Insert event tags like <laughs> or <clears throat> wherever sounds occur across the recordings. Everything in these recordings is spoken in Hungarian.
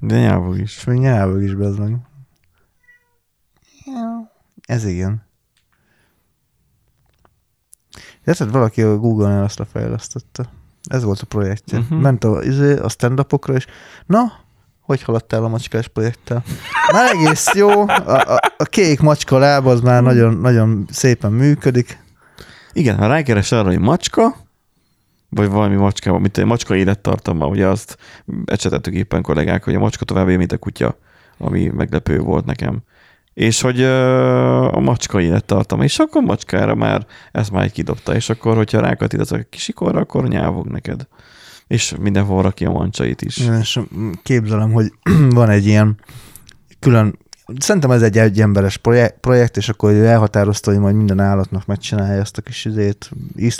De nyelvog is. És még nyelvog is, bezd meg. Ez igen. Érted, valaki a Google-nál azt lefejlesztette. Ez volt a projektje. Uh-huh. Ment a, izé, a stand és na, hogy haladtál a macskás projekttel? Már egész jó, a, a, a kék macska láb az már nagyon, nagyon szépen működik. Igen, ha rákeres arra, hogy macska, vagy valami macska, mint egy macska élettartama, ugye azt ecsetettük éppen kollégák, hogy a macska tovább él, mint a kutya, ami meglepő volt nekem. És hogy a macska élettartama, és akkor macskára már ezt már így kidobta, és akkor, hogyha rákatít a kisikorra, akkor nyávog neked. És mindenhol rakja a mancsait is. És képzelem, hogy <clears throat> van egy ilyen külön, szerintem ez egy egyemberes projekt, és akkor ő elhatározta, hogy majd minden állatnak megcsinálja ezt a kis izét,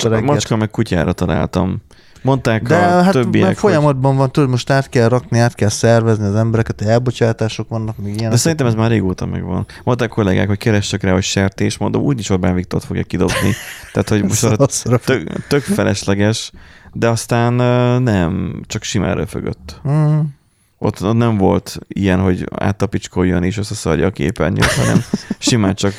A macska meg kutyára találtam. Mondták De a hát többiek, folyamatban van, tudod, most át kell rakni, át kell szervezni az embereket, elbocsátások vannak, még ilyenek. De szerintem ez már régóta megvan. Mondták kollégák, hogy keressek rá, hogy sertés, mondom, úgyis Orbán Viktort fogja kidobni. <laughs> Tehát, hogy most arra tök, tök felesleges, de aztán nem, csak simán röfögött. Mm. Ott, nem volt ilyen, hogy áttapicskoljon és összeszarja a képernyőt, hanem <laughs> simán csak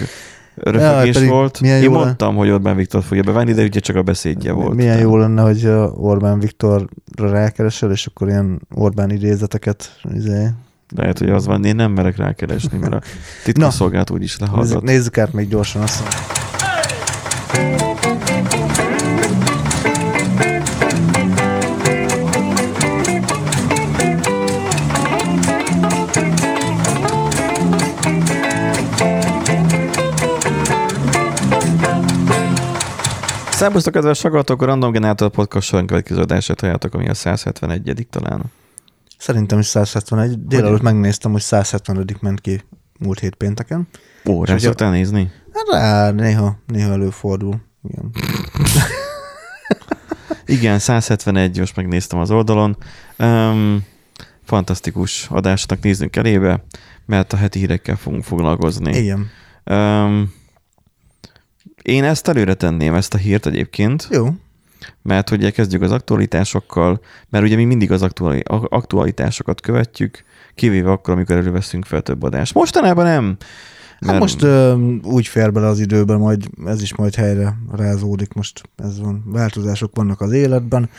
röfögés pedig volt. Én jó mondtam, hogy Orbán Viktor fogja bevenni, de ugye csak a beszédje volt. Milyen Tehát- jó lenne, hogy Orbán Viktorra rákeresel, és akkor ilyen Orbán idézeteket izé, Lehet, hogy az van, én nem merek rákeresni, mert a <laughs> titkosszolgált úgyis nézzük, lehallgat. nézzük át még gyorsan azt. Szerbusztok, kedves hallgatók, a Random Generator Podcast során következő adását halljátok, ami a 171 talán. Szerintem is 171. Délelőtt megnéztem, hogy 170 ment ki múlt hét pénteken. Ó, rá szoktál nézni? Hát rá, néha, néha előfordul. Igen. <laughs> Igen, 171, most megnéztem az oldalon. Um, fantasztikus adásnak nézzünk elébe, mert a heti hírekkel fogunk foglalkozni. Igen. Um, én ezt előre tenném, ezt a hírt egyébként, Jó. mert ugye kezdjük az aktualitásokkal, mert ugye mi mindig az aktuali- aktualitásokat követjük, kivéve akkor, amikor előveszünk fel több adást. Mostanában nem. Hát most ö, úgy fér bele az időben, majd ez is majd helyre rázódik. Most ez van, változások vannak az életben.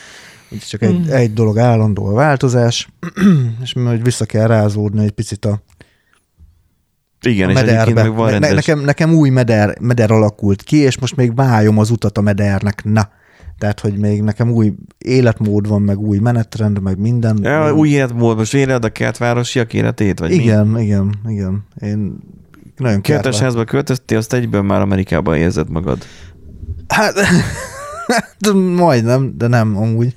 Úgy csak egy, Hmm. egy dolog állandó a változás, <clears throat> és majd vissza kell rázódni egy picit a igen, a és mederbe. meg van Ne, rendes... nekem, nekem új meder, meder alakult ki, és most még vájom az utat a medernek. Na, tehát, hogy még nekem új életmód van, meg új menetrend, meg minden. Ja, új életmód, most éled a kertvárosiak életét, vagy mi? igen, igen, igen. Én nagyon Kertes kertve- házba költöztél, azt egyből már Amerikában érzed magad. Hát, de <laughs> majdnem, de nem amúgy.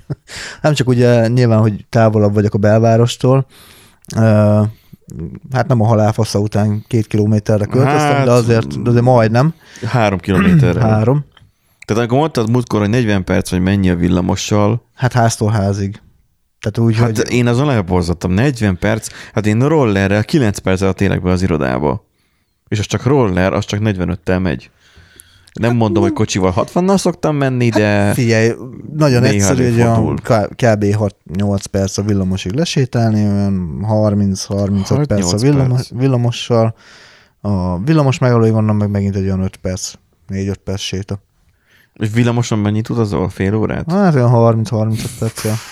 Nem csak ugye nyilván, hogy távolabb vagyok a belvárostól. Hát nem a halálfasza után két kilométerre költöztem, Hát, de azért, de azért majdnem. Három kilométerre. <clears throat> Három. Tehát amikor mondtad múltkor, hogy 40 perc, hogy mennyi a villamossal, Hát háztól házig. Tehát úgy, hát hogy én azon elborzottam, 40 perc, hát én rollerrel 9 perc alatt élek be az irodába. És az csak roller, az csak 45-tel megy. Nem mondom, hogy kocsival 60-nal szoktam menni, de figyelj, nagyon egyszerű, hogy k- kb. 6-8 perc a villamosig lesétálni, olyan 30-35 perc a 6-8 villamos, perc. villamossal. A villamos megállóig onnan meg megint egy olyan 5 perc, 4-5 perc séta. és villamoson mennyit utazol? Fél órát? Hát olyan 30-35 perccel. <laughs>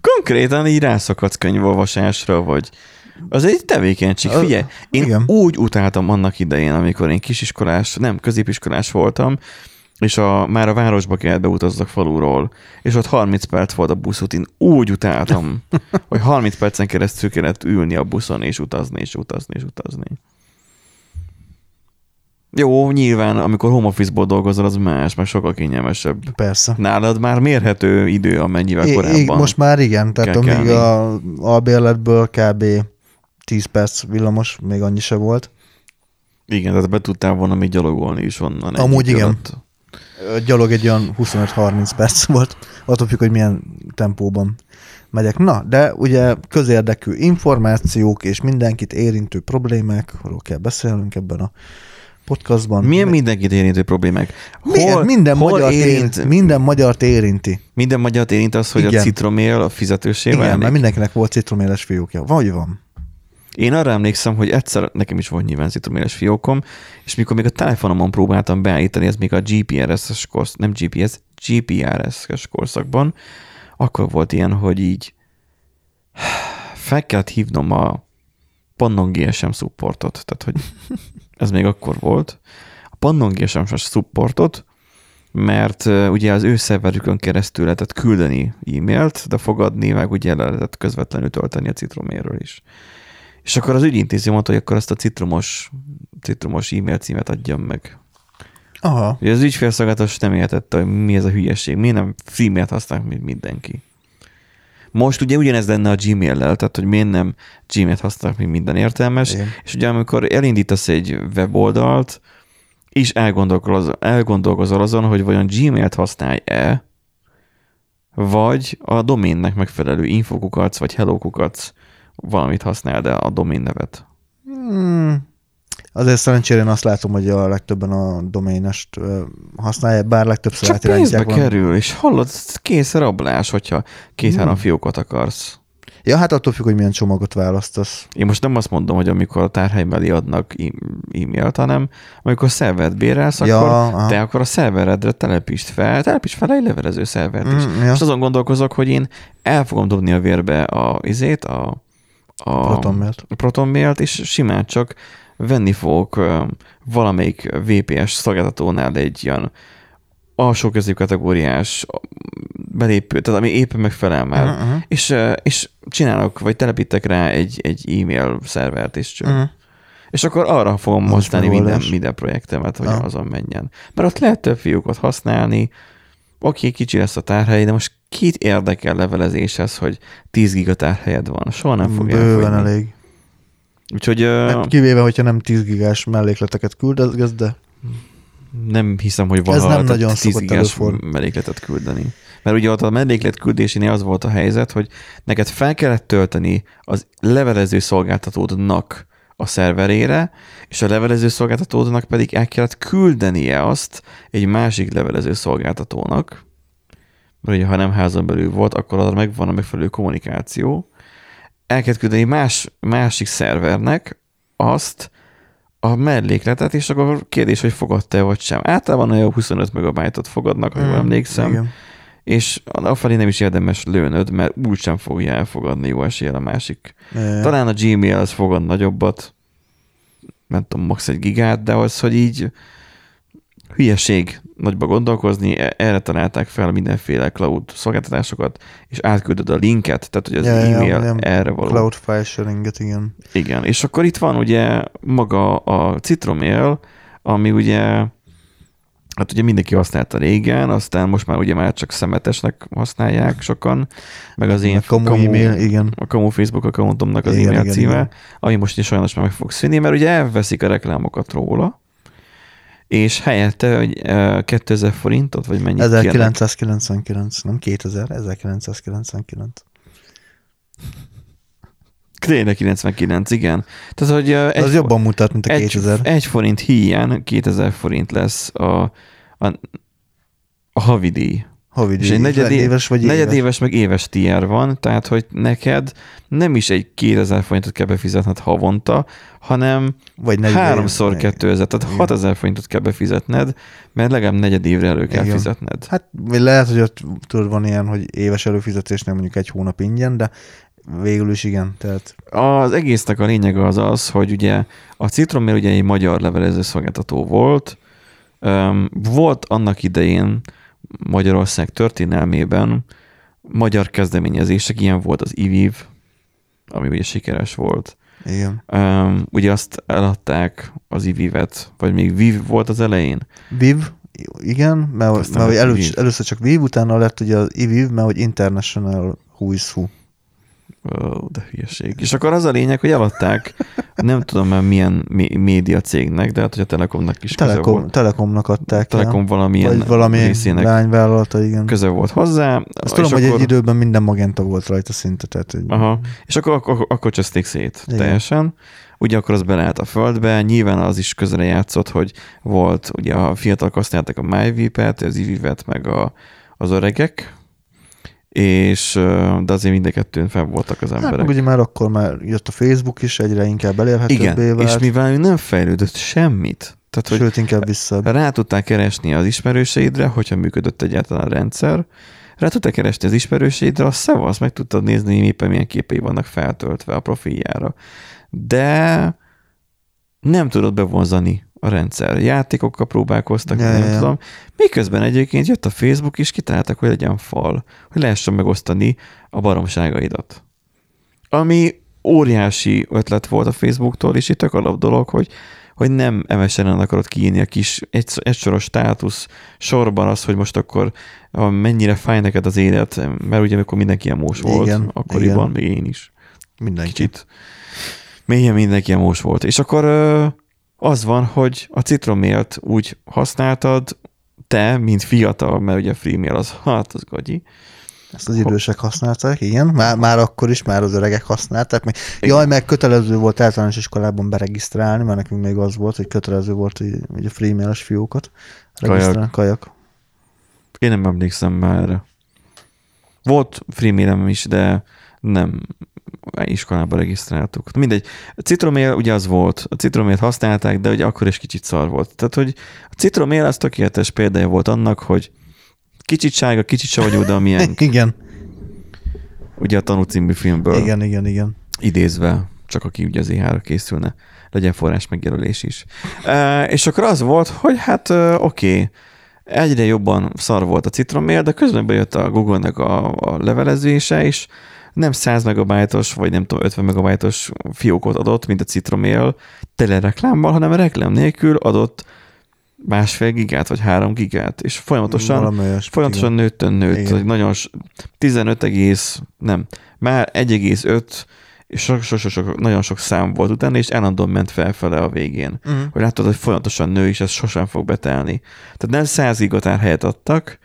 Konkrétan így rászakadsz könyvolvasásra, vagy az egy tevékenység. Figyelj, én igen. úgy utáltam annak idején, amikor én kisiskolás, nem, középiskolás voltam, és a, már a városba kellett beutazzak faluról, és ott 30 perc volt a buszút, én úgy utáltam, <laughs> hogy 30 percen keresztül kellett ülni a buszon, és utazni, és utazni, és utazni. Jó, nyilván, amikor home office-ból dolgozol, az más, meg sokkal kényelmesebb. Persze. Nálad már mérhető idő, amennyivel I- korábban. I- most már igen, tehát amíg kelni. a albérletből kb. 10 perc villamos, még annyi se volt. Igen, tehát be tudtál volna még gyalogolni is onnan. Amúgy igen. alatt. Gyalog egy olyan 25-30 perc <laughs> volt, attól függ, hogy milyen tempóban megyek. Na, de ugye közérdekű információk és mindenkit érintő problémákról kell beszélnünk ebben a podcastban. Milyen mindenkit érintő problémák? Milyen, minden, hol magyar érint, érint, minden magyart érinti. minden magyar érint az, hogy Igen. a citromél a fizetősé Igen, válik? mert mindenkinek volt citroméles fiúkja. Vagy van. Én arra emlékszem, hogy egyszer nekem is volt nyilván citroméles fiókom, és mikor még a telefonomon próbáltam beállítani, ez még a GPRS-es korsz, nem GPS, GPRS-es korszakban, akkor volt ilyen, hogy így fel kellett hívnom a Pannon GSM supportot, tehát hogy ez még akkor volt. A Pannon GSM-es supportot, mert ugye az ő szerverükön keresztül lehetett küldeni e-mailt, de fogadni, meg ugye le lehetett közvetlenül tölteni a citroméről is. És akkor az ügyintéző mondta, hogy akkor ezt a citromos, citromos e-mail címet adjam meg. Aha. Ugye az ügyfélszolgálatos nem értette, hogy mi ez a hülyeség, miért nem e-mailt használnak, mint mindenki. Most ugye ugyanez lenne a Gmail-lel, tehát hogy miért nem Gmail-t használnak, mint minden értelmes, Igen. és ugye amikor elindítasz egy weboldalt, és elgondolkozol, elgondolkozol azon, hogy vajon Gmail-t használj-e, vagy a doménnek megfelelő infokukac, vagy hellokukac valamit használ, de a domén nevet. Hmm. Azért szerencsére én azt látom, hogy a legtöbben a doménest használják, bár legtöbbször Csak pénzbe valami- kerül, és hallod, kész rablás, hogyha két-három Hmm. fiókot akarsz. Ja, hát attól függ, hogy milyen csomagot választasz. Én most nem azt mondom, hogy amikor a tárhely mellé adnak e-mailt, hanem amikor szervert bérelsz, Ja, akkor aha. te akkor a szerveredre telepítsd fel, telepíts fel egy levelező szervert is. Mm, ja. És azon gondolkozok, hogy én el fogom dobni a vérbe a izét, a, a Protonmailt. protonmailt, és simán csak venni fogok valamelyik VPS szolgáltatónál egy ilyen alsó középkategóriás belépő, tehát ami éppen megfelel már, Uh-huh, uh-huh. és, és csinálok, vagy telepítek rá egy, egy e-mail szervert, és csak. Uh-huh. És akkor arra fogom Az használni minden, minden projektemet, hogy Aha. azon menjen. Mert ott lehet több fiókot használni, oké, kicsi lesz a tárhely, de most kit érdekel levelezéshez, hogy 10 giga tárhelyed van? Soha nem fog Bőven elfogyni. elég. Úgyhogy Hát kivéve, hogyha nem 10 gigás mellékleteket küldözgetsz, de nem hiszem, hogy Ez valaha nem lehetett nagyon 10 szokott gigás előfordulni. mellékletet küldeni. Mert ugye ott a melléklet küldésénél az volt a helyzet, hogy neked fel kellett tölteni az levelező szolgáltatódnak a szerverére, és a levelező szolgáltatódnak pedig el kellett küldenie azt egy másik levelező szolgáltatónak, mert ugye ha nem házon belül volt, akkor arra megvan a megfelelő kommunikáció. El kellett küldeni más, másik szervernek azt a mellékletet, és akkor kérdés, hogy fogadta-e vagy sem. Általában olyan 25 megabájtot fogadnak, ha Mm, emlékszem, igen. és afelé nem is érdemes lőnöd, mert úgysem fogja elfogadni jó eséllyel a másik. Ja. Talán a Gmail az fogad nagyobbat, nem tudom, max. egy gigát, de az, hogy így hülyeség nagyba gondolkozni, e- erre találták fel mindenféle cloud szolgáltatásokat, és átküldöd a linket, tehát hogy az ja, e-mail ja, erre való. Cloud file sharinget, igen. Igen, és akkor itt van ugye maga a Citromail, ami ugye hát ugye mindenki használta régen, aztán most már ugye már csak szemetesnek használják sokan, meg az én A kamu e-mail, igen. a kamu Facebook accountomnak az Igen, e-mail igen, címe, igen. ami most is sajnos már meg fog szűnni, mert ugye elveszik a reklámokat róla, és helyette, hogy eh, 2000 forintot, vagy mennyit kérnek? 1999, nem 2000, 1999. Tényleg 99, igen. Tehát, hogy Ez az jobban mutat, mint a egy, 2000. egy forint híján 2000 forint lesz a, a, a havidíj. Havidíj, És egy negyed, éves vagy éves? negyedéves meg éves tier van, tehát hogy neked nem is egy 2000 forintot kell befizetned havonta, hanem Vagy 40 háromszor éves. 2000, tehát Igen. 6000 forintot kell befizetned, mert legalább negyed évre elő kell Igen. fizetned. Hát lehet, hogy ott tudod, van ilyen, hogy éves előfizetésnél mondjuk egy hónap ingyen, de végül is igen. Tehát Az egésznek a lényege az az, hogy ugye a Citromér ugye egy magyar levelező szolgáltató volt, Öm, volt annak idején Magyarország történelmében magyar kezdeményezések, ilyen volt az IVIV, ami ugye sikeres volt. igen. Öm, ugye azt eladták az IVIV-et, vagy még VIV volt az elején. Viv, igen, mert, Aztán mert hogy lett elő, Viv. először csak Viv, utána lett ugye az IVIV, mert hogy International Who is Who. Ó, de hülyeség. És akkor az a lényeg, hogy eladták, nem tudom már milyen mé- média cégnek, de hát, hogy a Telekomnak is köze Telekom, volt. Telekomnak adták Telekom el. valamilyen Vagy valami részének lányvállalata, igen. köze volt hozzá. Azt tudom, hogy akkor, egy időben minden magenta volt rajta szinte, tehát hogy Aha, és akkor, akkor, akkor cseszték szét Igen. teljesen. ugye akkor az beleállt a földbe, nyilván az is közre játszott, hogy volt, ugye a fiatalok használták a MyVip-et, az ivivet, meg a, az öregek, és de azért mind a kettőn fel voltak az emberek. Hát, ugye már akkor már jött a Facebook is, egyre inkább elérhetőbbé Igen, vált. és mivel nem fejlődött semmit, tehát, Sőt, hogy inkább vissza. Rá tudták keresni az ismerőseidre, hogyha működött egyáltalán a rendszer, rá tudták keresni az ismerőseidre, a szevasz, meg tudtad nézni, hogy éppen milyen képei vannak feltöltve a profiljára. De nem tudod bevonzani a rendszer. Játékokkal próbálkoztak, ja, nem ja. tudom. Miközben egyébként jött a Facebook, és kitaláltak, hogy legyen fal, hogy lehessen megosztani a baromságaidat. Ami óriási ötlet volt a Facebooktól, és itt alap dolog, hogy hogy nem MSN-en akarod kiírni a kis egy, egysoros státusz sorban az, hogy most akkor mennyire fáj neked az élet, mert ugye amikor mindenki mós volt, igen, akkoriban, igen. még én is. Mindenki. Kicsit. Mélyen mindenki mós volt. És akkor az van, hogy a citromélt úgy használtad, te, mint fiatal, mert ugye a freemail az, <laughs> hát az gagyi, ezt az idősek használták, igen. Már, már akkor is, már az öregek használták. Meg, jaj, meg kötelező volt általános iskolában beregisztrálni, mert nekünk még az volt, hogy kötelező volt, hogy, hogy a freemail-es fiókat regisztrálni. Kajak. Kajak. Én nem emlékszem már erre. Volt freemailem is, de nem iskolába regisztráltuk. Mindegy. A citromél ugye az volt. A citromélt használták, de ugye akkor is kicsit szar volt. Tehát, hogy a citromél az tökéletes példája volt annak, hogy Kicsit sárga, kicsit savanyú, de amilyen. <laughs> igen. Ugye a Tanú című filmből. Igen, igen, igen. Idézve, csak aki ugye az e készülne, legyen forrás megjelölés is. E, és akkor az volt, hogy hát oké, okay, egyre jobban szar volt a citromél, de közben bejött a Google-nek a, a levelezése, és nem 100 megabajtos, vagy nem tudom, 50 megabajtos fiókot adott, mint a citromél tele reklámmal, hanem reklám nélkül adott másfél gigát, vagy három gigát, és folyamatosan, folyamatosan nőtt, nőtt, hogy nagyon 15 egész, nem, már 1,5 és sok, sok, sok, sok, nagyon sok szám volt utána, és állandóan ment felfele a végén. Uh-huh. Hogy látod, hogy folyamatosan nő, és ez sosem fog betelni. Tehát nem 100 gigatárhelyet adtak,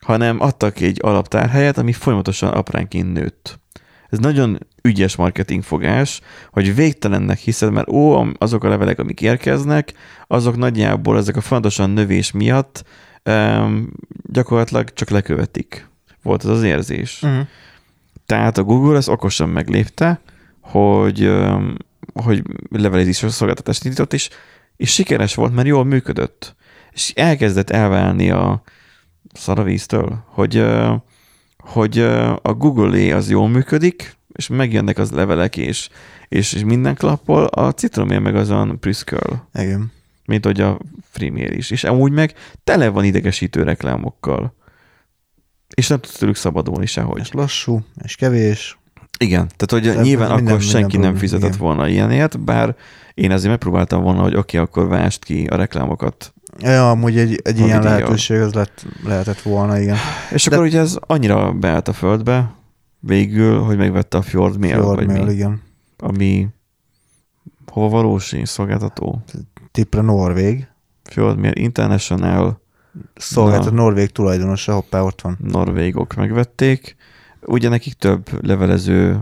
hanem adtak egy alaptárhelyet, ami folyamatosan apránként nőtt. Ez nagyon ügyes marketingfogás, hogy végtelennek hiszed, mert ó, azok a levelek, amik érkeznek, azok nagyjából ezek a fontosan növés miatt um, gyakorlatilag csak lekövetik. Volt az az érzés. Uh-huh. Tehát a Google ezt okosan meglépte, hogy, um, hogy levelezéses szolgáltatást indított, és, és sikeres volt, mert jól működött. És elkezdett elválni a szaravíztől, hogy, hogy a Google az jól működik, és megjönnek az levelek, és, és, és minden klappol, a citromér meg azon prüszköl. Igen. Mint hogy a Freemail is. És amúgy meg tele van idegesítő reklámokkal. És nem tudsz tőlük szabadulni sehogy. És lassú, és kevés. Igen, tehát hogy Tehát nyilván minden, akkor senki minden nem fizetett igen. volna ilyenért, bár én azért megpróbáltam volna, hogy oké, okay, akkor vást ki a reklámokat Ja, amúgy egy, egy ilyen lehetőség az lett, lehetett volna, igen. És De... akkor ugye ez annyira beállt a földbe, végül, hogy megvette a Fjord Mail, Fjord vagy Mail, mi? igen. Ami hova valós szolgáltató? Tipre Norvég. Fjord Mail International. Szolgáltató Norvég tulajdonosa, hoppá, ott van. Norvégok megvették. Ugye nekik több levelező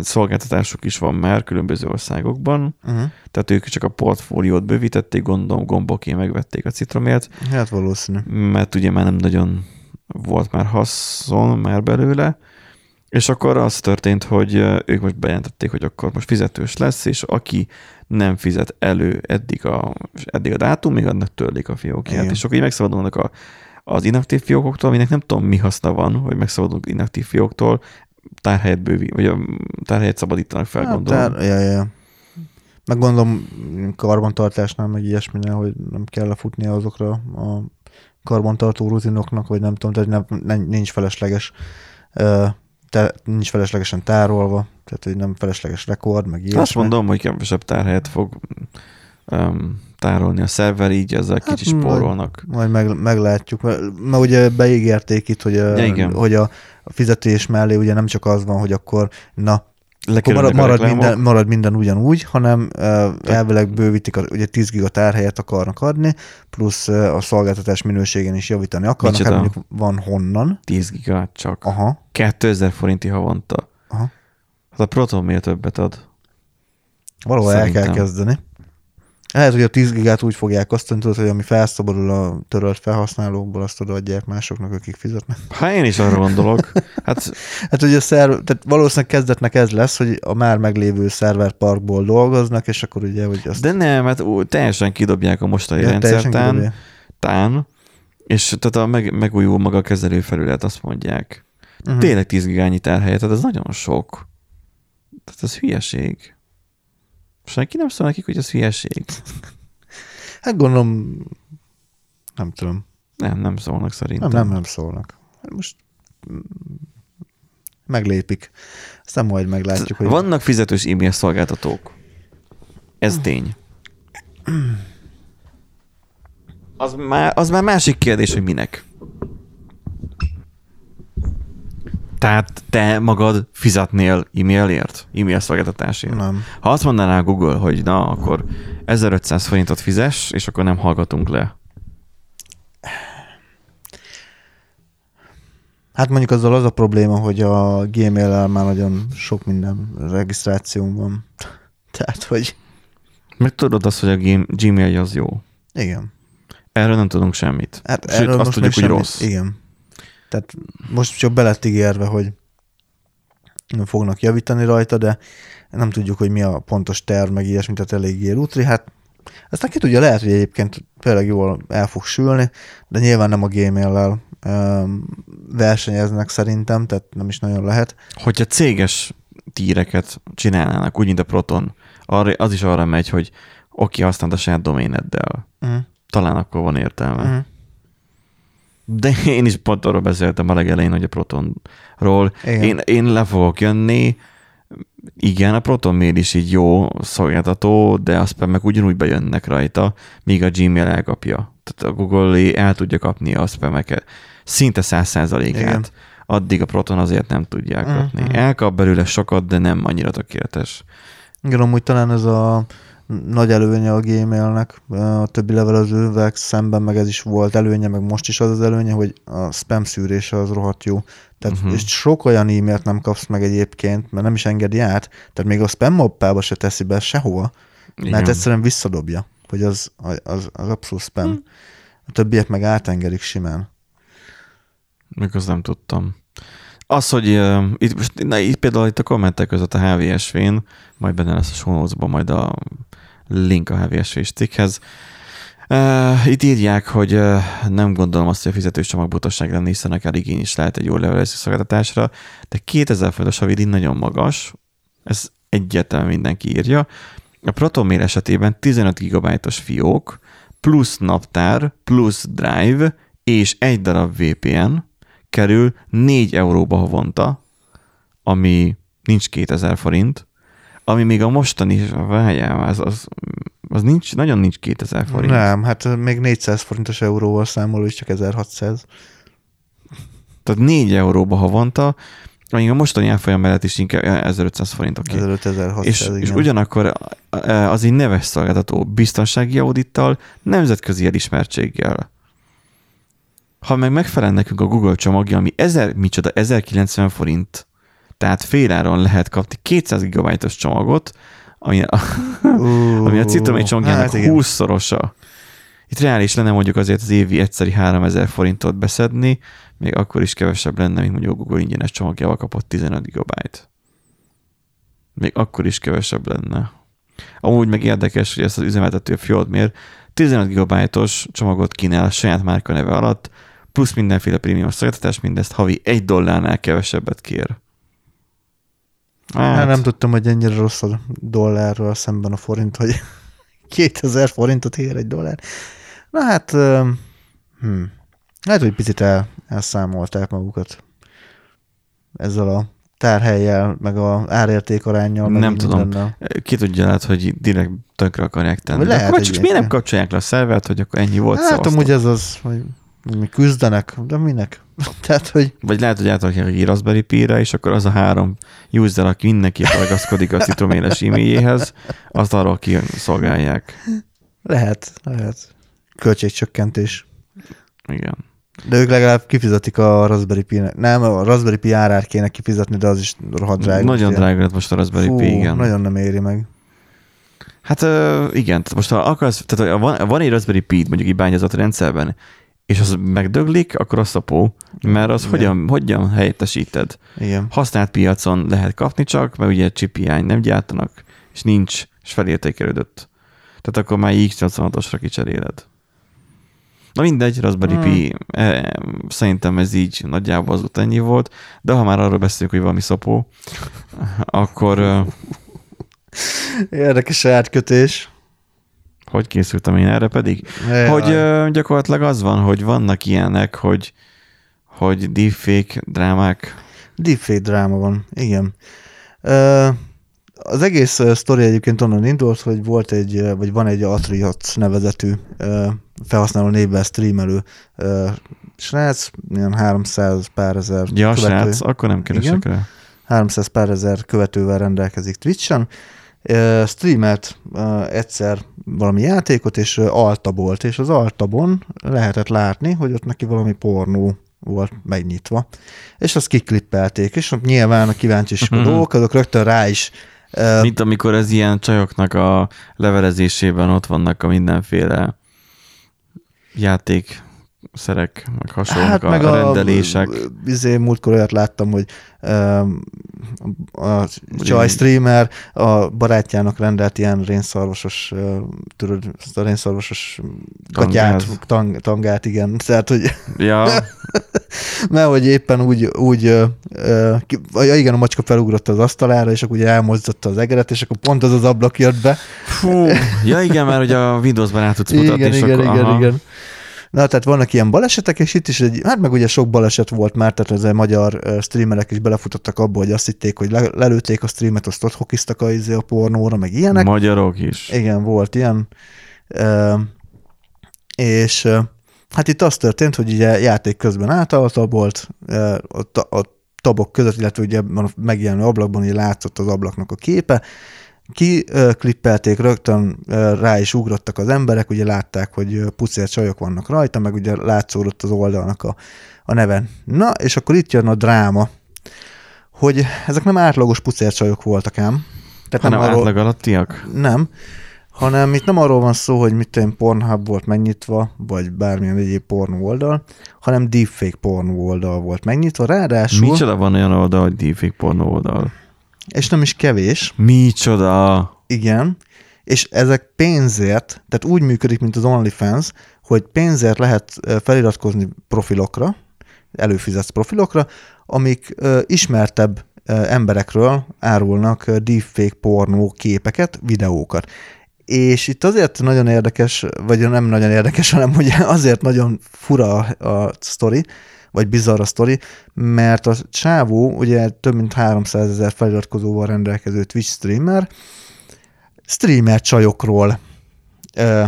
szolgáltatások is van már különböző országokban, uh-huh. tehát ők csak a portfóliót bővítették, gondolom gomboké megvették a citromért. Hát valószínű. Mert ugye már nem nagyon volt már haszon már belőle, és akkor az történt, hogy ők most bejelentették, hogy akkor most fizetős lesz, és aki nem fizet elő eddig a, eddig a dátum, még annak törlik a fiókját. Igen. És akkor így megszabadulnak a, az inaktív fiókoktól, aminek nem tudom mi haszna van, hogy megszabadulunk inaktív fióktól, tárhelyet bővi, vagy a tárhelyet szabadítanak fel, hát, gondolom. Tár, ja, ja. Meg gondolom karbantartásnál, meg ilyesminél, hogy nem kell lefutni azokra a karbantartó rutinoknak, vagy nem tudom, tehát nem, nem, nincs felesleges te, nincs feleslegesen tárolva, tehát hogy nem felesleges rekord, meg ilyesmi. Azt mondom, hogy kevesebb tárhelyet fog um, tárolni a szerver, így ezzel hát kicsit spórolnak. Majd, majd meg, meglátjuk, mert, mert ugye beígérték itt, hogy, a, ja, hogy a, a fizetés mellé ugye nem csak az van, hogy akkor na, akkor marad, marad, minden, marad minden ugyanúgy, hanem uh, elvileg bővítik, a, ugye 10 giga tárhelyet akarnak adni, plusz uh, a szolgáltatás minőségén is javítani akarnak, hát mondjuk van honnan. 10 giga csak. Aha. 2000 forinti havonta. Aha. Hát a Proton miért többet ad? Valahol el kell kezdeni. Lehet, hogy a 10 gigát úgy fogják osztani, tudod, hogy ami felszabadul a törölt felhasználókból, azt odaadják másoknak, akik fizetnek. Hát én is arra gondolok. Hát <laughs> Hát ugye a szerv, tehát valószínűleg kezdetnek ez lesz, hogy a már meglévő szerverparkból dolgoznak, és akkor ugye, hogy azt De nem, hát ú, teljesen kidobják a mostani Ja, rendszertán, tán, és tehát a meg, megújul maga a kezelőfelület, azt mondják. Uh-huh. Tényleg 10 gigányi tárhelyet, tehát ez nagyon sok. Tehát ez hülyeség. Senki nem szól nekik, hogy ez hülyeség. <laughs> Hát gondolom, nem tudom. Nem, nem szólnak szerintem. Nem, nem, nem szólnak. Hát Most mm, meglépik. Aztán majd meglátjuk, hogy... Vannak fizetős e-mail szolgáltatók. Ez tény. Az már, az már másik kérdés, hogy minek. Tehát te magad fizetnél e-mailért, e-mail szolgáltatásért. Nem. Ha azt mondaná Google, hogy na, akkor 1500 forintot fizes, és akkor nem hallgatunk le. Hát mondjuk azzal az a probléma, hogy a Gmail-el már nagyon sok minden regisztráció van. <laughs> Tehát, hogy Meg tudod azt, hogy a Gmail- az jó. igen. Erről nem tudunk semmit. Hát Sőt, erről azt tudjuk, hogy semmit- rossz. Igen. Tehát most csak be lett ígérve, hogy fognak javítani rajta, de nem tudjuk, hogy mi a pontos terv, meg ilyesmi, tehát eléggé lutri. Hát aztán ki tudja, lehet, hogy egyébként tényleg jól el fog sülni, de nyilván nem a Gmail-lel versenyeznek szerintem, tehát nem is nagyon lehet. hogyha céges tíreket csinálnának, úgy, mint a Proton, arra, az is arra megy, hogy oké, használd a saját doméneddel. Uh-huh. Talán akkor van értelme. Uh-huh. De én is pont arról beszéltem a legelején, hogy a Protonról. Igen. Én, én le fogok jönni, igen, a Proton Mail is így jó szolgáltató, de azt meg ugyanúgy bejönnek rajta, míg a Gmail elkapja. Tehát a Google el tudja kapni a spameket. Szinte száz százalékát. Addig a Proton azért nem tudják kapni. Elkap belőle sokat, de nem annyira tökéletes. Igen, amúgy talán ez a nagy előnye a Gmailnek, a többi levelezővel szemben meg ez is volt előnye, meg most is az az előnye, hogy a spam szűrése az rohadt jó. Tehát uh-huh. és sok olyan e-mailt nem kapsz meg egyébként, mert nem is engedi át, tehát még a spam mappába se teszi be sehova, Igen. mert egyszerűen visszadobja, hogy az, az, az abszolút spam. Hm. A többiek meg átengedik simán. Még azt nem tudtam. Az, hogy uh, itt, na, itt például itt a kommentek között a HVSV-n, majd benne lesz a show majd a link a HVSV stickhez. Uh, itt írják, hogy uh, nem gondolom azt, hogy a fizetős csomag butaság lenne, hiszen akár igény is lehet egy jó levelező szolgáltatásra, de 2000 forintos havidíj nagyon magas, ez egyértelműen mindenki írja. A ProtonMail esetében 15 GB-os fiók, plusz naptár, plusz drive, és egy darab VPN kerül 4 euróba havonta, ami nincs 2000 forint, ami még a mostani, várjál, az, az, az nincs, nagyon nincs 2000 forint. Nem, hát még 400 forintos euróval számoló is csak 1600. Tehát 4 euróba havonta, ami a mostani árfolyam mellett is inkább 1500 forint. Okay. 5600, És, igen. és ugyanakkor eh, az egy neves szolgáltató biztonsági audittal, nemzetközi elismertséggel. Ha meg megfelel nekünk a Google csomagja, ami 1000, micsoda, 1090 forint, tehát féláron lehet kapni 200 GB-os csomagot, ami a, Uh, ami a citromény csomagjának hát igen. 20-szorosa. Itt reális lenne mondjuk azért az évi egyszeri 3000 forintot beszedni, még akkor is kevesebb lenne, mint mondjuk a Google ingyenes csomagjával kapott 15 GB. Még akkor is kevesebb lenne. Amúgy meg érdekes, hogy ezt az üzemeltető Fjordmér 15 GB-os csomagot kínál a saját márka neve alatt, plusz mindenféle prémium szolgáltatás, mindezt havi egy dollárnál kevesebbet kér. Hát, nem tudtam, hogy ennyire rossz a dollárral szemben a forint, hogy <laughs> 2000 forintot ér egy dollár. Na hát, hm. lehet, hogy picit el, elszámolták magukat ezzel a tárhelyjel, meg a árérték arányjal. Nem tudom. mindennel. Ki tudja, lehet, hogy direkt tönkre akarják tenni. Lehet akkor csak miért nem kapcsolják le a szervert, hogy akkor ennyi volt Hát szavaztok? amúgy ez az, hogy mi küzdenek, de minek? <laughs> Tehát, hogy Vagy lehet, hogy átrakják egy Raspberry Pi-re, és akkor az a három user, aki mindenki ragaszkodik a citroméles e-mailjéhez, azt arról kiszolgálják. lehet, lehet. Költségcsökkentés. Igen. De ők legalább kifizetik a Raspberry Pi-nek. Nem, a Raspberry Pi árát kéne kifizetni, de az is rohadt drága. Nagyon drága lett most a Raspberry Fú, Pi, igen. nagyon nem éri meg. Hát igen, most ha akarsz, tehát ha van, van egy Raspberry Pi mondjuk egy bányázott rendszerben, és az megdöglik, akkor az szapó, mert az Igen. hogyan, hogyan helyettesíted? Igen. Használt piacon lehet kapni csak, mert ugye chip hiány nem gyártanak, és nincs, és felértékelődött. Tehát akkor már X86-osra kicseréled. Na mindegy, Raspberry Hmm. Pi, eh, szerintem ez így nagyjából az ennyi volt, de ha már arról beszélünk, hogy valami szopó, <laughs> akkor Érdekes átkötés. Hogy készültem én erre pedig? Jaj. Hogy ö, gyakorlatilag az van, hogy vannak ilyenek, hogy, hogy deepfake drámák. Deepfake dráma van, igen. Ö, Az egész sztori egyébként onnan indult, hogy volt egy, vagy van egy Atriot nevezetű ö, felhasználó névvel streamelő ö, srác, ilyen 300 pár ezer Ja, követő- srác, akkor nem keresek rá. 300 pár ezer követővel rendelkezik Twitch-en. Streamelt egyszer valami játékot, és ö, altabolt, és az altabon lehetett látni, hogy ott neki valami pornó volt megnyitva. És azt kiklippelték, és nyilván a kíváncsiskodók, azok rögtön rá is Mint amikor ez ilyen csajoknak a levelezésében ott vannak a mindenféle játékszerek, meg hasonlók Hát a, meg a a rendelések. Izé, múltkor olyat láttam, hogy um, a így- streamer a barátjának rendelt ilyen rénszarvasos, tudod, a rénszarvasos katyát, tang, tangát, igen. Tehát, hogy Ja, <laughs> mert hogy éppen úgy, úgy ja, igen, a macska felugrott az asztalára, és akkor ugye elmozdotta az egeret, és akkor pont az az ablak jött be. fú, ja igen, mert ugye a Windows-ban át tudsz <laughs> mutatni, Igen, igen, akkor, igen, aha. igen. Na, tehát vannak ilyen balesetek, és itt is egy, hát meg ugye sok baleset volt már, tehát az magyar streamerek is belefutottak abba, hogy azt hitték, hogy le, lelőtték a streamet, azt ott hokiztak a, izé a pornóra, meg ilyenek. Magyarok is. Igen, volt ilyen. És hát itt az történt, hogy ugye játék közben átaltabolt, ö, a, a tabok között, illetve ugye a megjelenő ablakban, ugye látszott az ablaknak a képe, ki ö, klippelték, rögtön rá is ugrottak az emberek, ugye látták, hogy pucér csajok vannak rajta, meg ugye látszódott az oldalnak a, a neve. Na, és akkor itt jön a dráma, hogy ezek nem átlagos pucér csajok voltak ám. Tehát Hanem nem arról, átlag alattiak. nem, hanem itt nem arról van szó, hogy mit én Pornhub volt megnyitva, vagy bármilyen egyéb pornó oldal, hanem deepfake pornó oldal volt megnyitva, ráadásul, Micsoda van olyan oldal, hogy deepfake pornó oldal? És nem is kevés, Micsoda? igen, és ezek pénzért, tehát úgy működik, mint az OnlyFans, hogy pénzért lehet feliratkozni profilokra, előfizetsz profilokra, amik ö, ismertebb ö, emberekről árulnak ö, deepfake pornó képeket, videókat. És itt azért nagyon érdekes, vagy nem nagyon érdekes, hanem ugye azért nagyon fura a sztori, vagy bizarr a sztori, mert a csávó ugye több mint 300 ezer feliratkozóval rendelkező Twitch streamer, streamer csajokról ö,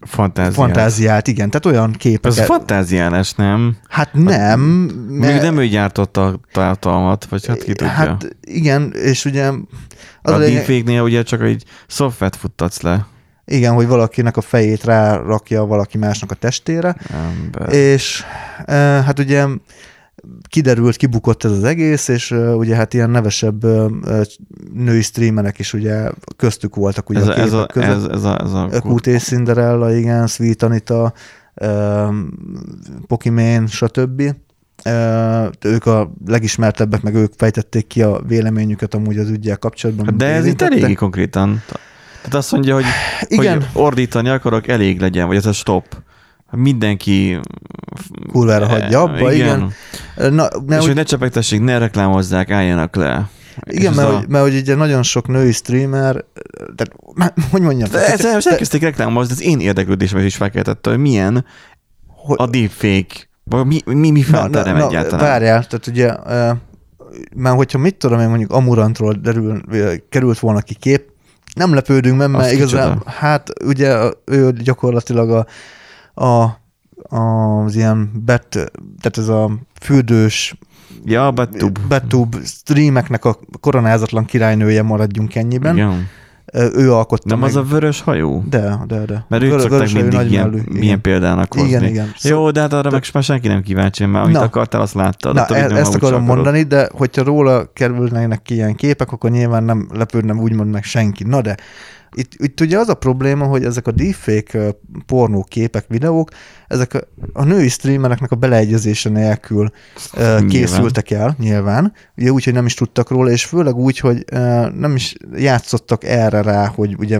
Fantáziát. fantáziált, igen, tehát olyan Ez képeket. fantáziálás, nem? hát nem. Még nem ő gyártotta a tartalmat, vagy hát ki tudja. Hát igen, és ugye az a deepfake-nél ugye csak egy szoftvert futtatsz le. Igen, hogy valakinek a fejét rárakja valaki másnak a testére, Ember. és e, hát ugye kiderült, kibukott ez az egész, és e, ugye hát ilyen nevesebb e, női streamerek is ugye köztük voltak ugye ez, a a, ez, a, között. ez, ez, a, ez a, QT Cinderella, igen, Sweet Anita, um, Pokimane, stb. Uh, ők a legismertebbek, meg ők fejtették ki a véleményüket amúgy az ügyel kapcsolatban. De ez itt eléggé konkrétan. Tehát azt mondja, hogy, Igen. hogy ordítani akarok, elég legyen, vagy ez a stop. Mindenki... Kurvára hagyja abba, igen. Na, És mert, hogy ne csepegtessék, ne reklámozzák, álljanak le. igen, mert, ez hogy, mert hogy ugye nagyon sok női streamer, tehát hogy mondjam, De ez most elkezdték reklámozni, az én érdeklődésem is felkeltette, hogy milyen Hogy- a deepfake, vagy mi, mi, mi felterem egyáltalán. Várjál, tehát ugye, uh, mert hogyha mit tudom én mondjuk Amurantról derül, vagy került volna ki kép, nem lepődünk meg, mert igazán, hát ugye a- ő gyakorlatilag a, a az ilyen bet, tehát ez a fürdős Ja, betub. betub streameknek a koronázatlan királynője maradjunk ennyiben. Igen. Ő alkotta Nem meg. az a vörös hajú? De, de, de. Mert szokták vörös hajú, mindig ilyen, mellű, igen. milyen példának hozni. Igen, igen. Jó, de hát arra meg már senki nem kíváncsi, mert amit Na. akartál, azt láttad. Na, e- ezt akarom akarod. mondani, de hogyha róla kerülnének ki ilyen képek, akkor nyilván nem lepődne úgymond meg senki. Na de Itt, itt ugye az a probléma, hogy ezek a deepfake pornó képek, videók, ezek a, a női streamereknek a beleegyezése nélkül Nyilván. készültek el, nyilván, ugye úgy, hogy nem is tudtak róla, és főleg úgy, hogy ö, nem is játszottak erre rá, hogy ugye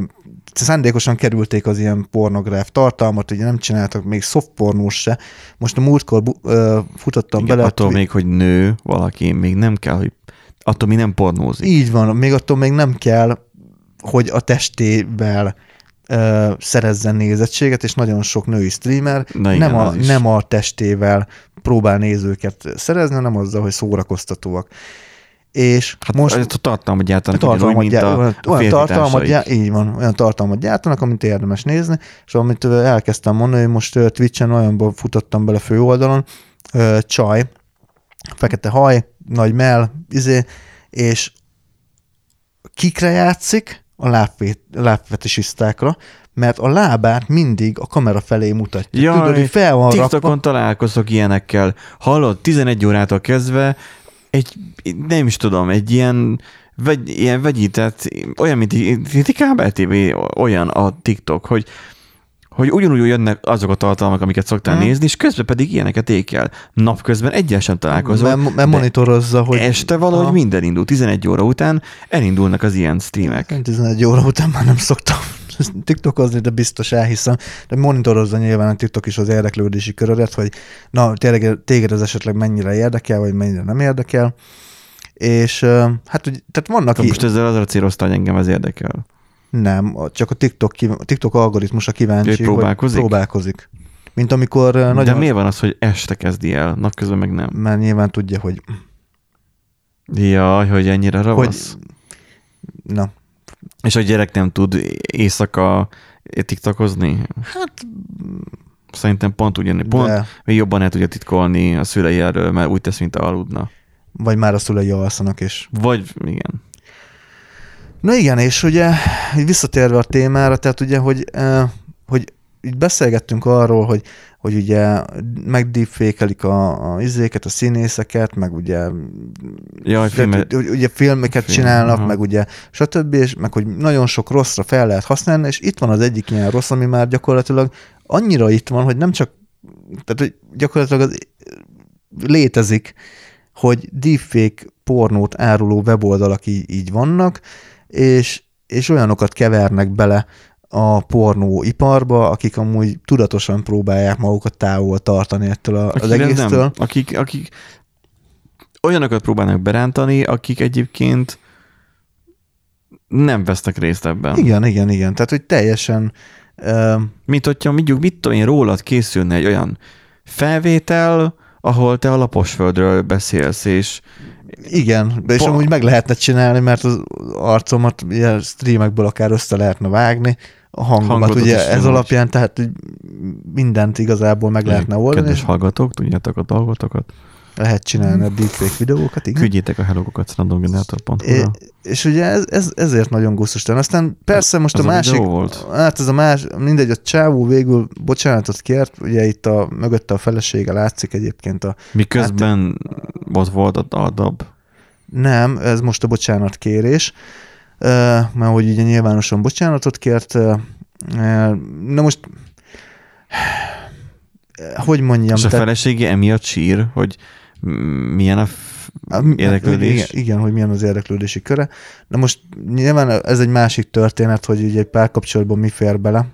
szándékosan kerülték az ilyen pornográf tartalmat, ugye nem csináltak még soft pornós se. Most a múltkor ö, futottam Igen, bele. attól még, hogy nő valaki, még nem kell, hogy attól még nem pornózik. Így van, még attól még nem kell, hogy a testével ö, szerezzen nézettséget, és nagyon sok női streamer Na igen, nem, a, nem a testével próbál nézőket szerezni, hanem azzal, hogy szórakoztatóak. És Hát most most a tartalmat gyártanak tartalmat, ugyanúgy, mint gyá- a, olyan, tartalmat, férfitársaik. gyá- így van, olyan tartalmat gyártanak, amit érdemes nézni, és amit elkezdtem mondani, hogy most Twitch-en olyanban futottam bele főoldalon, ö, csaj, fekete haj, nagy mell, izé, és kikre játszik? A lábvét, lábfetisisztákra, mert a lábát mindig a kamera felé mutatja. Jaj, Tudod, hogy fel van TikTokon rakva. találkozok ilyenekkel. Hallod, 11 órától kezdve egy, nem is tudom, egy ilyen, vegy, ilyen vegyített, olyan, mint egy TV, olyan a TikTok, hogy hogy ugyanúgy jönnek azok a tartalmak, amiket szoktál Mhm. nézni, és közben pedig ilyeneket ékel. Napközben egyel sem találkozol. Mert, mert monitorozza, hogy... Este valahogy Aha. minden indul. 11 óra után elindulnak az ilyen streamek. Én 11 óra után már nem szoktam <laughs> TikTokozni, de biztos elhiszem. De monitorozza nyilván a TikTok is az érdeklődési körödet, hogy na, tényleg téged ez esetleg mennyire érdekel, vagy mennyire nem érdekel. És hát, úgy, tehát vannak... Most ezzel azra célozta, hogy engem ez érdekel. Nem, csak a TikTok, a TikTok algoritmusa kíváncsi, Ő próbálkozik? hogy próbálkozik. Mint amikor ö, Nagyon... De miért van az, hogy este kezdi el, napközben meg nem? Mert nyilván tudja, hogy... Jaj, hogy ennyire ravasz. hogy na, És a gyerek nem tud éjszaka tiktokozni? hát... Szerintem pont ugyanígy. Pont De, még jobban el tudja titkolni a szülei erről, mert úgy tesz, mint aludna. vagy már a szülei alszanak, és Vagy igen. Na igen, és ugye visszatérve a témára, tehát ugye, hogy, hogy így beszélgettünk arról, hogy, hogy ugye megdeepfékelik a, a izéket, a színészeket, meg ugye, Jaj, filmet, ugye filmeket Film, csinálnak, aha. meg ugye stb., és meg hogy nagyon sok rosszra fel lehet használni, és itt van az egyik ilyen rossz, ami már gyakorlatilag annyira itt van, hogy nem csak, tehát hogy gyakorlatilag az létezik, hogy deepfake pornót áruló weboldalak így, így vannak, és, és olyanokat kevernek bele a pornóiparba, akik amúgy tudatosan próbálják magukat távol tartani ettől a, az akik, ez egésztől. nem, akik, akik olyanokat próbálnak berántani, akik egyébként nem vesznek részt ebben. Igen, igen, igen. Tehát, hogy teljesen uh, Mint hogyha mondjuk, mit tudom én, rólad készülne egy olyan felvétel, ahol te a laposföldről beszélsz, és igen, de és amúgy meg lehetne csinálni, mert az arcomat ilyen streamekből akár össze lehetne vágni, a hangomat Hangodat ugye ez alapján, tehát mindent igazából meg lehetne oldani, kedves és hallgatók, tudjátok a dolgotokat, lehet csinálni a deepfake videókat, igen. küldjétek a hellogokat randomgenerator.hu-ra. É, és ugye ez, ez, ezért nagyon gusztustalan. Aztán persze most Az a a másik, volt? hát ez a más, mindegy, a csávó végül bocsánatot kért, ugye itt a mögötte a felesége látszik egyébként a, Miközben ott volt a, a dab. nem, ez most a bocsánatkérés, ö, mert hogy ugye nyilvánosan bocsánatot kért, na most hogy mondjam, És a felesége emiatt sír, hogy milyen a f- érdeklődés. Igen, igen, hogy milyen az érdeklődési köre. Na most nyilván ez egy másik történet, hogy ugye egy párkapcsolatban mi fér bele,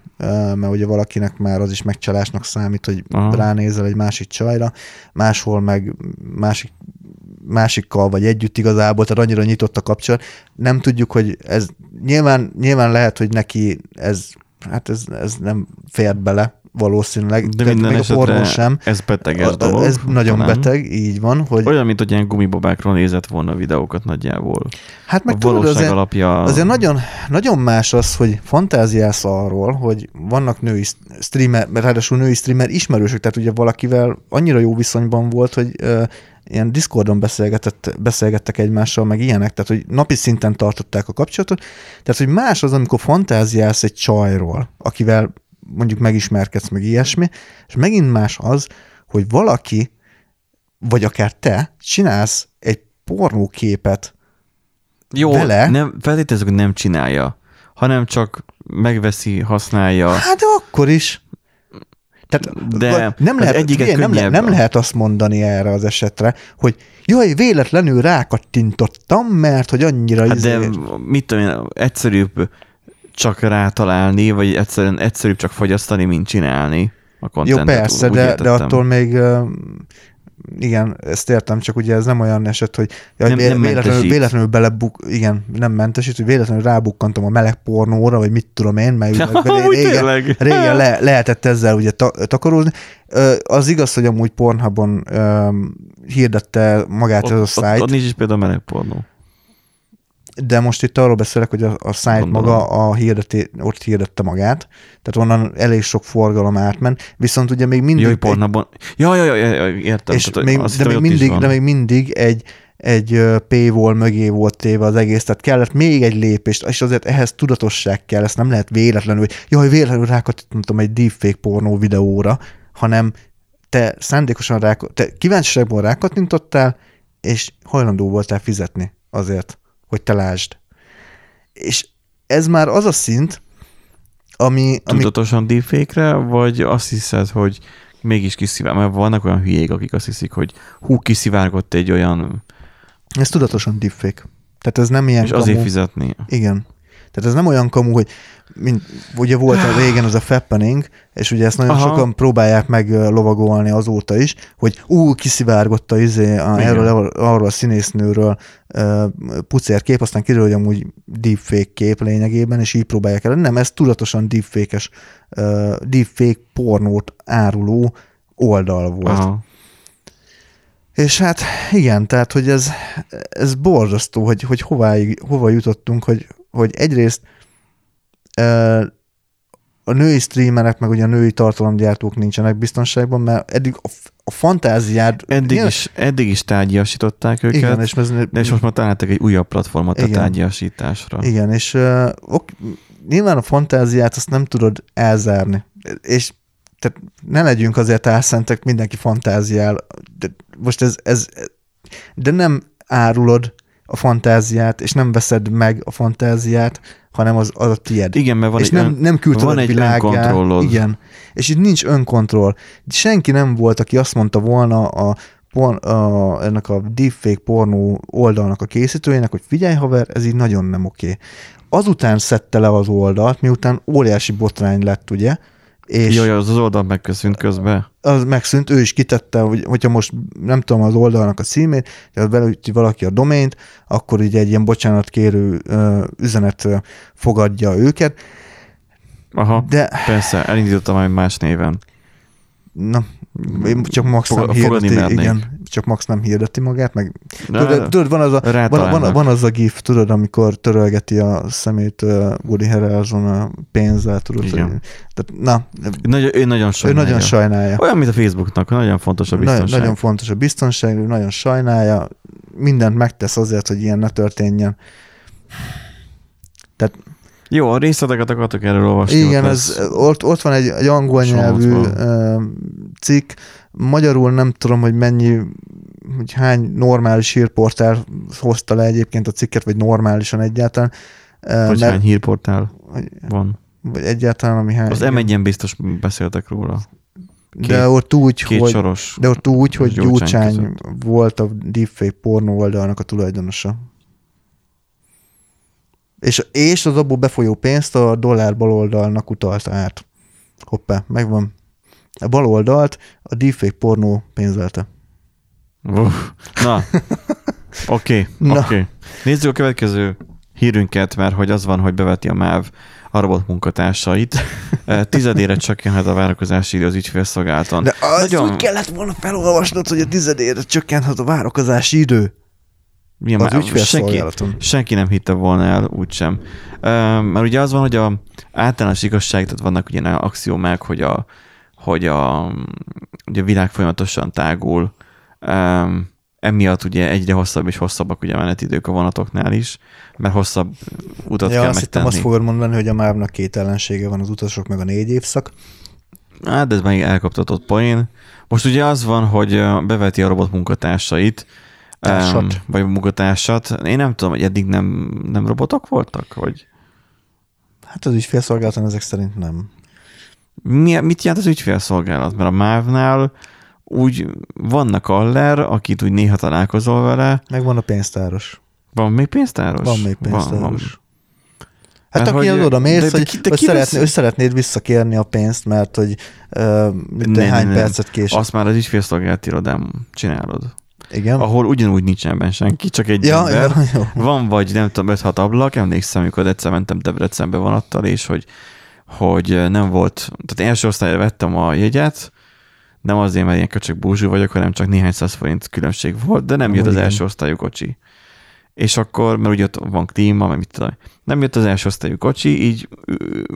mert ugye valakinek már az is megcsalásnak számít, hogy Aha. ránézel egy másik csajra, máshol meg másik másikkal vagy együtt igazából, tehát annyira nyitott a kapcsolat. Nem tudjuk, hogy ez nyilván, nyilván lehet, hogy neki ez, hát ez, ez nem fér bele valószínűleg, De minden még a pornó sem. ez beteges dolog. Ez nagyon talán. beteg, így van, hogy Olyan, mint hogy ilyen gumibabákról nézett volna videókat nagyjából. hát meg a tudod, valóság azért, alapja... Azért nagyon, nagyon más az, hogy fantáziálsz arról, hogy vannak női streamer, mert ráadásul női streamer ismerősök, tehát ugye valakivel annyira jó viszonyban volt, hogy uh, ilyen Discordon beszélgetett, beszélgettek egymással, meg ilyenek, tehát hogy napi szinten tartották a kapcsolatot. Tehát, hogy más az, amikor fantáziálsz egy csajról, akivel mondjuk megismerkedsz, meg ilyesmi, és megint más az, hogy valaki, vagy akár te csinálsz egy pornóképet Jó, vele- nem, feltételezzük, hogy nem csinálja, hanem csak megveszi, használja. Hát de akkor is. Tehát De nem lehet, egyiket figyelj, nem, le, nem lehet azt mondani erre az esetre, hogy jaj, véletlenül rákattintottam, mert hogy annyira Hát izé... de mit tudom én, egyszerűbb csak rátalálni, vagy egyszerűen egyszerűbb csak fogyasztani, mint csinálni a Jó, persze, úgy de, de értettem. attól még igen, ezt értem, csak ugye ez nem olyan eset, hogy jaj, Nem- nem, nem véletlenül, véletlenül belebuk, igen, nem mentesít, hogy véletlenül rábukkantam a meleg pornóra, vagy mit tudom én, mert Ja, <laughs> régen, tényleg. régen le, lehetett ezzel ugye ta, takarózni. Az igaz, hogy amúgy Pornhubon hirdette magát ott, ez a ott, szájt, ott nincs is például meleg pornó. De most itt arról beszélek, hogy a, a szájt maga a hirdeti, ott hirdette magát, tehát onnan elég sok forgalom átment, viszont ugye még mindig... Egy- pornabon. Ja, ja, ja, ja, értem. és Tehát, még, azt de, még mindig, de még mindig egy, egy paywall mögé volt téve az egész, tehát kellett még egy lépést, és azért ehhez tudatosság kell, ezt nem lehet véletlenül, hogy jaj, véletlenül rákattintottam egy deepfake pornó videóra, hanem te szándékosan rá, te kíváncsiságból rákattintottál, és hajlandó voltál fizetni azért, hogy te lásd. És ez már az a szint, ami, ami Tudatosan deepfake-re, vagy azt hiszed, hogy mégis kiszivár, mert vannak olyan hülyék, akik azt hiszik, hogy hú, kiszivárgott egy olyan, ez tudatosan deepfake. Tehát ez nem ilyen és azért kamu. fizetni. Igen. Tehát ez nem olyan kamu, hogy mint, ugye volt a régen az a fappening, és ugye ezt nagyon Aha. Sokan próbálják meg lovagolni azóta is, hogy ú, kiszivárgott a izé, a, erről, arról a színésznőről uh, pucér kép, aztán kiderül, hogy amúgy deepfake kép lényegében, és így próbálják el. Nem, ez tudatosan deepfake-es, uh, deepfake pornót áruló oldal volt. Aha. És hát igen, tehát, hogy ez, ez borzasztó, hogy, hogy hová, hova jutottunk, hogy, hogy egyrészt a női streamerek, meg ugye a női tartalomgyártók nincsenek biztonságban, mert eddig a, a fantáziád... Eddig is, eddig is tárgyasították őket, Igen, és ez, de és most már találtak egy újabb platformot a Igen. tárgyasításra. Igen, és uh, ok, nyilván a fantáziát azt nem tudod elzárni. És tehát ne legyünk azért álszentek, mindenki fantáziál. De most ez, ez, de nem árulod a fantáziát, és nem veszed meg a fantáziát, hanem az, az a tied. Igen, mert van és egy, nem, ön, nem küldted van egy világá. önkontrollod. Igen. És itt nincs önkontroll. Senki nem volt, aki azt mondta volna a, por, a, ennek a deepfake pornó oldalnak a készítőjének, hogy figyelj haver, ez így nagyon nem oké. Azután szedte le az oldalt, miután óriási botrány lett, ugye, és Jaj, az az oldal megköszönt közben. az megszűnt, ő is kitette, hogy, hogyha most nem tudom az oldalnak a címét, de belüti valaki a domaint, akkor így egy ilyen bocsánatkérő ö, üzenet fogadja őket, Aha, de persze, elindítottam már más néven. na, én csak Max Foga- nem hirdeti, mernék. igen, csak Max nem hirdeti magát, meg tudod, tudod, van, az a, van, van, van, az a gif, tudod, amikor törölgeti a szemét uh, Woody Harrelson a pénzzel, tudod, Igen. hogy, tehát, na, Nagyon, ő nagyon ő sajnálja. nagyon sajnálja. Olyan, mint a Facebooknak, nagyon fontos a Nagyon, biztonság. nagyon fontos a biztonság, ő nagyon sajnálja, mindent megtesz azért, hogy ilyen ne történjen. Tehát Jó, a részleteket akartok erről olvasni. igen, ott ez, ott, ott van egy, egy angol nyelvű cikk, magyarul nem tudom, hogy mennyi, hogy hány normális hírportál hozta le egyébként a cikket, vagy normálisan egyáltalán. Vagy mert- hány hírportál van. vagy egyáltalán, ami hány. Az m 1 biztos beszéltek róla. de ott úgy, Két hogy, soros. de ott úgy, hogy Gyurcsány Gyurcsány között. volt a deepfake pornó oldalnak a tulajdonosa. És, és az abból befolyó pénzt a dollár baloldalnak utalta át. Hoppá, megvan. A baloldalt a deepfake pornó pénzelte. Uff. Na, <laughs> oké, Na. oké. Nézzük a következő hírünket, mert hogy az van, hogy beveti a MÁV a robot munkatársait. <laughs> Tizedére csökkenhet a várakozási idő az ügyfélszolgálaton. De az Nagyon- úgy kellett volna felolvasnod, hogy a tizedére csökkenhet a várakozási idő. Milyen Az már- senki, senki nem hitte volna el, úgysem. Mert ugye az van, hogy a általános igazság, tehát vannak ugye ilyen axiómák, hogy a, hogy a, ugye a világ folyamatosan tágul, emiatt ugye egyre hosszabb és hosszabbak ugye a menetidők a vonatoknál is, mert hosszabb utat Ja, kell azt megtenni. azt fogod mondani, hogy a mávnak két ellensége van, az utasok meg a négy évszak. Hát, de ez még elkaptatott poén. Most ugye az van, hogy beveti a robot munkatársait, Társat. vagy munkatársat. Én nem tudom, hogy eddig nem, nem robotok voltak, vagy Hát az ügyfélszolgálaton ezek szerint nem. Mi, mit jelent az ügyfélszolgálat? Mert a MÁV-nál úgy vannak aller, akit úgy néha találkozol vele. Meg van a pénztáros. Van még pénztáros? Van még pénztáros. Van, van. Hát Mert aki hogy- oda mész, de- hogy, de hogy szeretné, ő szeretnéd visszakérni a pénzt, mert hogy uh, Ne, de ne, hány ne. percet késett. Azt már az ügyfélszolgálati irodám csinálod. Igen? Ahol ugyanúgy nincsen benne senki, csak egy ja, ember. ja, jó. Van vagy nem tudom, 5-6 ablak, emlékszem, amikor egyszer mentem Debrecenbe vonattal, és hogy, hogy nem volt, tehát első osztályra vettem a jegyet, nem azért, mert ilyen köcsök búzsú vagyok, hanem csak néhány száz forint különbség volt, de nem jött az első osztályú kocsi. És akkor, mert ugye ott van klíma, meg mit tudom, nem jött az első osztályú kocsi, így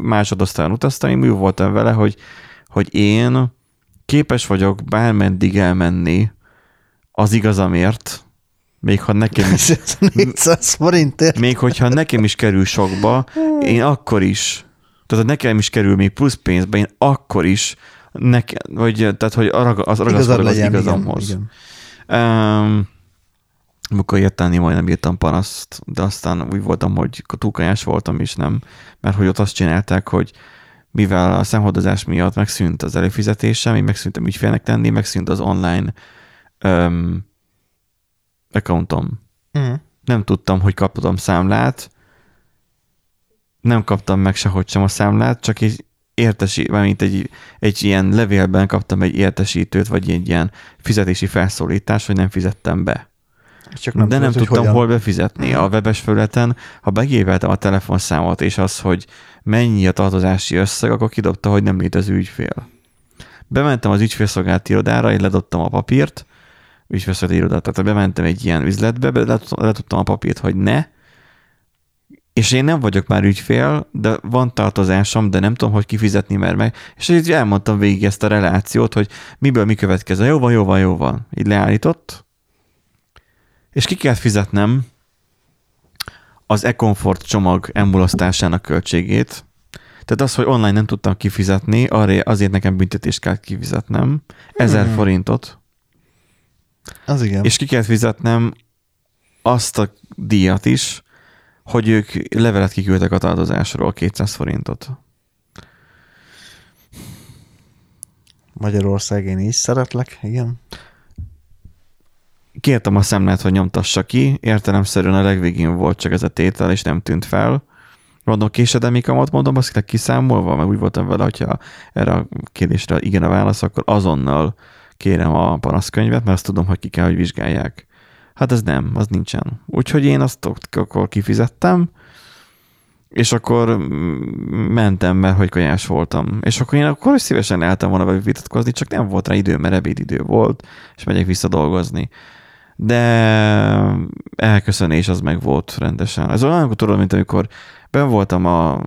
másodosztályon utaztam, én úgy voltam vele, hogy, hogy én képes vagyok bármeddig elmenni az igazamért, még ha nekem is <laughs> 400 forintért. még hogyha nekem is kerül sokba, én akkor is, tehát ha nekem is kerül még plusz pénzbe, én akkor is nekem, vagy tehát, hogy az ragaszkodok az igazamhoz. igen, igen. Um, amikor jöttem, én majdnem írtam panaszt, de aztán úgy voltam, hogy túlkajás voltam is, nem, mert hogy ott azt csinálták, hogy mivel a szemhordozás miatt megszűnt az előfizetésem, én megszűntem ügyfélnek tenni, megszűnt az online um, accountom Mhm. nem tudtam, hogy kaptam számlát, nem kaptam meg sehogy sem a számlát, csak egy értesi, mint egy, egy ilyen levélben kaptam egy értesítőt, vagy egy ilyen fizetési felszólítás, hogy nem fizettem be. Csak Nem De nem tudod, hogy tudtam hogyan. hol befizetni. A webes felületen, ha begéveltem a telefonszámot, és az, hogy mennyi a tartozási összeg, akkor kidobta, hogy nem létező ügyfél. Bementem az ügyfélszolgálati irodára, én ledobtam a papírt, ügyfélszolgálati irodát, tehát bementem egy ilyen üzletbe, be- letudtam a papírt, hogy ne, és én nem vagyok már ügyfél, de van tartozásom, de nem tudom, hogy kifizetni mer meg, és így elmondtam végig ezt a relációt, hogy miből mi következő. Jó van, jó van, jó van. Így leállított, és ki kell fizetnem az e-comfort csomag emulasztásának költségét. Tehát az, hogy online nem tudtam kifizetni, azért nekem büntetést kell kifizetnem. Ezer Hmm. forintot. Az igen. És ki kell fizetnem azt a díjat is, hogy ők levelet kiküldtek a tartozásról, 200 forintot. Magyarország én is szeretlek, igen. Kértem a szemlet, hogy nyomtassa ki, értelemszerűen a legvégén volt csak ez a tétel, és nem tűnt fel. Mondom, késedelmi kamat, mondom, azt kiszámolva, meg úgy voltam vele, hogyha erre a kérdésre igen a válasz, akkor azonnal kérem a panaszkönyvet, mert azt tudom, hogy ki kell, hogy vizsgálják. Hát ez nem, az nincsen. Úgyhogy én azt akkor kifizettem, és akkor mentem, mert hogy kajás voltam. És akkor én akkor is szívesen lehetem volna vitatkozni, csak nem volt rá idő, mert ebédidő volt, és megyek vissza dolgozni. De elköszönés az meg volt rendesen. Ez olyan, akkor tudod, mint amikor ben voltam a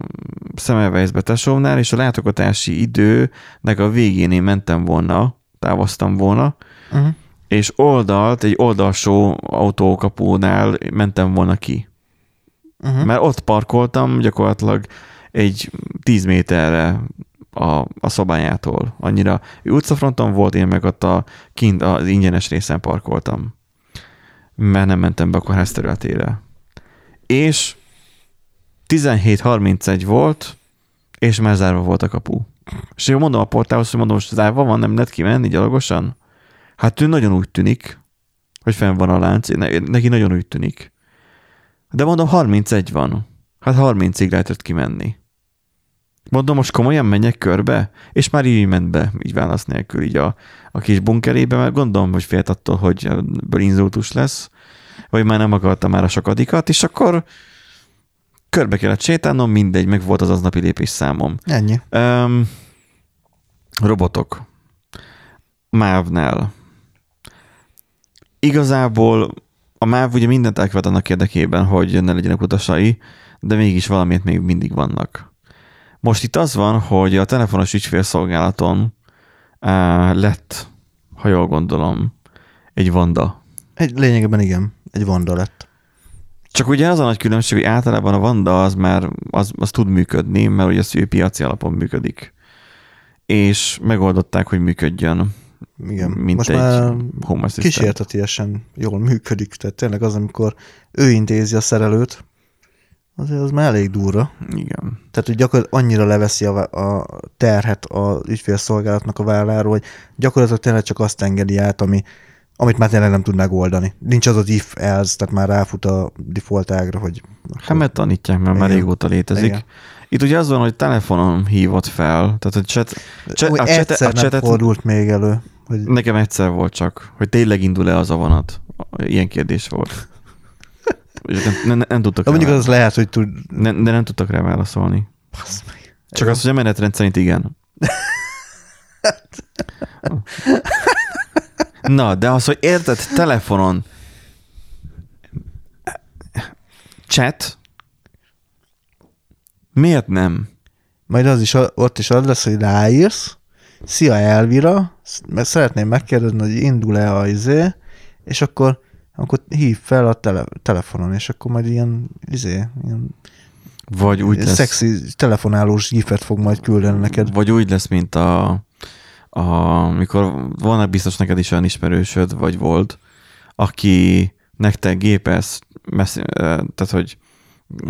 Semmelweisbe tesómnál, és a látogatási időnek a végén én mentem volna, távoztam volna, Uh-huh. és oldalt, egy oldalsó autókapónál mentem volna ki. Uh-huh. Mert ott parkoltam gyakorlatilag egy 10 méterre a, a szobájától. Annyira ő utcafronton volt, én meg ott a kint az ingyenes részen parkoltam. Mert nem mentem be a kórház területére. És 17.31 volt, és már zárva volt a kapu. És én mondom a portálhoz, hogy mondom, most zárva van, nem lehet kimenni gyalogosan? Hát ő nagyon úgy tűnik, hogy fenn van a lánc, ne- neki nagyon úgy tűnik. De mondom, 31 van. Hát 30-ig lehetett kimenni. Mondom, most komolyan menjek körbe? És már így ment be, így válasz nélkül, így a, a kis bunkerébe, mert gondolom, hogy félt attól, hogy ebből inzultus lesz, vagy már nem akarta már a sokadikat, és akkor körbe kellett sétálnom, mindegy, meg volt az aznapi lépés számom. Ennyi. Um, robotok. MÁV-nál. Igazából a MÁV ugye mindent elkövet annak érdekében, hogy ne legyenek utasai, de mégis valamiért még mindig vannak. Most itt az van, hogy a telefonos ügyfélszolgálaton uh, lett, ha jól gondolom, egy Vanda. Egy, lényegében igen, egy Vanda lett. Csak ugye az a nagy különbség, hogy általában a Vanda az már az, az tud működni, mert ugye az piaci alapon működik. És megoldották, hogy működjön, Igen. mint Most egy már home assistant. kísértetiesen jól működik, tehát tényleg az, amikor ő intézi a szerelőt, azért az már elég durva. Igen. Tehát, hogy gyakorlatilag annyira leveszi a, a terhet az ügyfélszolgálatnak a válláról, hogy gyakorlatilag tényleg csak azt engedi át, ami, amit már tényleg nem tud megoldani. Nincs az az if else, tehát már ráfut a default ágra, hogy... Hát mert tanítják, mert már Igen. régóta létezik. Igen. Itt ugye az van, hogy telefonon hívott fel, tehát a chat, chat, Úgy a, chat, egyszer a nem chatet fordult még elő. Hogy nekem egyszer volt csak, hogy tényleg indul-e az a vonat. Ilyen kérdés volt. És nem, nem, nem tudtak de mondjuk az lehet, hogy tud... ne, de nem tudtak rá válaszolni. Basz meg. Csak az, hogy a menetrend szerint igen. Na, de az, hogy érted, telefonon chat, miért nem? Majd az is, ott is az lesz, hogy ráírsz, szia Elvira, mert szeretném megkérdezni, hogy indul-e a izé, és akkor, akkor hív fel a tele, telefonon, és akkor majd ilyen, izé, ilyen Vagy úgy lesz, szexi telefonálós gifet fog majd küldeni neked. vagy úgy lesz, mint a, a mikor vannak biztos neked is olyan ismerősöd, vagy volt, aki nektek gépez, messz, tehát hogy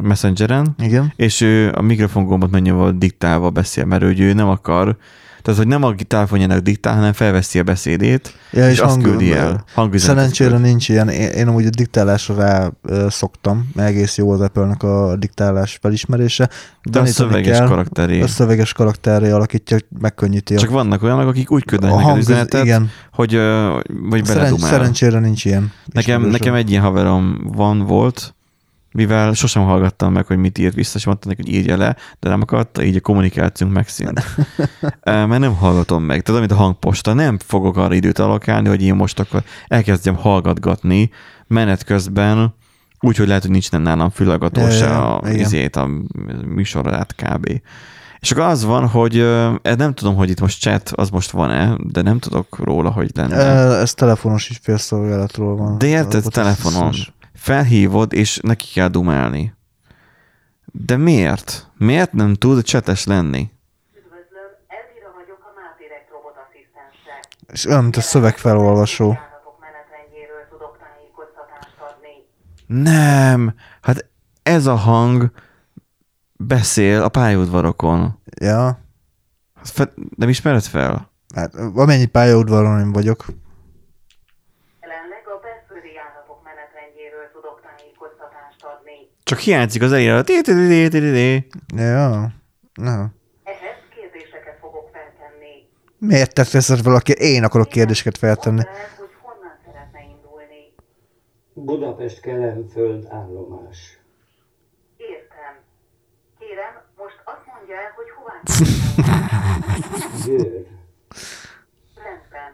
messengeren, Igen. és ő a mikrofon gombot mennyire diktálva beszél, mert ő, ő nem akar, tehát hogy nem a telefonjának diktál, hanem felveszi a beszédét, Ja, és, és azt küldi el. Szerencsére küld. nincs ilyen. Én, én amúgy a diktálásra rá szoktam, egész jó az Apple-nek a diktálás felismerése. De a szöveges kell. karakteré. A szöveges karakterre alakítja, megkönnyíti Csak a, vannak olyanok, akik úgy küldenek neked hang, üzenetet, igen. hogy, vagy Szeren, beledumál. szerencsére nincs ilyen. Nekem, nekem egy ilyen haverom van, volt, mivel sosem hallgattam meg, hogy mit írt vissza, és mondta neki, hogy írja le, de nem akarta, így a kommunikációnk megszűnt. <laughs> Mert nem hallgatom meg. Tehát, amit a hangposta, nem fogok arra időt alokálni, hogy én most akkor elkezdjem hallgatgatni menet közben, úgy, hogy lehet, hogy nincs nálam fülhallgató se a, izét, a műsorát kb. És akkor az van, hogy ez nem tudom, hogy itt most chat, az most van-e, de nem tudok róla, hogy lenne. Ez telefonos ügyfélszolgálatról van. De érted, Ott telefonon az- felhívod, és neki kell dumálni. De miért? Miért nem tud csetes lenni? Üdvözlöm, Elvira vagyok a Mátirek robotasszisztense. És olyan, mint a szövegfelolvasó. Nem, hát ez a hang beszél a pályaudvarokon. Ja, Hát fe- Nem ismered fel? hát amennyi pályaudvaron én vagyok. Jelenleg a belföldi járatok menetrendjéről tudok tájékoztatást adni. Csak hiányzik az elére. Ja, na. Ehhez kérdéseket fogok feltenni. Miért te teszed valaki? Én akarok kérdéseket feltenni. Hogy honnan szeretne indulni. Budapest Kelenföld állomás. Értem. Kérem, most azt mondja el, hogy hová <laughs> Győr. Rendben.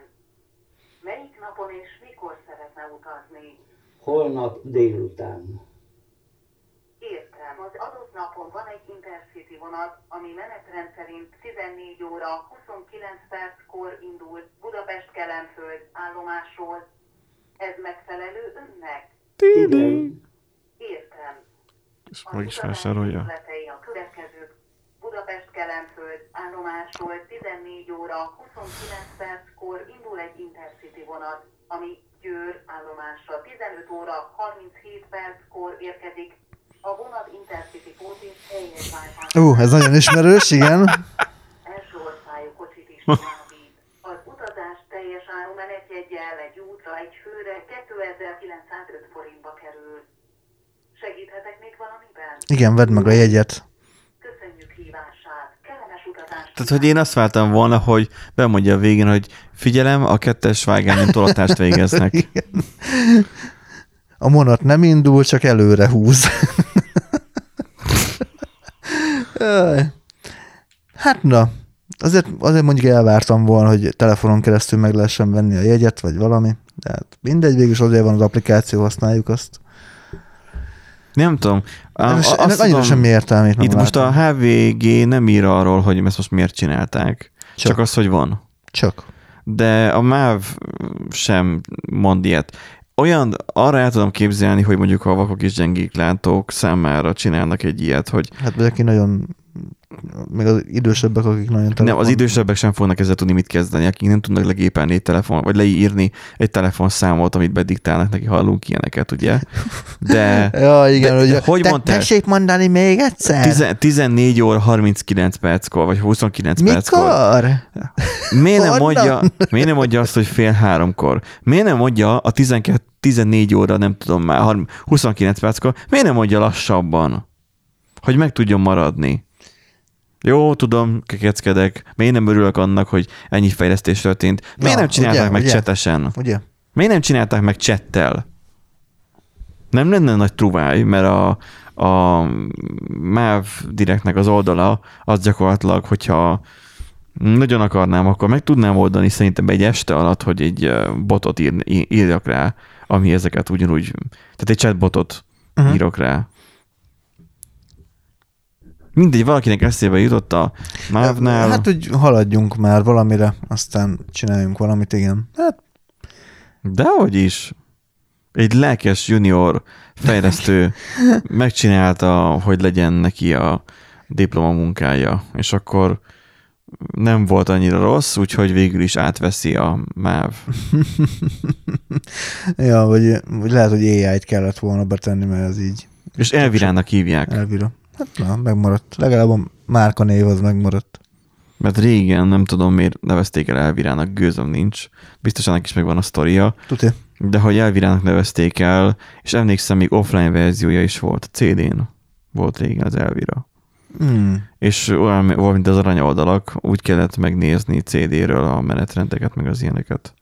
Melyik napon és mikor szeretne utazni? Holnap délután. Napon van egy Intercity vonat, ami menetrend szerint 14 óra 29 perckor indul Budapest Kelenföld állomásról. Ez megfelelő önnek? Igen. Értem. És meg is vásárolja. a következők. Budapest Kelenföld állomásról 14 óra 29 perckor indul egy Intercity vonat, ami Győr állomásra 15 óra 37 perckor érkezik. A vonat Intercity pótés helyes váltás. Ú, ez nagyon ismerős, igen. Első osztályú kocsit is továbbít. Az utazás teljes áru menetjeggyel egy útra egy főre 2905 forintba kerül. Segíthetek még valamiben? Igen, vedd meg a jegyet. Köszönjük hívását. Kellemes utazást. Tehát, hogy én azt vártam volna, hogy bemondja a végén, hogy figyelem, a kettes vágányon tolatást végeznek. Igen. A monat nem indul, csak előre húz. Hát na, azért, azért mondjuk elvártam volna, hogy telefonon keresztül meg lehessen venni a jegyet, vagy valami. De hát mindegy, végül is azért van az applikáció, használjuk azt. Nem tudom. Ennek, azt ennek annyira tudom, semmi értelmét nem Itt most látom. a HVG nem ír arról, hogy ezt most miért csinálták. Csak, Csak. Csak az, hogy van. Csak. De a MÁV sem mond ilyet. Olyan, arra el tudom képzelni, hogy mondjuk a vakok és gyengék látók számára csinálnak egy ilyet, hogy Hát aki nagyon még az idősebbek, akik nagyon telefon... Nem, az idősebbek sem fognak ezzel tudni mit kezdeni, akik nem tudnak legépelni egy telefon, vagy leírni egy telefonszámot, amit bediktálnak neki, hallunk ilyeneket, ugye? De <laughs> Ja, igen, De- hogy, de hogy te, mondtál? tessék mondani még egyszer? tizen- 14 óra 39 perckor, vagy 29 perckor. Mikor? Miért nem, mondja, miért nem mondja azt, hogy fél háromkor? Miért nem mondja a 12, 14 óra, nem tudom már, 30 29 perckor, miért nem mondja lassabban? Hogy meg tudjon maradni. Jó, tudom, kekeckedek. Miért nem örülök annak, hogy ennyi fejlesztés történt? Miért Na, nem csinálták ugye, meg ugye? csetesen? Ugye? Miért nem csinálták meg csettel? Nem lenne nagy truváj, mert a, a MÁV direktnek az oldala az gyakorlatilag, hogyha nagyon akarnám, akkor meg tudnám oldani szerintem egy este alatt, hogy egy botot ír, írjak rá, ami ezeket ugyanúgy, tehát egy chatbotot uh-huh. írok rá. Mindegy, valakinek eszébe jutott a MÁV-nál. Hát, hogy haladjunk már valamire, aztán csináljunk valamit, igen. Hát, Dehogy is. Egy lelkes junior fejlesztő <laughs> megcsinálta, hogy legyen neki a diplomamunkája, és akkor nem volt annyira rossz, úgyhogy végül is átveszi a MÁV. <laughs> ja, vagy, vagy lehet, hogy AI-t kellett volna betenni, mert ez így És Elvirának hívják, elvira. Hát na, megmaradt. Legalább a márkanév az megmaradt. mert régen nem tudom miért nevezték el Elvirának, gőzöm nincs. Biztosan ennek is megvan a sztoria, Tudja? de hogy Elvirának nevezték el, és emlékszem, még offline verziója is volt, CD-n volt régen az Elvira. Hmm. és olyan volt, mint az arany úgy kellett megnézni CD-ről a menetrendeket, meg az ilyeneket.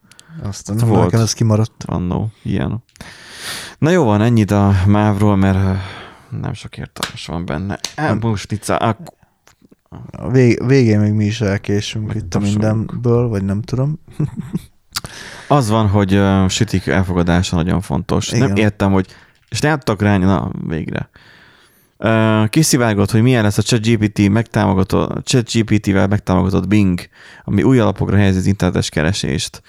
Aztán Volt. nekem ez kimaradt. Annó, ilyen. Na jó van, ennyit a mávról, mert nem sok értelmes van benne. Elbustica, ak- A vég, végén még mi is elkésünk itt a Megtapsolunk. mindenből, vagy nem tudom. <laughs> az van, hogy uh, sütik elfogadása nagyon fontos. Igen. Nem értem, hogy és ne adtak rá, na végre. Uh, kiszivárgott, hogy milyen lesz a ChatGPT megtámogatott, ChatGPT-vel megtámogatott Bing, ami új alapokra helyezi az internetes keresést.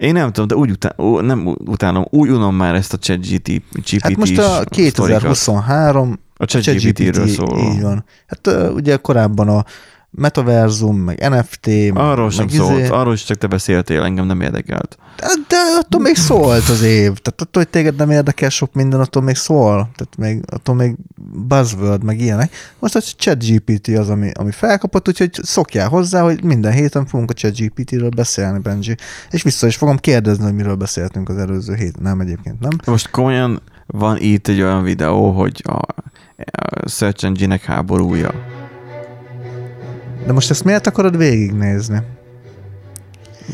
Én nem tudom, de úgy utá- ú, nem utálom, úgy unom már ezt a ChatGPT Hát most a 2023 A ChatGPT-ről szóló. Így van. Hát ugye korábban a metaverzum, meg NFT, meg, Arról sem meg szólt, izé- arról is csak te beszéltél, engem nem érdekelt. De, de attól még szólt az év. Tehát attól, hogy téged nem érdekel sok minden, attól még szól. Tehát még, attól még buzzword, meg ilyenek. Most a ChatGPT az, ami, ami felkapott, úgyhogy szokjál hozzá, hogy minden héten fogunk a ChatGPT-ről beszélni, Benji. És vissza is fogom kérdezni, hogy miről beszéltünk az előző héten. Nem egyébként, nem? Most komolyan van itt egy olyan videó, hogy a, a Search Engine-ek háborúja. De most ezt miért akarod végignézni?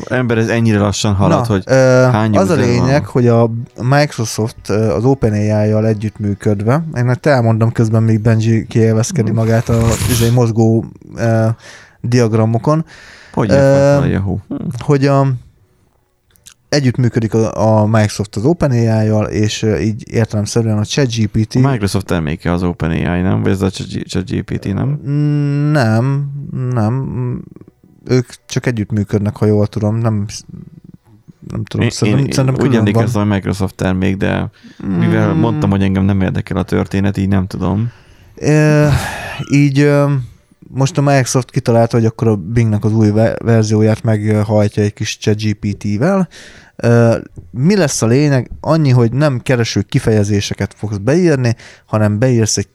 Ember, ez ennyire lassan halad, hogy ö, hány az a lényeg, van? hogy a Microsoft az OpenAI-jal együttműködve, én ezt elmondom közben, még Benji kielveszkedi magát a izé, mozgó ö, diagramokon, hogy Ö, a Yahoo. Hm. hogy a, együttműködik a, a Microsoft az OpenAI-jal, és így értelemszerűen a ChatGPT A Microsoft terméke az OpenAI, nem? Vagy ez a ChatGPT, nem? Mm, Nem, nem. Ők csak együttműködnek, ha jól tudom. Nem, nem tudom, Én, szerintem, én, szerintem úgy emlékeztem, hogy Microsoft termék, de mivel Mm. mondtam, hogy engem nem érdekel a történet, így nem tudom. E, így most a Microsoft kitalálta, hogy akkor a Bingnek az új ve- verzióját meghajtja egy kis ChatGPT-vel. Mi lesz a lényeg? Annyi, hogy nem kereső kifejezéseket fogsz beírni, hanem beírsz egy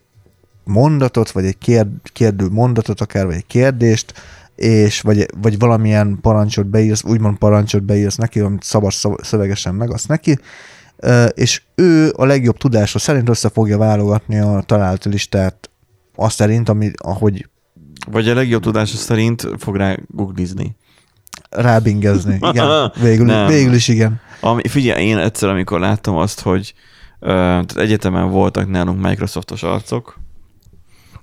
mondatot, vagy egy kérd, kérdő mondatot akár, vagy egy kérdést, és vagy, vagy valamilyen parancsot beírsz, úgymond parancsot beírsz neki, amit szabad szövegesen megadsz neki, és ő a legjobb tudása szerint össze fogja válogatni a talált listát azt szerint, ami, ahogy Vagy a legjobb tudása szerint fog rá googlizni. rábingezni. <laughs> Igen, végül, Nem. végül is igen. Ami, figyelj, én egyszer, amikor láttam azt, hogy ö, tehát egyetemen voltak nálunk Microsoftos arcok,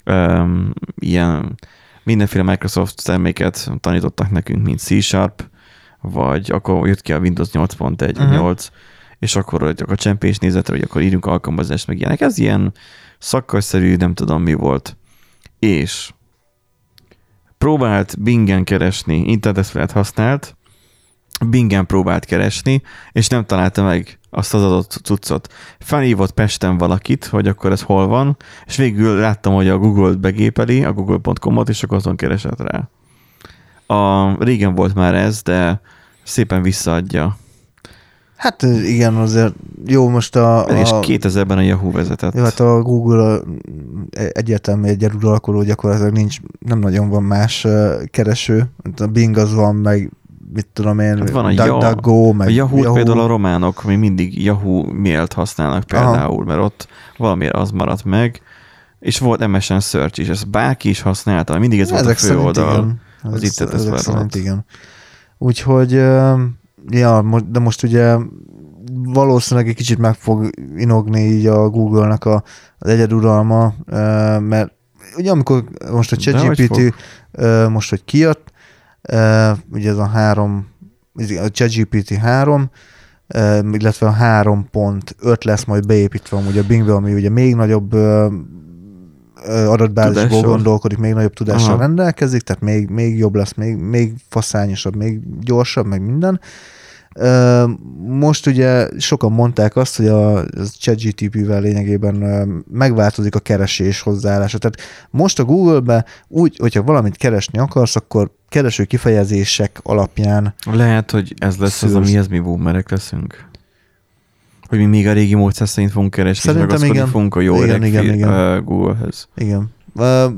ö, ilyen mindenféle Microsoft terméket tanítottak nekünk, mint C-Sharp, vagy akkor jött ki a Windows 8.1, Mhm. uh 8, és akkor, hogy akkor csempés nézetre, hogy akkor írjunk alkalmazást, meg ilyenek. Ez ilyen szakkarszerű, nem tudom mi volt. És próbált Bingen keresni, internetfelet használt, Bingen próbált keresni, és nem találta meg azt az adott cuccot. Felhívott Pesten valakit, hogy akkor ez hol van, és végül láttam, hogy a Google-t begépeli, a google.com-ot, és akkor azon keresett rá. A, régen volt már ez, de szépen visszaadja. Hát igen, azért jó most a... A, és a 2000-ben a Yahoo vezetett. jó, hát a Google egyértelmű egy uralkodó, gyakorlatilag nincs, nem nagyon van más kereső. A Bing az van, meg mit tudom én, Hát van a Duck- Ja- meg a Yahoo, például a románok még mindig Yahoo mailt használnak például, mert ott valamiért az maradt meg, és volt MSN Search is, ezt bárki is használta, mindig ez volt a fő oldal. igen. az ezek explorer szerint alatt. igen. Úgyhogy, ja, de most ugye valószínűleg egy kicsit meg fog inogni így a Google-nak a, az egyeduralma, mert ugye amikor most a ChatGPT most, hogy kijött, ugye ez a három, a ChatGPT 3, ö, illetve a 3.5 lesz majd beépítve amúgy a Bingbe, ami ugye még nagyobb adatbázisból Tudással. gondolkodik, még nagyobb tudással Aha. rendelkezik, tehát még, még jobb lesz, még, még faszányosabb, még gyorsabb, meg minden. Most ugye sokan mondták azt, hogy a ChatGTP-vel lényegében megváltozik a keresés hozzáállása. Tehát most a Google-be úgy, hogyha valamit keresni akarsz, akkor kereső kifejezések alapján Lehet, hogy ez lesz az, Szűrsz. amihez mi boomerek leszünk. Hogy mi még a régi módszer szerint fogunk keresni, Szerintem és igen. fogunk a jó Igen, öreg igen, fi- igen. ö, Google-hez. Igen.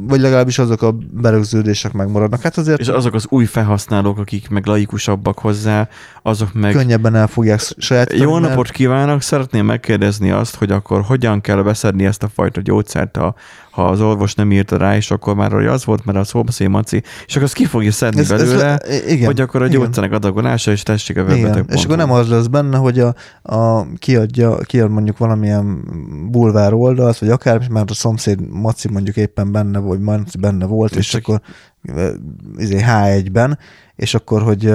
Vagy legalábbis azok a berögződések megmaradnak. Hát azért És azok az új felhasználók, akik meg laikusabbak hozzá, azok meg könnyebben el fogják sajátítani. Jó mert- napot kívánok! Szeretném megkérdezni azt, hogy akkor hogyan kell beszedni ezt a fajta gyógyszert, ha, ha az orvos nem írta rá, és akkor már hogy az volt, mert az szobaszé maci, és akkor azt ki fogja szedni Ez- ez- belőle, igen, hogy akkor a igen. gyógyszerek adagolása, és tessék a Igen, és akkor nem az lesz benne, hogy a, a kiadja, kiad mondjuk valamilyen bulvár oldalt, vagy akár, mert a szomszéd Maci mondjuk éppen benne, vagy Maci benne volt, és, És akkor izé H1-ben, és akkor, hogy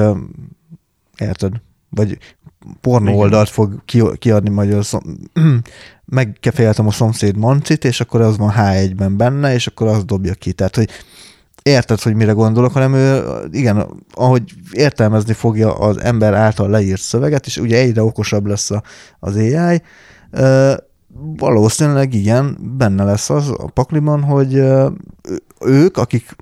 érted, vagy pornó Igen. oldalt fog ki, kiadni majd a szom, <clears throat> megkeféltem a szomszéd Mancit, és akkor az van H1-ben benne, és akkor az dobja ki. Tehát, hogy érted, hogy mire gondolok, hanem ő, igen, ahogy értelmezni fogja az ember által leírt szöveget, és ugye egyre okosabb lesz a, az AI, valószínűleg igen, benne lesz az a pakliban, hogy ők, akik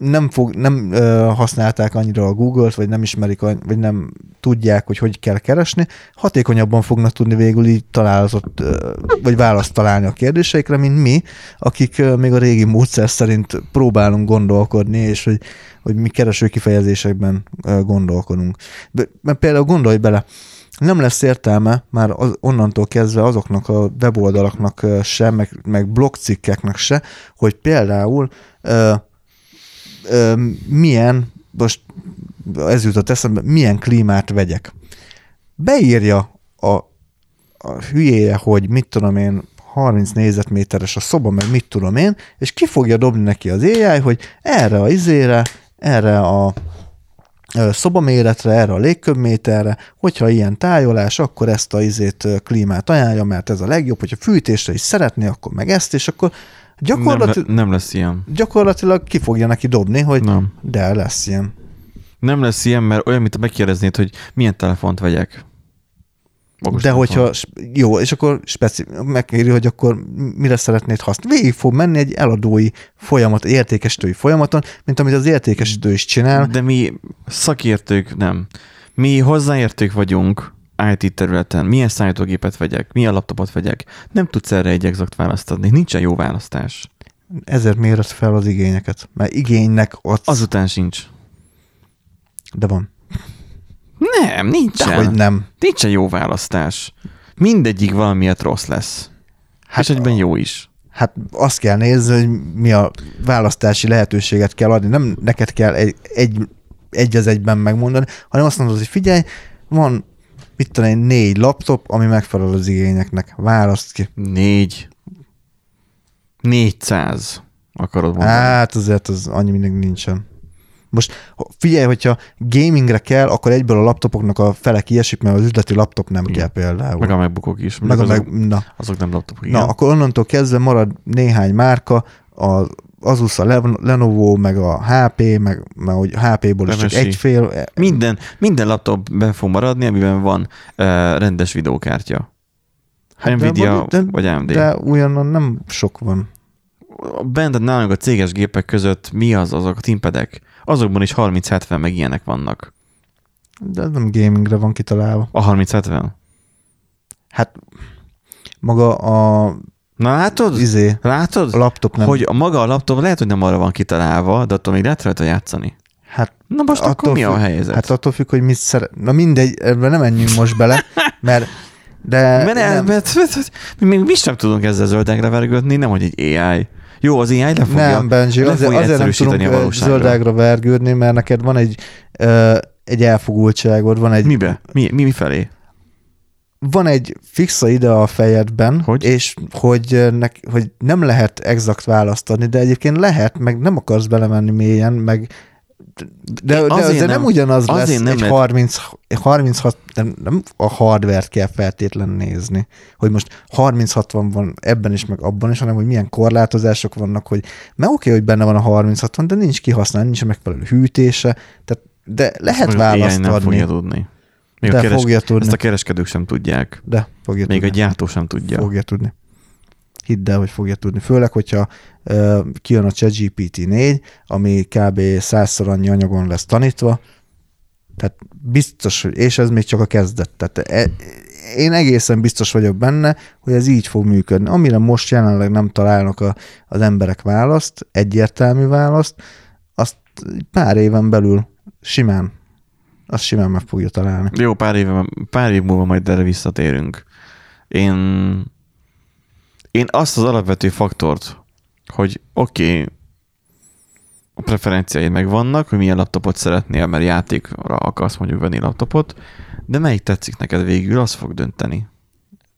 nem, fog, nem ö, használták annyira a Google-t, vagy nem ismerik, vagy nem tudják, hogy hogy kell keresni, hatékonyabban fognak tudni végül így találatot, ö, vagy választ találni a kérdéseikre, mint mi, akik ö, még a régi módszer szerint próbálunk gondolkodni, és hogy, hogy mi kereső kifejezésekben ö, gondolkodunk. Be- Mert például gondolj bele, nem lesz értelme már az, onnantól kezdve azoknak a weboldalaknak se, meg, meg blogcikkeknek se, hogy például ö, milyen, most ez jutott eszembe, milyen klímát vegyek. Beírja a, a hülyéje, hogy mit tudom én, 30 négyzetméteres a szoba, meg mit tudom én, és ki fogja dobni neki az AI, hogy erre a izére, erre a szobaméretre, erre a légköbméterre, hogyha ilyen tájolás, akkor ezt a izét klímát ajánlja, mert ez a legjobb, hogyha fűtésre is szeretné, akkor meg ezt, és akkor nem, gyakorlatilag, le, nem lesz ilyen. gyakorlatilag ki fogja neki dobni, hogy Nem. de lesz ilyen. Nem lesz ilyen, mert olyan, mint megkérdeznéd, hogy milyen telefont vegyek. Magas de telefon. hogyha, jó, és akkor speci- megkéri, hogy akkor mire szeretnéd használni. Végig fog menni egy eladói folyamat, értékesítői folyamaton, mint amit az értékesítő is csinál. De mi szakértők nem. Mi hozzáértők vagyunk IT területen. Milyen számítógépet vegyek, milyen laptopot vegyek. Nem tudsz erre egy exakt választ adni. Nincsen jó választás. Ezért méred fel az igényeket. Mert igénynek az... Azután sincs. de van. Nem, nincsen. De hogy nem. Nincsen jó választás. Mindegyik valamiért rossz lesz. Hát, és egyben jó is. Hát azt kell nézni, hogy mi a választási lehetőséget kell adni. Nem neked kell egy, egy, egy az egyben megmondani, hanem azt mondod, hogy figyelj, van mit tudom én, négy laptop, ami megfelel az igényeknek. Választ ki. Négy. 400 akarod mondani. Hát azért az annyi mindig nincsen. Most figyelj, hogyha gamingre kell, akkor egyből a laptopoknak a fele kiesik, mert az üzleti laptop nem Igen. kell például. Meg a megbukok is. meg, a azok, meg, na, azok nem laptopok. na, akkor onnantól kezdve marad néhány márka, a Asus, a Le- Lenovo, meg a HP, meg, meg hogy HP-ból is csak egy fél, Minden, minden laptop ben fog maradni, amiben van uh, rendes videókártya. Hát de Nvidia van- de- vagy AMD. de olyan nem sok van. Bent nálunk a céges gépek között mi az azok a timpedek? Azokban is 30-70 meg ilyenek vannak. De nem gamingre van kitalálva. A 30-70? Hát maga a Na látod? izé, Látod? a laptop nem. Hogy a maga a laptop lehet, hogy nem arra van kitalálva, de attól még lehet rajta játszani. hát Na most akkor mi a függ- helyzet? Hát attól függ, hogy mit szeret. Na mindegy, ebben nem menjünk most bele, mert de mert, nem, mert, mert, mi még mi sem tudunk ezzel zöldegre vergődni, nem hogy egy AI. Jó, az AI le fogja, nem Benji, le azért, fogja azért nem egyszerűsíteni tudunk a zöldágra vergődni, mert neked van egy, ö, egy elfogultságod, van egy, Mibe? Mi, mi, mi felé? Van egy fixa ide a fejedben, Hogy? és hogy, ö, nek, hogy nem lehet exakt választ adni, de egyébként lehet, meg nem akarsz belemenni mélyen, meg de, de azért, azért nem- nem, ugyanaz lesz nem egy lehet- 30, 36, nem, nem a hardware kell feltétlen nézni, hogy most 30-60 van ebben is, meg abban is, hanem hogy milyen korlátozások vannak, hogy mert oké, hogy benne van a 30-60, de nincs kihasználva, nincs megfelelő hűtése, tehát, de lehet választ nem adni. fogja tudni. Még De a keres... fogja tudni. Ezt a kereskedők sem tudják. De fogja Még tudni. a gyártó sem tudja. Fogja tudni. Hidd el, hogy fogja tudni. Főleg, hogyha uh, kijön a ChatGPT 4, ami kb. százszor annyi anyagon lesz tanítva, tehát biztos, és ez még csak a kezdet. Tehát e, én egészen biztos vagyok benne, hogy ez így fog működni. Amire most jelenleg nem találnak a, az emberek választ, egyértelmű választ, azt pár éven belül simán, azt simán meg fogja találni. Jó, pár év, pár év múlva majd erre visszatérünk. Én, én azt az alapvető faktort, hogy oké, okay, a preferenciáid megvannak, hogy milyen laptopot szeretnél, mert játékra akarsz mondjuk venni laptopot, de melyik tetszik neked végül, az fog dönteni.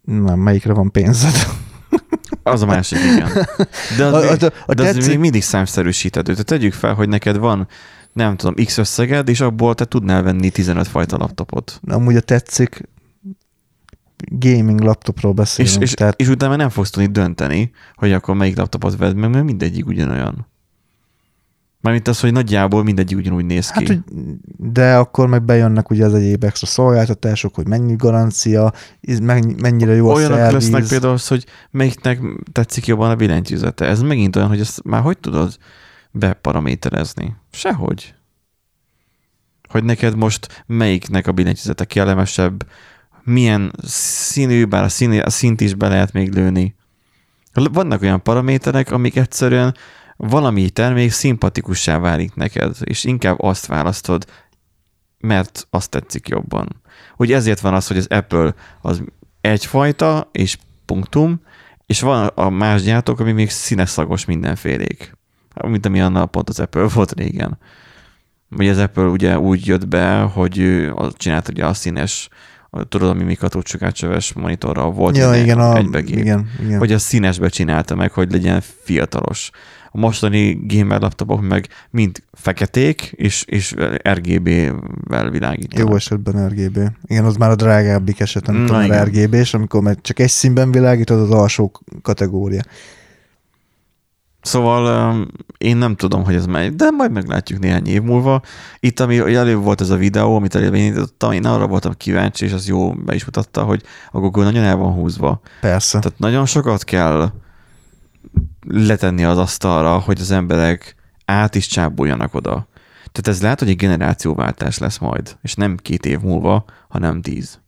Nem, melyikre van pénzed? Az a másik, igen. <laughs> De az, A- a- a de az tetszik- még mindig számszerűsíthető. Tehát tegyük fel, hogy neked van, nem tudom, X összeged, és abból te tudnál venni 15 fajta laptopot. amúgy a tetszik, gaming laptopról És, beszélünk. és, tehát és utána nem fogsz tudni dönteni, hogy akkor melyik laptopot vedd meg, mert mindegyik ugyanolyan. Mármint az, hogy nagyjából mindegyik ugyanúgy néz ki. Hát, de akkor meg bejönnek ugye az egyéb extra szolgáltatások, hogy mennyi garancia, mennyire jó a Olyanok szerviz. lesznek például az, hogy melyiknek tetszik jobban a billentyűzete. Ez megint olyan, hogy ezt már hogy tudod beparaméterezni? Sehogy. Hogy neked most melyiknek a billentyűzete kellemesebb, milyen színű, bár a, szín, a szint is be lehet még lőni. Vannak olyan paraméterek, amik egyszerűen valami termék szimpatikussá válik neked, és inkább azt választod, mert azt tetszik jobban. Hogy ezért van az, hogy az Apple az egyfajta, és punktum, és van a más gyártók, ami még színeszagos mindenfélék. Mint ami annál pont az Apple volt régen. Vagy az Apple ugye úgy jött be, hogy csinált ugye a színes, tudod, ami mikrotócsukátcsöves monitorral volt Ja, igen, a, egybegép igen, igen. hogy a színesbe csinálta meg, hogy legyen fiatalos. A mostani gamer laptopok meg mind feketék, és, és RGB-vel világítanak. Jó esetben RGB. Igen, az már a drágábbik eset, Na. RGB, és amikor meg csak egy színben világítod, az alsó kategória. Szóval én nem tudom, hogy ez megy, de majd meglátjuk néhány év múlva. Itt, ami előbb volt ez a videó, amit előbb én indítottam, én arra voltam kíváncsi, és az jó be is mutatta, hogy a Google nagyon el van húzva. Persze. Tehát nagyon sokat kell letenni az asztalra, hogy az emberek át is csábuljanak oda. Tehát ez lehet, hogy egy generációváltás lesz majd, és nem két év múlva, hanem tíz.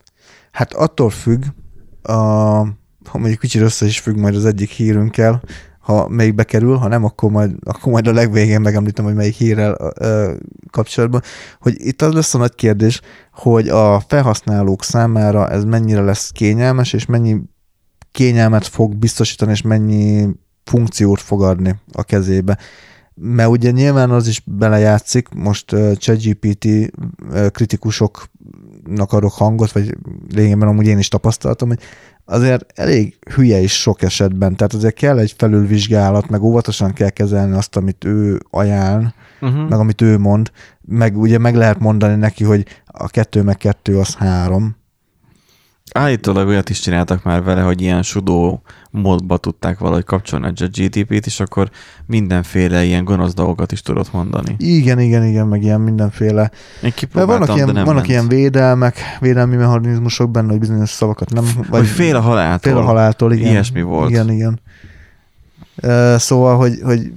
Hát attól függ, a, ha mondjuk kicsit össze is függ majd az egyik hírünkkel, ha még bekerül, ha nem, akkor majd, akkor majd a legvégén megemlítem, hogy melyik hírrel ö, kapcsolatban, hogy itt az lesz a nagy kérdés, hogy a felhasználók számára ez mennyire lesz kényelmes, és mennyi kényelmet fog biztosítani, és mennyi funkciót fog adni a kezébe. Mert ugye nyilván az is belejátszik, most ChatGPT kritikusoknak adok hangot, vagy lényegében amúgy én is tapasztaltam, hogy azért elég hülye is sok esetben, tehát azért kell egy felülvizsgálat, meg óvatosan kell kezelni azt, amit ő ajánl, Uh-huh. meg amit ő mond, meg ugye meg lehet mondani neki, hogy a kettő meg kettő az három, Állítólag olyat is csináltak már vele, hogy ilyen sudó módba tudták valahogy kapcsolni a GTP-t, és akkor mindenféle ilyen gonosz dolgokat is tudott mondani. Igen, igen, igen, meg ilyen mindenféle. Én kipróbáltam, vannak ilyen, de nem vannak ment. ilyen védelmek, védelmi mechanizmusok benne, hogy bizonyos szavakat nem... Vagy fél a haláltól. fél a haláltól, igen. Ilyesmi volt. Igen, igen. Szóval, hogy, hogy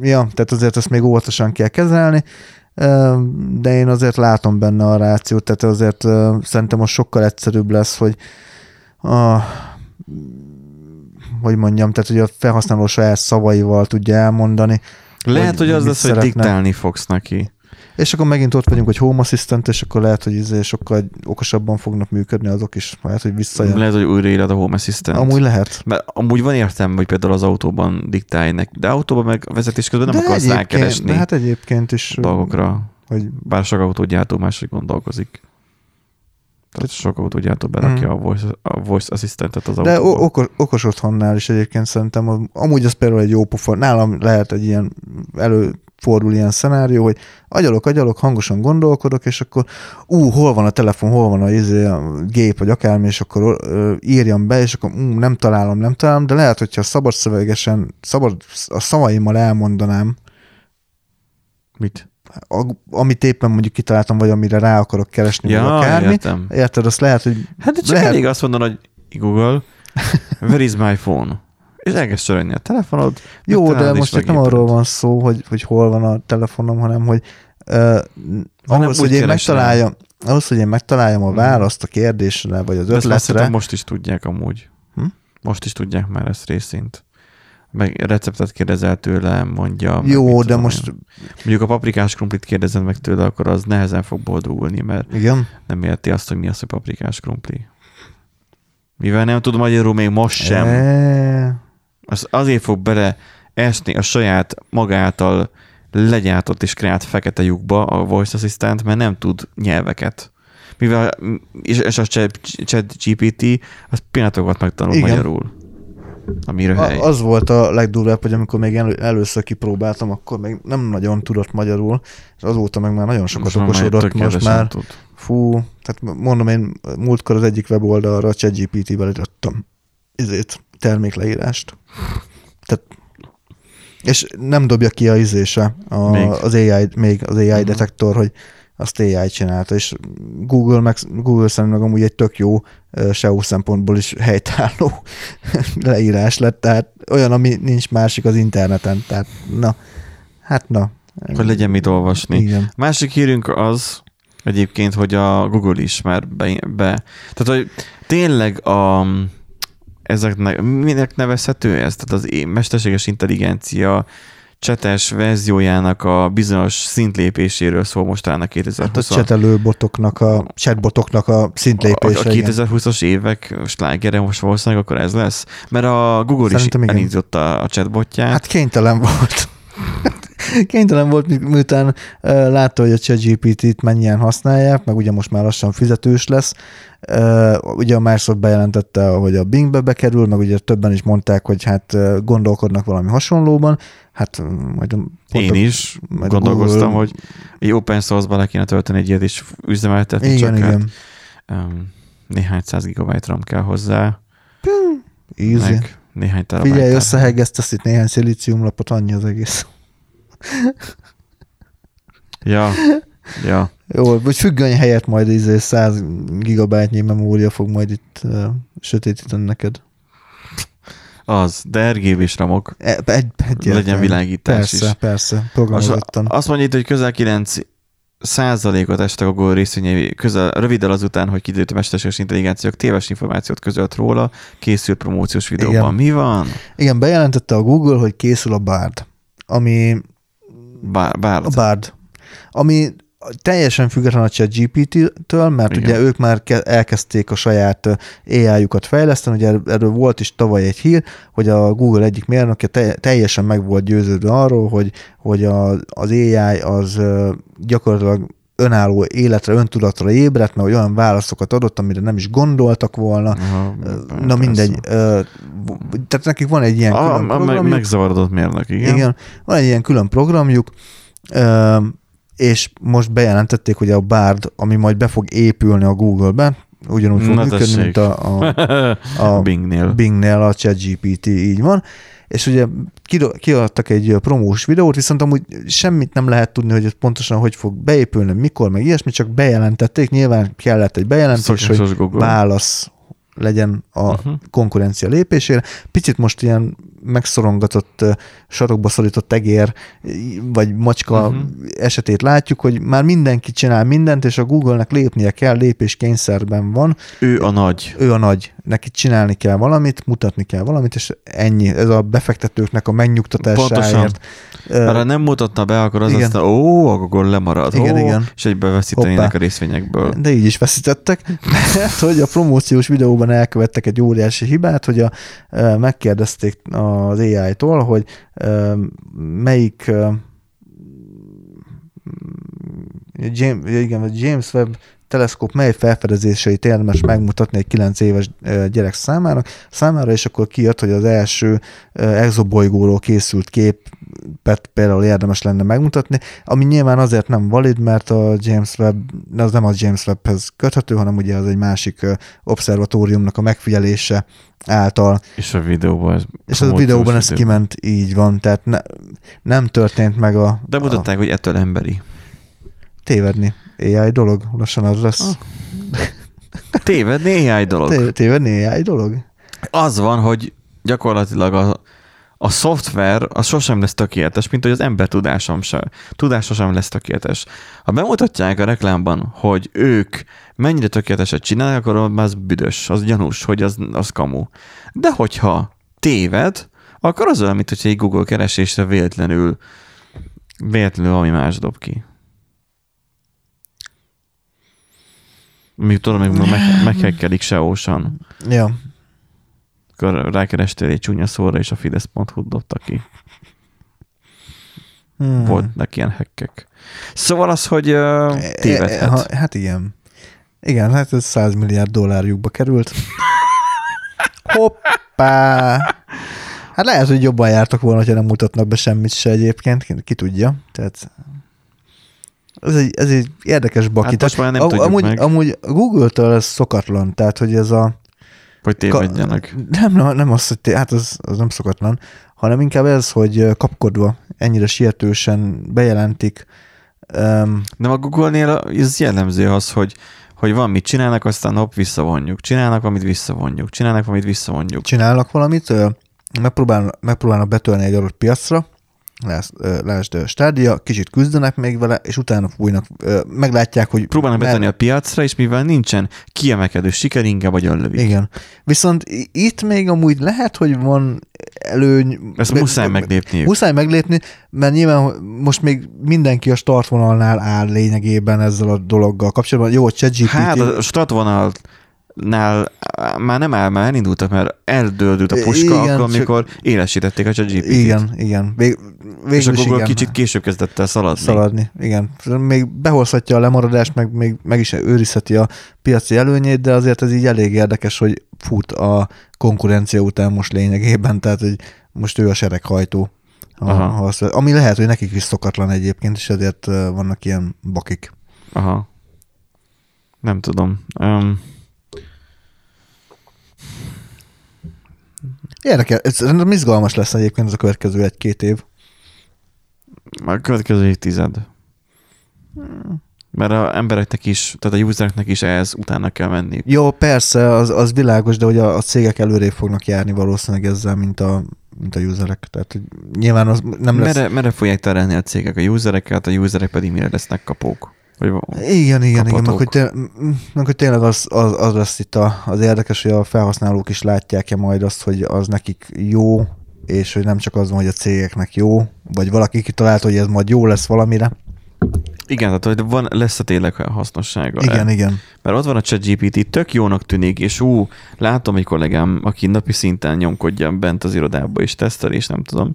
ja, tehát azért ezt még óvatosan kell kezelni, de én azért látom benne a rációt, tehát azért szerintem most sokkal egyszerűbb lesz, hogy a, hogy mondjam, tehát hogy a felhasználó saját szavaival tudja elmondani, Lehet, hogy hogy az lesz, hogy szeretne. diktálni fogsz neki. És akkor megint ott vagyunk, hogy Home Assistant, és akkor lehet, hogy izé sokkal okosabban fognak működni azok is, lehet, hogy visszajön. Lehet, hogy újraírod a Home Assistant. Amúgy lehet. Mert amúgy van értelme, hogy például az autóban diktálj neki, de autóban meg a vezetés közben nem akarsz egyébként- rákeresni De hát egyébként is, dolgokra. hogy Bár sok autógyártó máshogy gondolkozik. Tehát sok autógyártó berakja a voice, a voice assistantet az Hmm. De okos, okos otthonnál is egyébként szerintem, am- amúgy az például egy jó pofa. Nálam lehet egy ilyen, előfordul ilyen szenárió, hogy agyalok, agyalok, hangosan gondolkodok, és akkor ú, hol van a telefon, hol van a, izé, a gép, vagy akármi, és akkor ö, írjam be, és akkor ú, nem találom, nem találom, de lehet, hogyha szabad szövegesen, szabad a szavaimmal elmondanám, Mit? a, amit éppen mondjuk kitaláltam, vagy amire rá akarok keresni, vagy Ja, akármi. értem. Érted, azt lehet, hogy Hát de csak Lehet. elég azt mondani, hogy Google, where is my phone? És elkezd sorolni a telefonod. Jó, de most itt nem arról van szó, hogy, hogy hol van a telefonom, hanem hogy uh, ahhoz, úgy hogy én keresel. megtaláljam, ahhoz, hogy én megtaláljam a Mhm. választ a kérdésre, vagy az De ezt ötletre, szerintem most is tudják amúgy. Hm? Most is tudják már ezt részint. Meg receptet kérdezel tőle, mondja. meg jó, mit de tudom most, én. Mondjuk a paprikás krumplit kérdezed meg tőle, akkor az nehezen fog boldogulni, mert igen, nem érti azt, hogy mi az, hogy paprikás krumpli. Mivel nem tud magyarul még most sem, E, az azért fog bele esni a saját magától legyártott és kreált fekete lyukba a voice assistant, mert nem tud nyelveket. Mivel, és, a chat, GPT az pillanatokat megtanul Igen. magyarul. Ami röhely. az volt a legdurvább, hogy amikor még elő, először kipróbáltam, akkor még nem nagyon tudott magyarul, és azóta meg már nagyon sokat Most már okosodott, most tökéletesen már Tud. Fú, tehát mondom én múltkor az egyik weboldalra a ChatGPT-vel írtam izét, termékleírást. Tehát és nem dobja ki a izése a, Még. az AI, még az AI Mhm. detektor, hogy azt AI csinálta, és Google, meg, Google szerint meg amúgy egy tök jó SEO szempontból is helytálló <laughs> leírás lett, tehát olyan, ami nincs másik az interneten, tehát na, hát na. Hogy legyen mit olvasni. Igen. Másik hírünk az egyébként, hogy a Google is már be, be tehát hogy tényleg a, ezeknek, minek nevezhető ez? Tehát az mesterséges intelligencia csetes verziójának a bizonyos szintlépéséről szól a Hát a 2020 csetelő botoknak, a chatbotoknak a a, szintlépése. a igen. 2020-as évek slágere most valószínűleg akkor ez lesz. Mert a Google Szerintem is elindította a chatbotját. Hát kénytelen volt. <laughs> kénytelen volt, mi- miután látta, hogy a ChatGPT-t mennyien használják, meg ugye most már lassan fizetős lesz. Ugye a Microsoft bejelentette, hogy a Bingbe bekerül, meg ugye többen is mondták, hogy hát gondolkodnak valami hasonlóban. Hát majd pont Én is majd gondolkoztam, Google- hogy egy open source-ba le kéne tölteni egy ilyet és üzemeltetni, Igen, csak igen. Hát, um, néhány száz gigabyte RAM kell hozzá, Easy. meg néhány terabájt. Figyelj, összehegesztesz itt néhány szilíciumlapot, annyi az egész. Ja, ja. Jó, vagy függöny helyett majd izé 100 gigabájtnyi memória fog majd itt uh, sötétíteni neked. Az, de RGB-s ramok, E, egy, egy legyen világítás Persze, is. persze, programozottan. azt mondja itt, hogy közel 9 százalékot estek a Google részvényei közel, röviddel azután, hogy kiderült a mesterséges intelligenciák téves információt közölt róla, készült promóciós videóban. Igen. Mi van? Igen, bejelentette a Google, hogy készül a Bard, ami Bár, bár a Bard, ami teljesen független a ChatGPT-től, mert Igen. ugye ők már ke- elkezdték a saját AI-jukat fejleszteni, ugye er- erről volt is tavaly egy hír, hogy a Google egyik mérnöke te- teljesen meg volt győződve arról, hogy, hogy a, az AI az gyakorlatilag önálló életre, öntudatra ébredt, mert olyan válaszokat adott, amire nem is gondoltak volna. Aha, Na persze. mindegy, v- tehát nekik van egy ilyen A, külön a, programjuk. megzavarodott mérnök, igen. Igen. Van egy ilyen külön programjuk, és most bejelentették, hogy a Bard, ami majd be fog épülni a Google-be, ugyanúgy fog Na működni, mint a, a, a <laughs> Bingnél. Bingnél a ChatGPT így van, és ugye kiadtak egy promós videót, viszont amúgy semmit nem lehet tudni, hogy pontosan hogy fog beépülni, mikor, meg ilyesmi, csak bejelentették, nyilván kellett egy bejelentés, Szokásos hogy Google. válasz legyen a uh-huh. konkurencia lépésére. Picit most ilyen megszorongatott, sarokba szorított egér, vagy macska uh-huh. esetét látjuk, hogy már mindenki csinál mindent, és a Google-nek lépnie kell, lépés kényszerben van, Ő a nagy. ő a nagy, neki csinálni kell valamit, mutatni kell valamit, és ennyi. Ez a befektetőknek a megnyugtatásáért. Ö, Mert ha nem mutatna be, akkor az igen. aztán, ó, akkor lemarad. Igen, ó, igen. És egybe veszítenének Hoppá. a részvényekből. De így is veszítettek, mert <laughs> hogy a promóciós videóban elkövettek egy óriási hibát, hogy a, megkérdezték az AI-tól, hogy melyik James, igen, James Webb teleszkóp mely felfedezéseit érdemes megmutatni egy 9 éves gyerek számára, számára, és akkor kijött, hogy az első exobolygóról készült képet például érdemes lenne megmutatni, ami nyilván azért nem valid, mert a James Webb, az nem a James Webbhez köthető, hanem ugye az egy másik obszervatóriumnak a megfigyelése által, És a videóban ez... és a videóban ez videó. kiment, így van, tehát ne, nem történt meg a, De a mutatták, hogy ettől emberi. tévedni. AI dolog, lassan az lesz. Ah. <laughs> Tévedni AI dolog. Té- tévedni AI dolog? Az van, hogy gyakorlatilag a, a szoftver az sosem lesz tökéletes, mint hogy az ember tudásom sem. Tudása sem lesz tökéletes. Ha bemutatják a reklámban, hogy ők mennyire tökéleteset csinálnak, akkor az büdös, az gyanús, hogy az, az kamu. De hogyha téved, akkor az olyan, mint hogyha egy Google keresésre véletlenül véletlenül valami más dob ki. Még tudom, még meg, <laughs> meghekkelik SEO-san. Ja. Akkor rákerestél egy csúnya szóra, és a Fidesz.hu dobta ki. Hmm. Voltak ilyen hekkek. Szóval az, hogy uh, E- tévedhet. ha- Hát igen. Igen, hát ez 100 milliárd dollárjukba került. Hoppá! Hát lehet, hogy jobban jártak volna, ha nem mutatnak be semmit se egyébként, ki tudja. Tehát ez egy, ez egy érdekes baki. Hát most már nem Am- amúgy, meg. amúgy Google-től ez szokatlan, tehát hogy ez a... Hogy tévedjenek. Nem, nem, nem az, hogy té- hát az, az nem szokatlan, hanem inkább ez, hogy kapkodva, ennyire sietősen bejelentik. Um, Nem a Google-nél ez jellemző az, hogy, hogy van mit csinálnak, aztán nap visszavonjuk. Csinálnak, amit visszavonjuk. Csinálnak, amit visszavonjuk. csinálnak valamit, ö, megpróbálnak, betörni egy adott piacra, lásd stádia, kicsit küzdenek még vele, és utána fújnak, meglátják, hogy... Próbálnak mer- betenni a piacra, és mivel nincsen kiemelkedő siker, inkább agyon lövik. Igen. Viszont itt még amúgy lehet, hogy van előny... Ezt muszáj me- meglépniük. Muszáj meglépni, mert nyilván most még mindenki a startvonalnál áll lényegében ezzel a dologgal kapcsolatban. Jó, ChatGPT... Hát a startvonalnál már nem áll, már elindultak, mert eldöldült a puska, Igen, akkor, amikor élesítették a ChatGPT-t. igen, igen. Vég, végül És a Google igen. kicsit később kezdett el szaladni. szaladni. Igen. Még behozhatja a lemaradást, meg még meg is őrizheti a piaci előnyét, de azért ez így elég érdekes, hogy fut a konkurencia után most lényegében, tehát hogy most ő a sereghajtó. Ha, Aha. ha azt, ami lehet, hogy nekik is szokatlan egyébként, és ezért vannak ilyen bakik. Aha. Nem tudom. Um, ez szerintem izgalmas lesz egyébként ez a következő egy-két év. A következő évtized. Mert a embereknek is, tehát a usereknek is ehhez utána kell menni. Jó, persze, az, az világos, de hogy a, a cégek előrébb fognak járni valószínűleg ezzel, mint a, mint a userek. Tehát hogy nyilván az nem lesz... Merre, merre fogják terelni a cégek a usereket, a userek pedig mire lesznek kapók? Vagy Igen, igen, igen, meg hogy, té- meg hogy tényleg az, az, az lesz itt a, az érdekes, hogy a felhasználók is látják-e majd azt, hogy az nekik jó, és hogy nem csak az van, hogy a cégeknek jó, vagy valaki kitalálta, hogy ez majd jó lesz valamire. Igen, tehát hogy van, lesz a tényleg hasznossága. Igen, igen. Mert ott van a ChatGPT, tök jónak tűnik, és ú, látom egy kollégám, aki napi szinten nyomkodja bent az irodába, és tesztel, és nem tudom.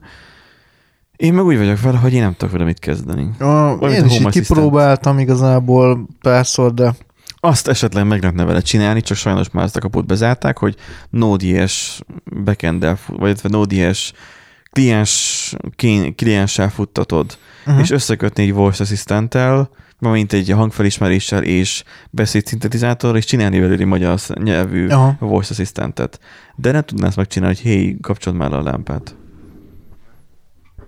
Én meg úgy vagyok vele, hogy én nem tudok vele mit kezdeni. A, én is így kipróbáltam igazából párszor, de Azt esetleg meg lehetne vele csinálni, csak sajnos már ezt a kaput bezárták, hogy Node.js backend vagy Node.js kliens, klienssel futtatod, uh-huh. és összekötni egy voice assistant mint egy hangfelismeréssel és beszédszintetizátor, és csinálni belőle magyar nyelvű Aha. voice assistantet. De nem tudná ezt megcsinálni, hogy hé, kapcsold már le a lámpát.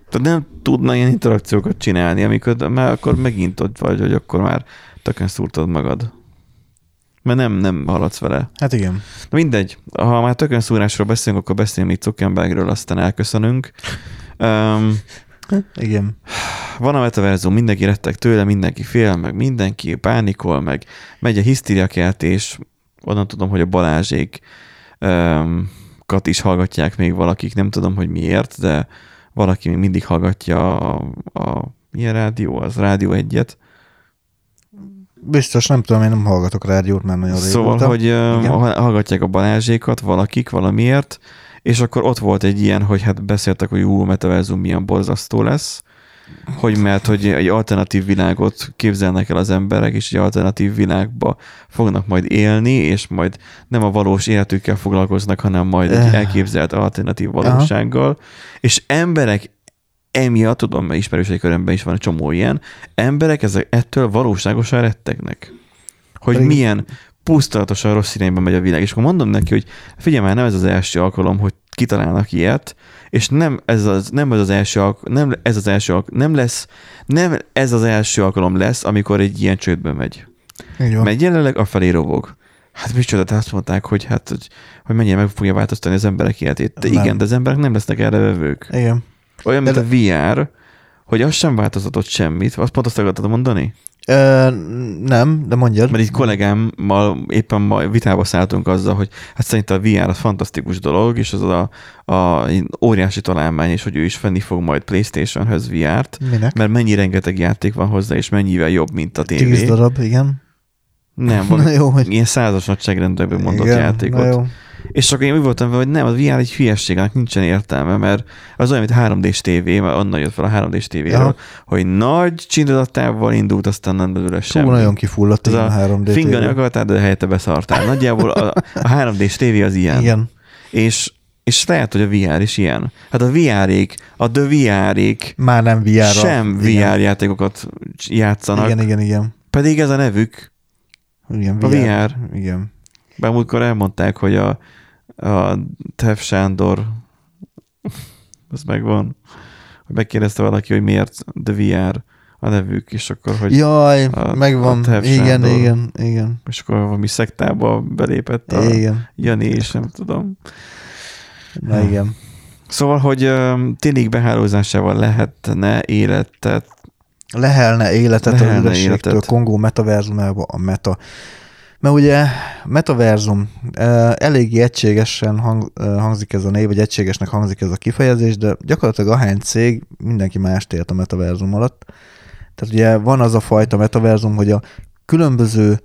Tehát nem tudna ilyen interakciókat csinálni, amikor már akkor megint ott vagy, hogy akkor már tökön szúrtad magad. Mert nem, nem haladsz vele. Hát igen. Na mindegy, ha már tökön szúrásról beszélünk, akkor beszélünk még Zuckerbergről, aztán elköszönünk. Um, Igen. van a metaverzum, mindenki rettek tőle, mindenki fél, meg mindenki pánikol, meg megy a hisztériakeltés, onnan tudom, hogy a Balázsék um, kat is hallgatják még valakik, nem tudom, hogy miért, de valaki még mindig hallgatja a, a milyen rádió, az Rádió egyet. Biztos, nem tudom, én nem hallgatok rádiót már nagyon Szóval, régóta. hogy Igen. hallgatják a Balázsékat valakik valamiért, és akkor ott volt egy ilyen, hogy hát beszéltek, hogy ú, a metaverzum milyen borzasztó lesz, hogy mert hogy egy alternatív világot képzelnek el az emberek, és egy alternatív világba fognak majd élni, és majd nem a valós életükkel foglalkoznak, hanem majd egy Eh. elképzelt alternatív valósággal, és emberek emiatt, tudom, mert ismerősei körömben is van egy csomó ilyen, emberek ezek ettől valóságosan rettegnek. Hogy Pedig- milyen pusztulatosan rossz irányba megy a világ. És akkor mondom neki, hogy figyelj már, nem ez az első alkalom, hogy kitalálnak ilyet, és nem ez az, nem ez az első alkalom, nem ez az első alkalom, nem lesz, nem ez az első alkalom lesz, amikor egy ilyen csődbe megy. Így van. Mert jelenleg a felé rovog. Hát micsoda, tehát azt mondták, hogy hát, hogy, hogy mennyire meg fogja változtatni az emberek életét. De Nem. igen, de az emberek nem lesznek erre vevők. Igen. Olyan, mint De- a VR, hogy az sem változtatott semmit. Azt pont azt akartad mondani? Ö, nem, de mondjad. Mert itt kollégámmal éppen ma vitába szálltunk azzal, hogy hát szerint a VR az fantasztikus dolog, és az a, a óriási találmány, és hogy ő is venni fog majd Playstation-höz VR-t, Minek? mert mennyi rengeteg játék van hozzá, és mennyivel jobb, mint a tévé. Tíz darab, igen. Nem, <laughs> van jó, hogy... ilyen százas nagyságrendben mondott igen, játékot. Na jó. És akkor én úgy voltam vele, hogy nem, az VR egy hülyesség, annak nincsen értelme, mert az olyan, mint 3D-s tévé, mert onnan jött fel a 3D-s tévéről, Aha. hogy nagy csinálatával indult, aztán nem belőle Túl semmi. nagyon kifulladt Ez a a 3D Fingani akartál, de helyette beszartál. Nagyjából a, a 3D-s tévé az ilyen. Igen. És, és lehet, hogy a VR is ilyen. Hát a VR-ék, a The VR-ék Már nem VR-ra. sem VR igen. játékokat játszanak, Igen, igen, igen. pedig ez a nevük. Igen, A VR. Igen. Bár múltkor elmondták, hogy a, a Tev Sándor az megvan, hogy megkérdezte valaki, hogy miért The VR a nevük, és akkor, hogy Jaj, a- megvan. a igen, Sándor. igen, igen, és akkor valami szektába belépett a igen. Jani, és nem tudom. Na igen. Szóval, hogy tényleg behálózásával lehetne életet, Lehelne életet Lehelne a életet. Kongó metaverzumába a meta. Mert ugye metaverzum, eléggé egységesen hang, hangzik ez a név, vagy egységesnek hangzik ez a kifejezés, de gyakorlatilag ahány cég, mindenki mást ért a metaverzum alatt. Tehát ugye van az a fajta metaverzum, hogy a különböző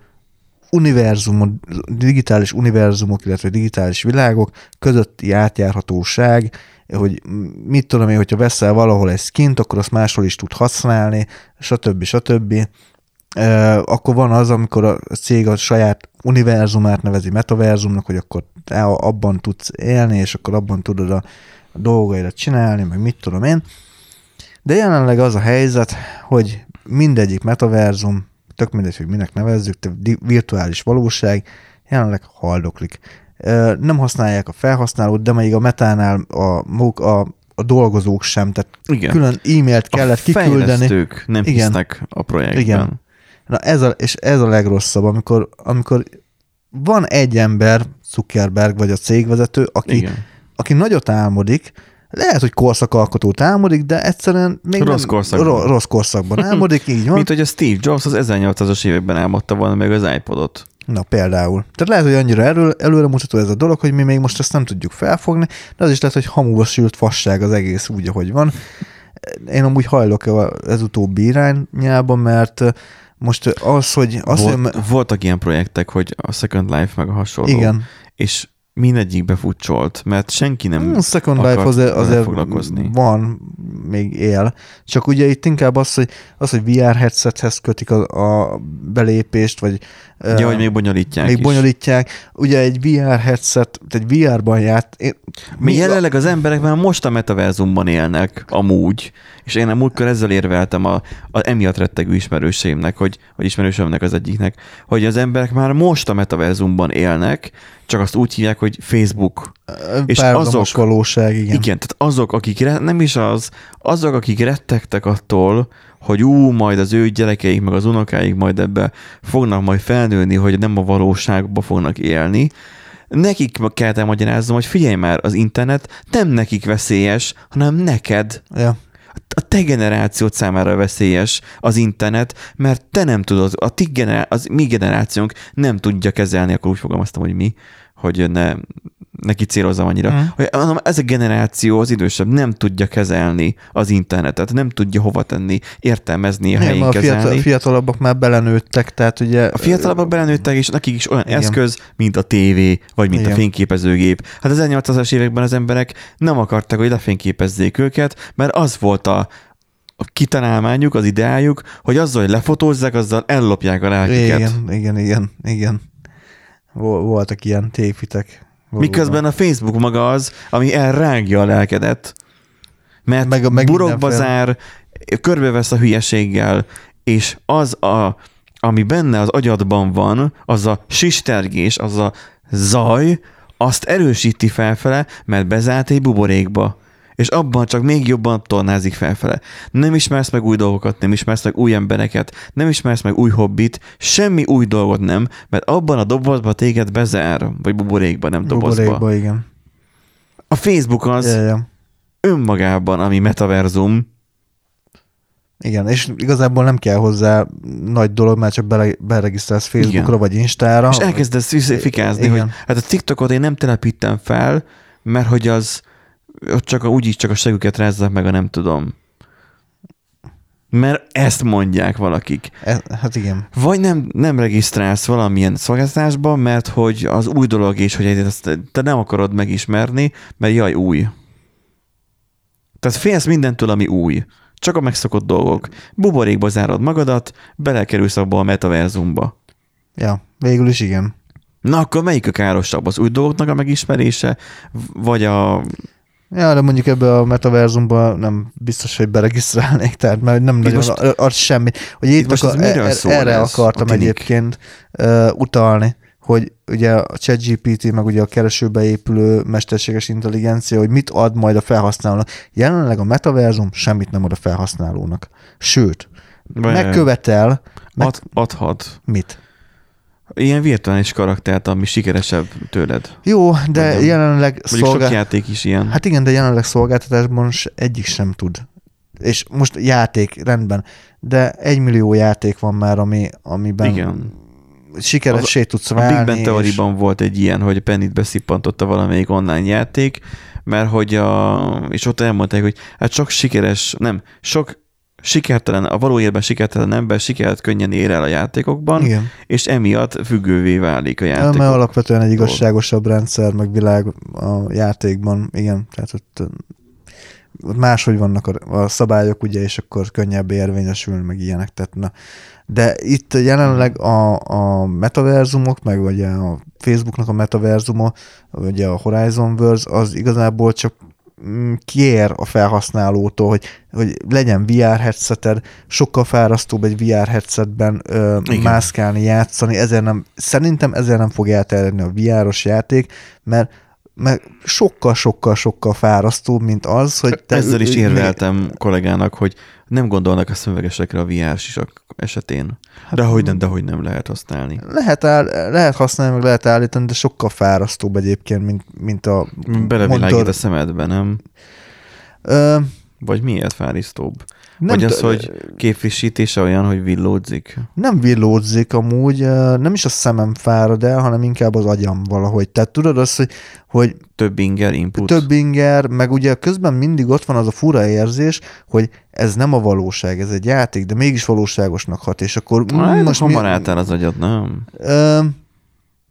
univerzumok, digitális univerzumok, illetve digitális világok közötti átjárhatóság, hogy mit tudom én, hogyha veszel valahol egy skint, akkor azt máshol is tud használni, stb. stb. E, akkor van az, amikor a cég a saját univerzumát nevezi metaverzumnak, hogy akkor te abban tudsz élni, és akkor abban tudod a dolgaidat csinálni, meg mit tudom én. De jelenleg az a helyzet, hogy mindegyik metaverzum, tök mindegy, hogy minek nevezzük, di- virtuális valóság, jelenleg haldoklik. Nem használják a felhasználót, de még a metánál a, a, a dolgozók sem, tehát igen. külön e-mailt kellett a kiküldeni. nem Igen. hisznek a projektben. Igen. Na ez a, és ez a legrosszabb, amikor, amikor van egy ember, Zuckerberg vagy a cégvezető, aki, Igen. aki nagyot álmodik, lehet, hogy korszakalkotót álmodik, de egyszerűen még Rossz nem, korszakban. ro- rossz korszakban álmodik, így van. Mint hogy a Steve Jobs az 1800-as években álmodta volna meg az iPodot. Na például. Tehát lehet, hogy annyira erről, előremutató ez a dolog, hogy mi még most ezt nem tudjuk felfogni, de az is lehet, hogy hamuba sült fasság az egész úgy, ahogy van. Én amúgy hajlok ez utóbbi irányába, mert most az, hogy... Az, Volt, hogy voltak ilyen projektek, hogy a Second Life meg a hasonló. igen, És mindegyik befutcsolt, mert senki nem Hmm, Second Life azért, azért foglalkozni. van, még él. Csak ugye itt inkább az, hogy, az, hogy VR headsethez kötik a, a belépést, vagy Ja, hogy még bonyolítják még is. bonyolítják. Ugye egy VR headset, egy VR-ban járt. Én, Mi jelenleg az emberek már most a metaverzumban élnek, amúgy. És én a múltkor ezzel érveltem a, a emiatt rettegő ismerőseimnek, hogy, vagy ismerősömnek az egyiknek, hogy az emberek már most a metaverzumban élnek, csak azt úgy hívják, hogy Facebook. és azok- valóság, igen. Igen, igen tehát azok, akik re- nem is az, azok, akik rettegtek attól, hogy ú, majd az ő gyerekeik, meg az unokáik majd ebbe fognak majd felnőni, hogy nem a valóságba fognak élni, nekik kell elmagyaráznom, hogy figyelj már, az internet nem nekik veszélyes, hanem neked. Ja. A te generációt számára veszélyes az internet, mert te nem tudod, a ti generá- az mi generációnk nem tudja kezelni, akkor úgy fogalmaztam, hogy mi, hogy ne, neki célozzam annyira, mm. hogy mondom, ez a generáció, az idősebb nem tudja kezelni az internetet, nem tudja hova tenni, értelmezni, a Nem, helyén a kezelni. fiatal, fiatalabbak már belenőttek, tehát ugye... A fiatalabbak belenőttek, és nekik is olyan Igen. Eszköz, mint a tévé, vagy mint Igen. a fényképezőgép. Hát az 1800-as években az emberek nem akarták, hogy lefényképezzék őket, mert az volt a, a kitalálmányuk, az ideájuk, hogy azzal, hogy lefotózzák, azzal ellopják a lelkiket. Igen, igen, igen, igen. Vol- Voltak ilyen tévhitek. Valóban. Miközben a Facebook maga az, ami elrágja a lelkedet, mert Meg- meg, burokba zár, körbevesz a hülyeséggel, és az, a, ami benne az agyadban van, az a sistergés, az a zaj, azt erősíti felfele, mert bezárt egy buborékba. És abban csak még jobban tornázik felfele. Nem ismersz meg új dolgokat, nem ismersz meg új embereket, nem ismersz meg új hobbit, semmi új dolgot nem, mert abban a dobozba téged bezár, vagy buborékba, nem dobozba. Buborékba, igen. A Facebook az Ja, ja. önmagában, ami metaverzum, Igen, és igazából nem kell hozzá nagy dolog, mert csak bele, beregisztrálsz Facebookra Igen. vagy Instára. és elkezdesz fikázni, Igen. hogy hát a TikTokot én nem telepítem fel, mert hogy az ott csak a, úgyis csak a següket rázzák meg, a nem tudom. Mert ezt mondják valakik. E, hát igen. Vagy nem, nem regisztrálsz valamilyen szolgáltatásba, mert hogy az új dolog és hogy ezt te nem akarod megismerni, mert jaj, új. Tehát félsz mindentől, ami új. Csak a megszokott dolgok. Buborékba zárod magadat, belekerülsz abba a metaverzumba. Ja, végül is igen. Na akkor melyik a károsabb? Az új dolgoknak a megismerése, vagy a... Ja, de mondjuk ebbe a metaverzumba nem biztos, hogy beregisztrálnék, tehát mert nem nagyon most- ad semmi. Hogy itt, Itt most akar, er, szól erre ez, akartam egyébként uh, utalni, hogy ugye a ChatGPT, meg ugye a keresőbe épülő mesterséges intelligencia, hogy mit ad majd a felhasználónak. Jelenleg a metaverzum semmit nem ad a felhasználónak. Sőt, Vagy- megkövetel, meg, Ad, adhat. mit? Ilyen virtuális karaktert, ami sikeresebb tőled. Jó, de nem. jelenleg Mondjuk sok szolgál... játék is ilyen. Hát igen, de jelenleg szolgáltatásban egyik sem tud. És most játék, rendben, de egy millió játék van már, ami, amiben Igen. sikeressé tudsz A Big válni. Bang és- volt egy ilyen, hogy Pennit beszippantotta valamelyik online játék, mert hogy a, és ott elmondták, hogy hát sok sikeres, nem, sok sikertelen, a való életben sikertelen ember sikert könnyen ér el a játékokban, Igen, és emiatt függővé válik a mert játék. alapvetően egy igazságosabb rendszer, meg világ a játékban, igen, tehát ott, máshogy vannak a, a szabályok, ugye, és akkor könnyebb érvényesülni, meg ilyenek, tehát na. De itt jelenleg a, a metaverzumok, meg ugye a Facebooknak a metaverzuma, ugye a Horizon Worlds, az igazából csak kér a felhasználótól, hogy, hogy legyen VR headseted, sokkal fárasztóbb egy VR headsetben ö, Igen. mászkálni, játszani, ezért nem, szerintem ezért nem fog elterjedni a VR-os játék, mert mert sokkal-sokkal-sokkal fárasztóbb, mint az, hogy te Ezzel is érveltem kollégának, hogy nem gondolnak a szemüvegesekre a VR sisak esetén. Hát De hogy nem, de hogy nem lehet használni. Lehet, áll, lehet használni, meg lehet állítani, de sokkal fárasztóbb egyébként, mint, mint a Belevilágít monitor. a szemedbe, nem? Ö, Vagy miért fárisztóbb? nem, Vagy az, hogy képfrissítése olyan, hogy villódzik? nem villódzik amúgy, nem is a szemem fárad el, hanem inkább az agyam valahogy. Tehát tudod azt, hogy, hogy Több inger input? több inger, meg ugye közben mindig ott van az a fura érzés, hogy ez nem a valóság, ez egy játék, de mégis valóságosnak hat, és akkor mm, Hát, most hamar átáll az agyad, nem? Ö,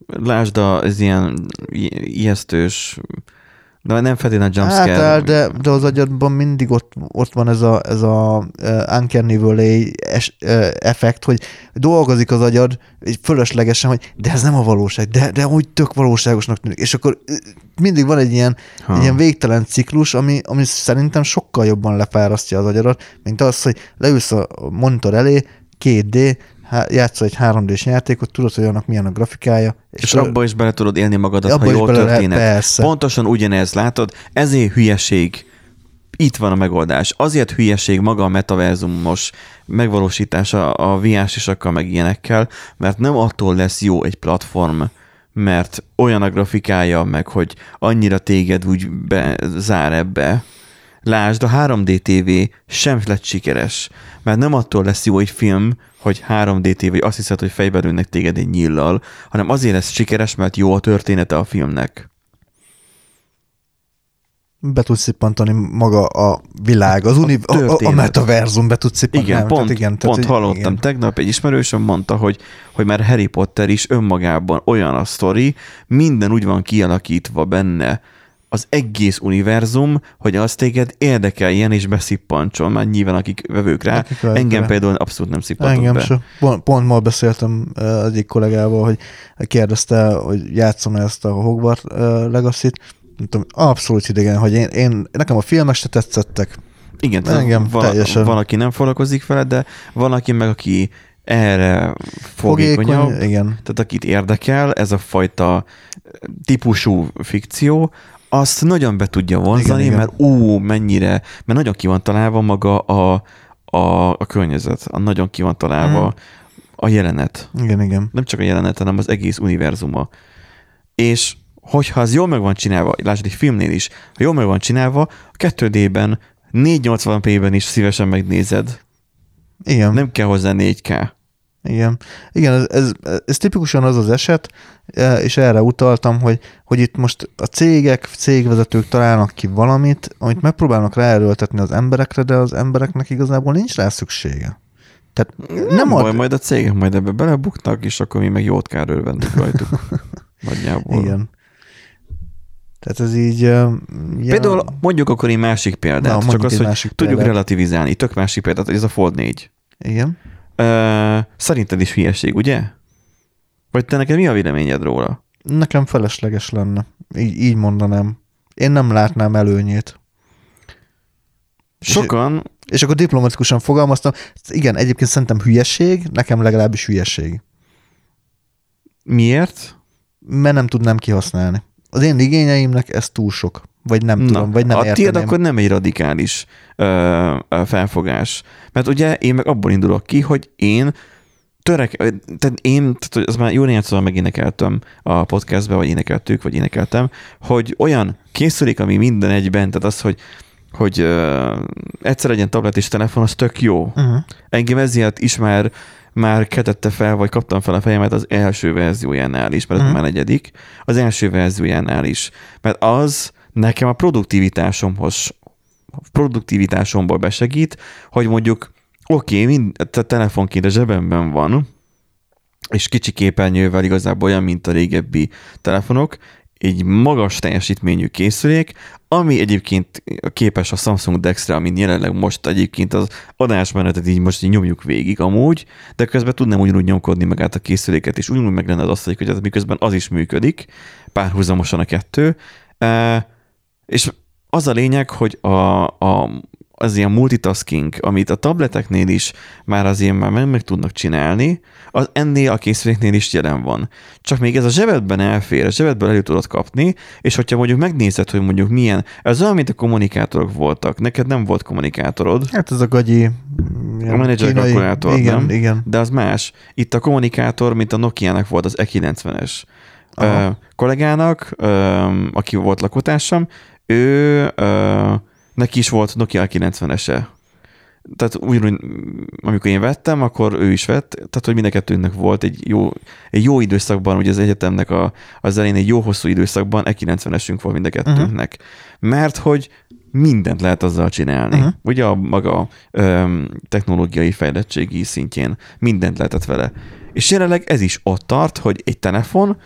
Lásd az ilyen ijesztős De nem feltétlenül Hát jumpscare. áll, de, de az agyadban mindig ott, ott van ez a, ez a uh, Uncanny Valley es, uh, effekt, hogy dolgozik az agyad így fölöslegesen, hogy de ez nem a valóság, de, de úgy tök valóságosnak tűnik. És akkor mindig van egy ilyen, Ha. egy ilyen végtelen ciklus, ami, ami szerintem sokkal jobban lefárasztja az agyadat, mint az, hogy leülsz a monitor elé, 2D, há- játszol egy 3D-s játékot, tudod, hogy annak milyen a grafikája. És abba is bele tudod élni magadat, Abba ha jól történet. persze. Pontosan ugyanez, látod? Ezért hülyeség. Itt van a megoldás. Azért hülyeség maga a metaverzumos megvalósítása a VR-sisakkal meg ilyenekkel, mert nem attól lesz jó egy platform, mert olyan a grafikája, meg hogy annyira téged úgy bezár ebbe. Lásd, a 3D TV sem lett sikeres, mert nem attól lesz jó egy film, hogy 3D TV, azt hiszed, hogy fejbe lőnek téged egy nyillal, hanem azért lesz sikeres, mert jó a története a filmnek. be tudsz szippantani maga a világ, az uni, a, a, a metaverzum be tudsz szippantani. Igen, Nem, pont, tehát igen, pont hogy- hallottam igen. tegnap, egy ismerősöm mondta, hogy, hogy már Harry Potter is önmagában olyan a sztori, minden úgy van kialakítva benne, az egész univerzum, hogy az téged érdekeljen és beszippancson, már nyilván akik vevők rá. Akik Engem rá. például abszolút nem szippantott Engem be. se. Pont, pont ma beszéltem egyik kollégával, hogy kérdezte, hogy játszom ezt a Hogwarts Legacy-t. Mondtam, abszolút idegen, hogy én, én, nekem a filmek se tetszettek. Igen, Engem van, teljesen. van, aki nem foglalkozik vele, de van, aki meg, aki erre fogékonyabb, Fogékony, igen. tehát akit érdekel, ez a fajta típusú fikció, azt nagyon be tudja vonzani, Igen, igen, igen. mert ú, mennyire, mert nagyon ki van találva maga a, a, a környezet, a nagyon ki van találva Mhm. a jelenet. Igen, igen. Nem csak a jelenet, hanem az egész univerzuma. És hogyha az jól meg van csinálva, lásd egy filmnél is, ha jól meg van csinálva, a 2D-ben 480p-ben is szívesen megnézed. Igen. Nem kell hozzá 4K. Igen, igen ez, ez, ez tipikusan az az eset, e, és erre utaltam, hogy, hogy itt most a cégek, cégvezetők találnak ki valamit, amit megpróbálnak ráerőltetni az emberekre, de az embereknek igazából nincs rá szüksége. Tehát nem, Nem baj, ad... majd a cégek majd ebbe belebuknak, és akkor mi meg jót kell örvendünk rajtuk. <laughs> Nagyjából. Igen. Tehát ez így... Ja, Például mondjuk akkor egy másik példát, Na, csak azt, hogy másik tudjuk példát. relativizálni. Tök másik példát, ez a Fold 4. Igen. Ö, szerinted is hülyeség, ugye? Vagy te neked mi a véleményed róla? Nekem felesleges lenne. Így, így mondanám. Én nem látnám előnyét. Sokan, És akkor diplomatikusan fogalmaztam, igen, egyébként szerintem hülyeség, nekem legalábbis hülyeség. miért? mert nem tudnám kihasználni. Az én igényeimnek ez túl sok. Vagy nem tudom, vagy nem a tiéd érteném. akkor nem egy radikális ö, ö, felfogás. Mert ugye én meg abból indulok ki, hogy én törek, tehát én, tehát az már jó néhány szóval megénekeltem a podcastbe, vagy énekeltük, vagy énekeltem, hogy olyan készülék, ami minden egyben, tehát az, hogy hogy ö, egyszer legyen tablet és telefon, az tök jó. Uh-huh. Engem ezért is már, már ketette fel, vagy kaptam fel a fejemet az első verziójánál is, mert Mhm. már negyedik, az első verziójánál is. Mert az nekem a produktivitásomhoz, produktivitásomból besegít, hogy mondjuk oké, okay, a telefonként a zsebemben van, és kicsi képernyővel igazából olyan, mint a régebbi telefonok, egy magas teljesítményű készülék, ami egyébként képes a Samsung Dex-re, amin jelenleg most egyébként az adásmenetet így most így nyomjuk végig amúgy, de közben tudnám ugyanúgy nyomkodni magát a készüléket, és ugyanúgy meg lenne az asztalik, hogy az miközben az is működik, párhuzamosan a kettő, E, és az a lényeg, hogy a, a, az ilyen multitasking, amit a tableteknél is már azért már meg, meg tudnak csinálni, az ennél a készüléknél is jelen van. Csak még ez a zsebedben elfér, a zsebedben elő tudod kapni, és hogyha mondjuk megnézed, hogy mondjuk milyen, ez olyan, mint a kommunikátorok voltak. Neked nem volt kommunikátorod, Hát ez a gagyi... a menedzser kalkulátor, igen, nem? Igen, de az más. Itt a kommunikátor, mint a Nokia-nak volt az E90-es. Aha. Kollégának, aki volt lakótársam, ő, ö, neki is volt Nokia 90-ese. Tehát ugyanúgy, amikor én vettem, akkor ő is vett, tehát hogy mind a kettőnknek volt egy jó, egy jó időszakban, ugye az egyetemnek a, az elején egy jó hosszú időszakban E90-esünk volt mind a kettőnknek. Uh-huh. Mert hogy mindent lehet azzal csinálni. Uh-huh. Ugye a maga öm, technológiai fejlettségi szintjén mindent lehetett vele. És jelenleg ez is ott tart, hogy egy telefon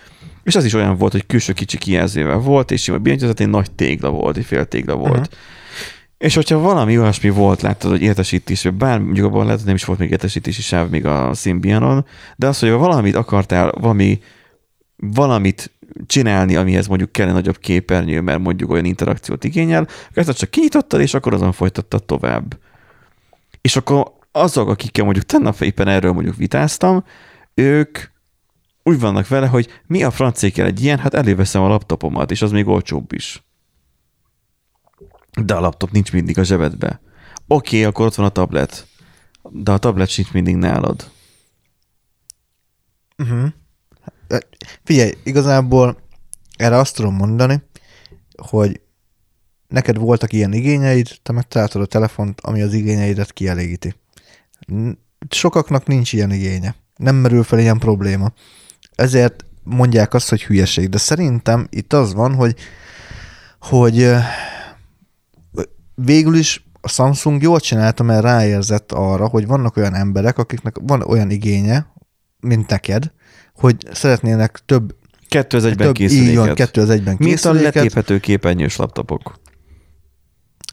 És az is olyan volt, hogy külső kicsi kijelzővel volt, és sima billentyűzet, egy nagy tégla volt, egy fél tégla volt. Uh-huh. És hogyha valami olyasmi volt, láttad, hogy értesítés, vagy bár mondjuk abban lehet, hogy nem is volt még értesítési sáv még a Symbianon, de az, hogy valamit akartál, valami, valamit csinálni, amihez mondjuk kell egy nagyobb képernyő, mert mondjuk olyan interakciót igényel, ezt csak kinyitottad, és akkor azon folytattad tovább. És akkor azok, akikkel mondjuk tegnap éppen erről mondjuk vitáztam, ők úgy vannak vele, hogy mi a francékkel egy ilyen, hát előveszem a laptopomat, és az még olcsóbb is. De a laptop nincs mindig a zsebedbe. Oké, akkor ott van a tablet, de a tablet sincs mindig nálad. Uh-huh. Figyelj, igazából erre azt tudom mondani, hogy neked voltak ilyen igényeid, te megtaláltad a telefont, ami az igényeidet kielégíti. Sokaknak nincs ilyen igénye. Nem merül fel ilyen probléma. Ezért mondják azt, hogy hülyeség. De szerintem itt az van, hogy, hogy végül is a Samsung jól csinálta, mert ráérzett arra, hogy vannak olyan emberek, akiknek van olyan igénye, mint neked, hogy szeretnének több, Kettő az egyben több így van, készüléket. kettő az egyben Mint a készüléket. letéphető képernyős laptopok.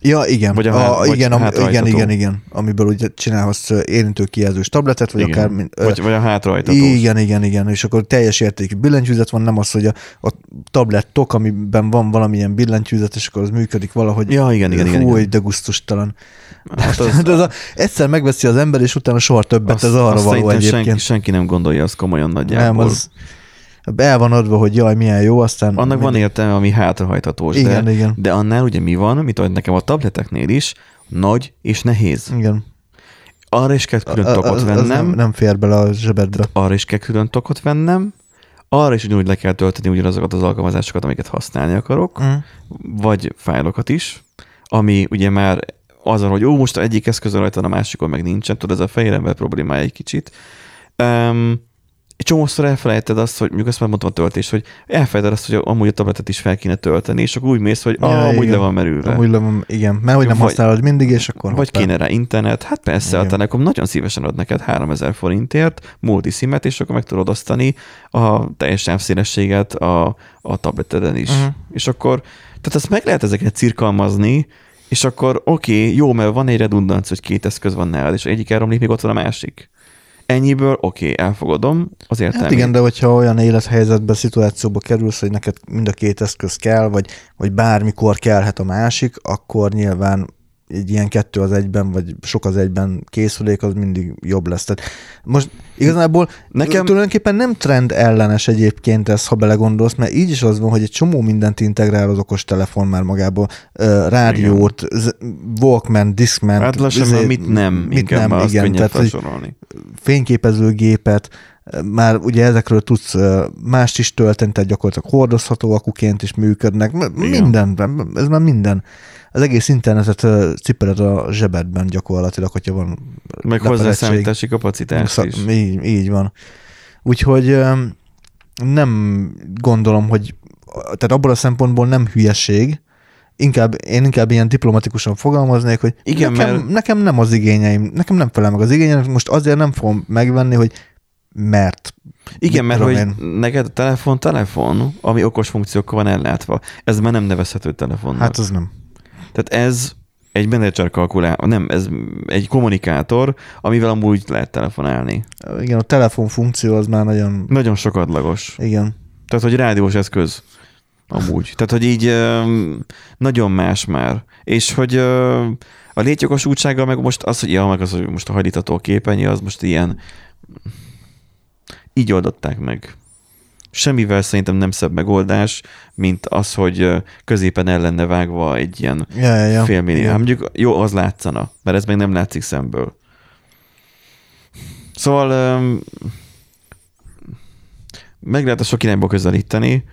Ja, igen. Vagy a a, vagy igen, igen, igen, igen. Amiből ugye csinálhatsz érintő kijelzős tabletet, vagy Igen. akár... mint- ö, Vagy, vagy a hátrahajtatós. igen, igen, igen, és akkor teljes értékű billentyűzet van, nem az, hogy a, a tablet tok, amiben van valamilyen billentyűzet, és akkor az működik valahogy. Ja, igen, igen, igen, Fú, igen. de gusztustalan. Hát az, <laughs> De az a, egyszer megveszi az ember, és utána soha többet, azt, ez arra azt való egyébként. senki, senki nem gondolja azt komolyan nagyjából. nem, az el van adva, hogy jaj, milyen jó, aztán... Annak van értelme, ami hátrahajtatós, Igen, de, igen. de annál ugye mi van, mint ahogy nekem a tableteknél is, nagy és nehéz. Igen. Arra is kell külön tokot az- az vennem, nem, nem fér bele a zsebedbe. arra is kell külön tokot vennem, arra is ugyanúgy le kell tölteni ugyanazokat az alkalmazásokat, amiket használni akarok, Mm. vagy fájlokat is, ami ugye már azon, hogy ó, most egyik eszközön rajta, a másikon meg nincsen, tudod, ez a fehér ember problémája egy kicsit. Um, egy csomószor elfelejted azt, hogy mondjuk azt már mondtam a töltés, hogy elfelejted azt, hogy amúgy a tabletet is fel kéne tölteni, és akkor úgy mész, hogy Ja, ah, amúgy igen. le van merülve. Amúgy le van, igen, mert hogy nem Vagy- használod mindig, és akkor Vagy hoppá. kéne rá internet, hát persze, a Igen. Telekom nagyon szívesen ad neked 3000 forintért multisimet, és akkor meg tudod osztani a teljes sávszélességet a, a tableteden is. Uh-huh. És akkor, tehát ezt meg lehet ezeket cirkalmazni, és akkor oké, okay, jó, mert van egy redundanc, hogy két eszköz van nálad, és egyik elromlik, még ott van a másik. Ennyiből oké, okay, elfogadom, az értelmét. Hát igen, de hogyha olyan élethelyzetbe, szituációba kerülsz, hogy neked mind a két eszköz kell, vagy, vagy bármikor kellhet a másik, akkor nyilván egy ilyen kettő az egyben, vagy sok az egyben készülék, az mindig jobb lesz. Tehát most igazából Nekem- tulajdonképpen nem trend ellenes egyébként ez, ha belegondolsz, mert így is az van, hogy egy csomó mindent integrál az okos telefon már magából. Rádiót, Walkman, Discman. Hát lassan izé- mit nem, mit nem, igen, tehát, fényképezőgépet, már ugye ezekről tudsz mást is tölteni, tehát gyakorlatilag hordozható akuként is működnek, M- mindenben, ez már minden. Az egész internetet cipeled a zsebedben gyakorlatilag, hogyha van Meg hozzászámítási kapacitás Szak- is. Így, így van. Úgyhogy nem gondolom, hogy tehát abból a szempontból nem hülyeség, inkább, én inkább ilyen diplomatikusan fogalmaznék, hogy Igen, nekem, mert- nekem nem az igényeim, nekem nem felel meg az igényeim, most azért nem fogom megvenni, hogy mert. Igen, mert hogy én. neked a telefon telefon, ami okos funkciókkal van ellátva. Ez már nem nevezhető telefonnak. Hát az nem. Tehát ez egy menedzser kalkulátor, nem, ez egy kommunikátor, amivel amúgy lehet telefonálni. Igen, a telefon funkció az már nagyon, Nagyon sokadlagos. igen. Tehát, hogy rádiós eszköz amúgy. Tehát, hogy így nagyon más már. És hogy a létjogosultsága meg most az, hogy ja, meg az, hogy most a hajlítató képernyő, az most ilyen így oldották meg. Semmivel szerintem nem szebb megoldás, mint az, hogy középen el lenne vágva egy ilyen Ja, ja, ja. fél millió. Hát mondjuk jó, az látszana, mert ez meg nem látszik szemből. Szóval öm, meg lehet a sok irányba közelíteni.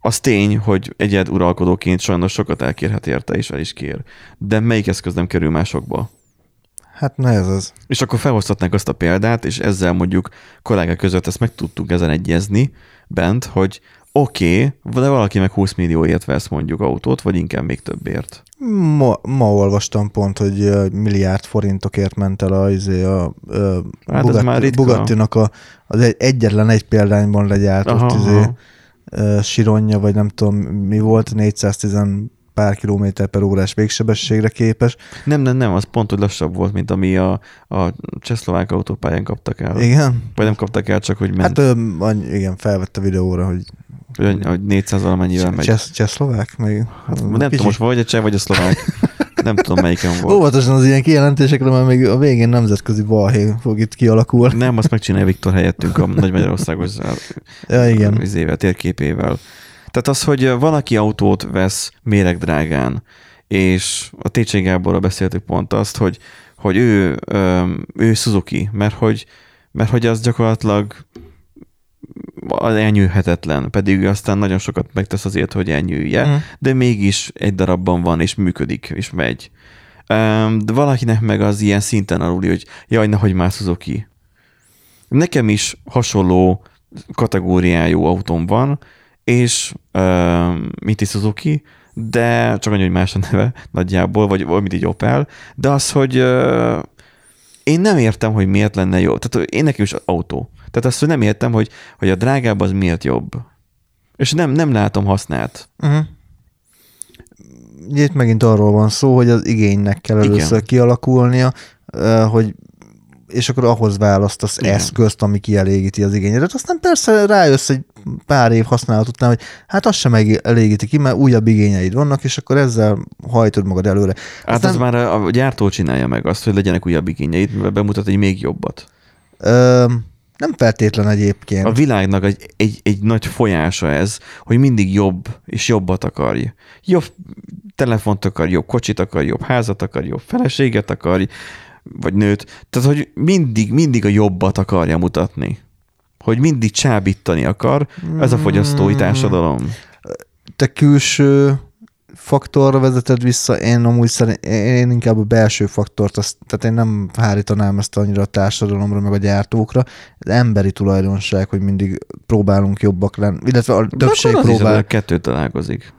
Az tény, hogy egyed uralkodóként sajnos sokat elkérhet érte, és el is kér. De melyik eszköz nem kerül másokba? Hát na ez az. És akkor felhozhatnánk azt a példát, és ezzel mondjuk kollégák között ezt meg tudtuk ezen egyezni bent, hogy oké, okay, de valaki meg 20 millióért vesz mondjuk autót, vagy inkább még többért. Ma, ma olvastam pont, hogy milliárd forintokért ment el a, izé, a, a Hát ritka. Bugattinak a, az egy, egyetlen egy példányban legyártott Aha, izé, aha. sironja, vagy nem tudom mi volt, 410 pár kilométer per órás végsebességre képes. Nem, nem, nem, az pont, hogy lassabb volt, mint ami a, a csehszlovák autópályán kaptak el. Igen. Vagy nem kaptak el, csak hogy ment. Hát ö, igen, felvett a videóra, hogy hogy, hogy 400 valamennyivel megy. cseh, csehszlovák? Még, Hát, nem tudom, most vagy a cseh, vagy a szlovák. <laughs> nem tudom, melyiken volt. Óvatosan az ilyen kijelentésekre, mert még a végén nemzetközi balhé fog itt kialakulni. Nem, azt megcsinálja Viktor helyettünk a Nagy Magyarországos Ja, igen. izével, térképével. Tehát az, hogy valaki autót vesz méregdrágán, és a Técsé Gáborra beszéltük pont azt, hogy, hogy ő, ő Suzuki, mert hogy, mert hogy az gyakorlatilag az elnyűhetetlen, pedig aztán nagyon sokat megtesz azért, hogy elnyűlje, Mhm. de mégis egy darabban van, és működik, és megy. De valakinek meg az ilyen szinten aluli, hogy jaj, nehogy már Suzuki. Nekem is hasonló kategóriájú autóm van, és öm, mint is Suzuki, de csak annyi, hogy más a neve nagyjából, vagy, mint egy Opel, de az, hogy ö, én nem értem, hogy miért lenne jó. Tehát én nekem is autó. Tehát azt, hogy nem értem, hogy, hogy a drágább az miért jobb. És nem, nem látom használt. Uh-huh. Itt megint arról van szó, hogy az igénynek kell Igen. először kialakulnia, ö, hogy és akkor ahhoz választasz Igen. eszközt, ami kielégíti az igényedet. Aztán persze rájössz egy pár év használat után, hogy hát az sem elégíti ki, mert újabb igényeid vannak, és akkor ezzel hajtod magad előre. Hát Aztán- az már a, a gyártó csinálja meg azt, hogy legyenek újabb igényeit, mivel bemutat egy még jobbat. Ö, nem feltétlen egyébként. A világnak egy, egy, egy nagy folyása ez, hogy mindig jobb és jobbat akarj. Jobb telefont akar, jobb kocsit akar, jobb házat akar, jobb feleséget akar, vagy nőt. Tehát, hogy mindig, mindig a jobbat akarja mutatni. Hogy mindig csábítani akar. Ez a fogyasztói Mm. társadalom. te külső faktorra vezeted vissza, én amúgy szerint, én inkább a belső faktort, azt, tehát én nem hárítanám ezt annyira a társadalomra, meg a gyártókra. Az emberi tulajdonság, hogy mindig próbálunk jobbak lenni, illetve a De többség akkor az is, próbál. a kettő találkozik.